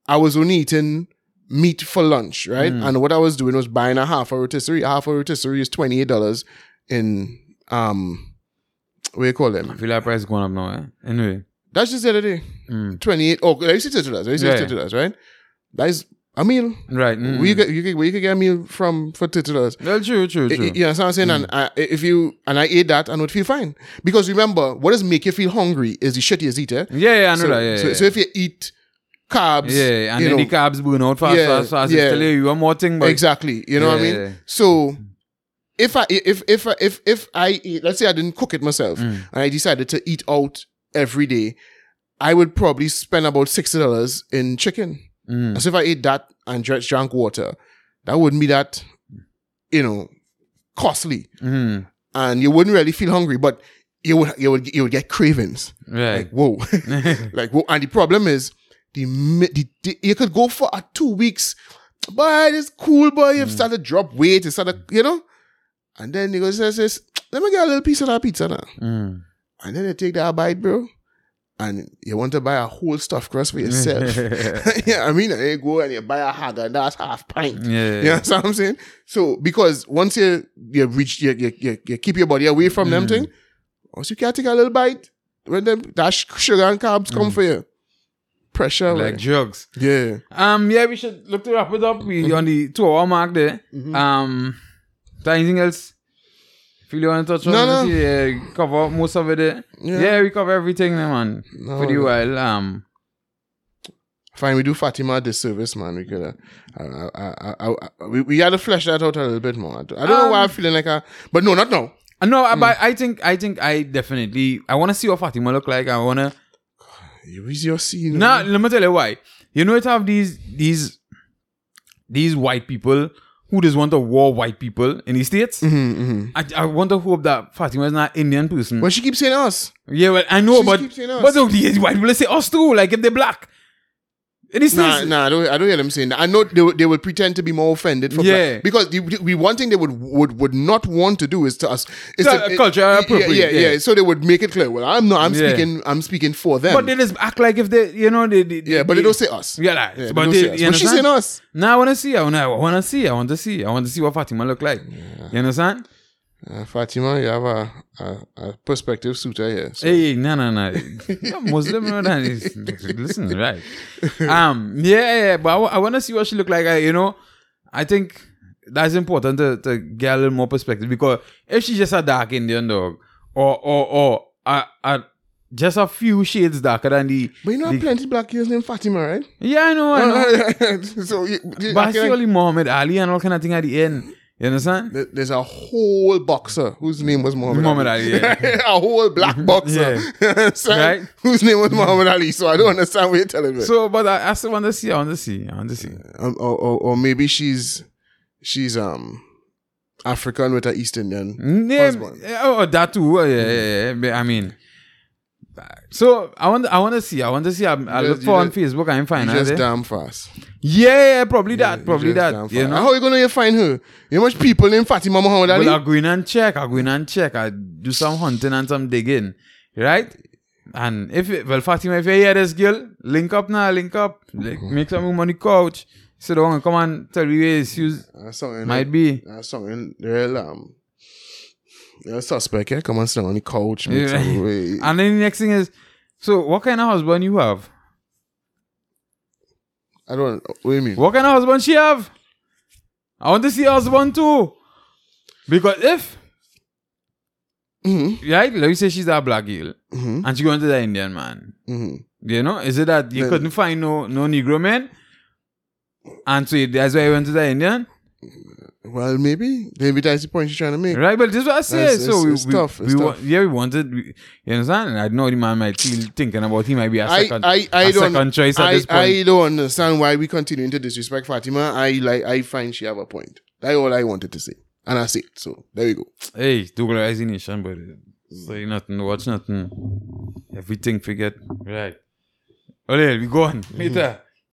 I was only eating meat for lunch, right? And what I was doing was buying a half a rotisserie. A half a rotisserie is twenty eight dollars in um, what do you call I them? feel like price going up now. Eh? Anyway, That's just the other day. Mm. Twenty eight. Oh, let me see thirty dollars. Let me see Yeah. thirty dollars, right? That is a meal. right. Mm. Where you get you can where you can get a meal from for thirty dollars. well, true, true, true. I- You know what I'm saying? And I, if you and I ate that, I would feel fine because remember, what does make you feel hungry is the shit you eat. Eh? Yeah, yeah, I know so, that. Yeah, so, yeah. so if you eat carbs, yeah, and then know, the carbs burn out fast, Yeah, fast, fast. yeah. Telling you one more thing, but exactly. You know what I mean? yeah. So if I if if if if I eat, let's say I didn't cook it myself Mm. and I decided to eat out every day, I would probably spend about sixty dollars in chicken. Mm. So if I ate that and drank, drank water, that wouldn't be that, you know, costly, Mm. and you wouldn't really feel hungry, but you would you would you would get cravings. right. Like whoa, (laughs) (laughs) like whoa. And the problem is the, the, the you could go for uh, two weeks, but it's cool, boy. You've started to drop weight, you started, you know, and then he goes, says, says, let me get a little piece of that pizza now, Mm. and then they take that bite, bro. And you want to buy a whole stuffed crust for yourself. (laughs) (laughs) yeah, I mean, and you go and you buy a hag and that's half pint. Yeah. You know what I'm saying? So because once you you reach you you, you, you keep your body away from Mm. them thing, once you can take a little bite when them that sugar and carbs come for you. Pressure. Mm. like drugs. yeah. Um, yeah, we should look to wrap it up. We on the two hour mark there. Mm-hmm. Um, is there anything else? Feel you want to touch on? No, no. Yeah, cover most of it. Yeah. Yeah. we cover everything, man. No, For the while, um, Fine, we do Fatima a disservice, man. We could, uh, uh, uh, uh, uh, we, we had to flesh that out a little bit more. I don't know why Um, I'm feeling like a, but no, not now. uh, no, Mm. but I think, I think, I definitely, I want to see what Fatima look like. I want to. You is your scene. Nah, let me tell you why. You know, it have these, these, these white people who just want to war white people in the states. Mm-hmm, I, I want to hope that Fatima is not Indian person. But she keeps saying us. Yeah, well, I know, She but keeps saying us. but the these white people say us too, like if they're black. It is Nah, nah, I don't, I don't hear them saying that. I know they, would- they would pretend to be more offended for Yeah. black, because the, the, one thing they would, would would not want to do is to us is So, to, culture yeah, appropriate, Yeah, yeah, yeah. So they would make it clear. Well, I'm not. I'm Yeah. speaking. I'm speaking for them. But they just act like if they, you know, they, they yeah, but they don't say us. Yeah, like, Yeah, but don't they, say But she's saying us. Now I want to see. I want to. I want to see. I want to see. I want to see what Fatima look like. You understand? Uh, Fatima, you have a, a, a prospective suitor here. So. Hey, no, no, no. (laughs) You're Muslim, you know that. Is- Listen, right? Um, yeah, yeah. But I, want to see what she look like. I, you know, I think that's important to, to get a little more perspective because if she's just a dark Indian dog, or or or a, a, just a few shades darker than the, But you know, the plenty black girls named Fatima, right? yeah, I know, I (laughs) know. so you, you- but I I see like only Muhammad Ali and all kind of thing at the end. You understand? there- there's a whole boxer whose name was Muhammad, Muhammad Ali. Yeah. (laughs) a whole black (laughs) boxer. (laughs) Understand? Right. Whose name was Muhammad Ali. So I don't understand what you're telling me. So, but I, I still want to see. I want to see. I want to see. um, or, or, or maybe she's she's um African with an East Indian. Yeah, Husband. oh, that too. Oh, yeah, yeah, yeah. But, I mean, so I want, I want to see. I want to see. I, I You look just- for you on just- Facebook. I'm fine. You just damn fast. Yeah, yeah, probably that. Probably You just damn that. You know. How you gonna find her? You know much people named Fatima Muhammad Ali? But I go in and check. I go in and check. I do some hunting and some digging. Right? And if it, well, Fatima, if you hear this girl, link up now, link up. Like, make some money couch. Sit down and come and tell me where issues might be. That's something real um. Real suspect, yeah. Come on, sit on the couch. Yeah. (laughs) And then the next thing is, so what kind of husband you have? I don't. What do you mean? What kind of husband she have? I want to see her husband too. Because if, Mm-hmm. right, let me say she's a black girl Mm-hmm. and she going to the Indian man. Mm-hmm. You know, is it that you Then- couldn't find no no Negro man? And so that's why you went to the Indian? Well, maybe. Maybe that's the point she's trying to make. Right, but this is what I said. It's- so it's- we, tough, we tough. yeah, we wanted, we, you understand? And I know the man might feel thinking about he might be a I, second, I, don't. second choice at I, this point. I don't understand why we continue to disrespect Fatima. I like. I find she have a point. That's all I wanted to say, and I see it. So there you go. hey, glorize the nation, but uh, Say nothing, watch nothing. Everything forget. Right. Okay, we go on. Later.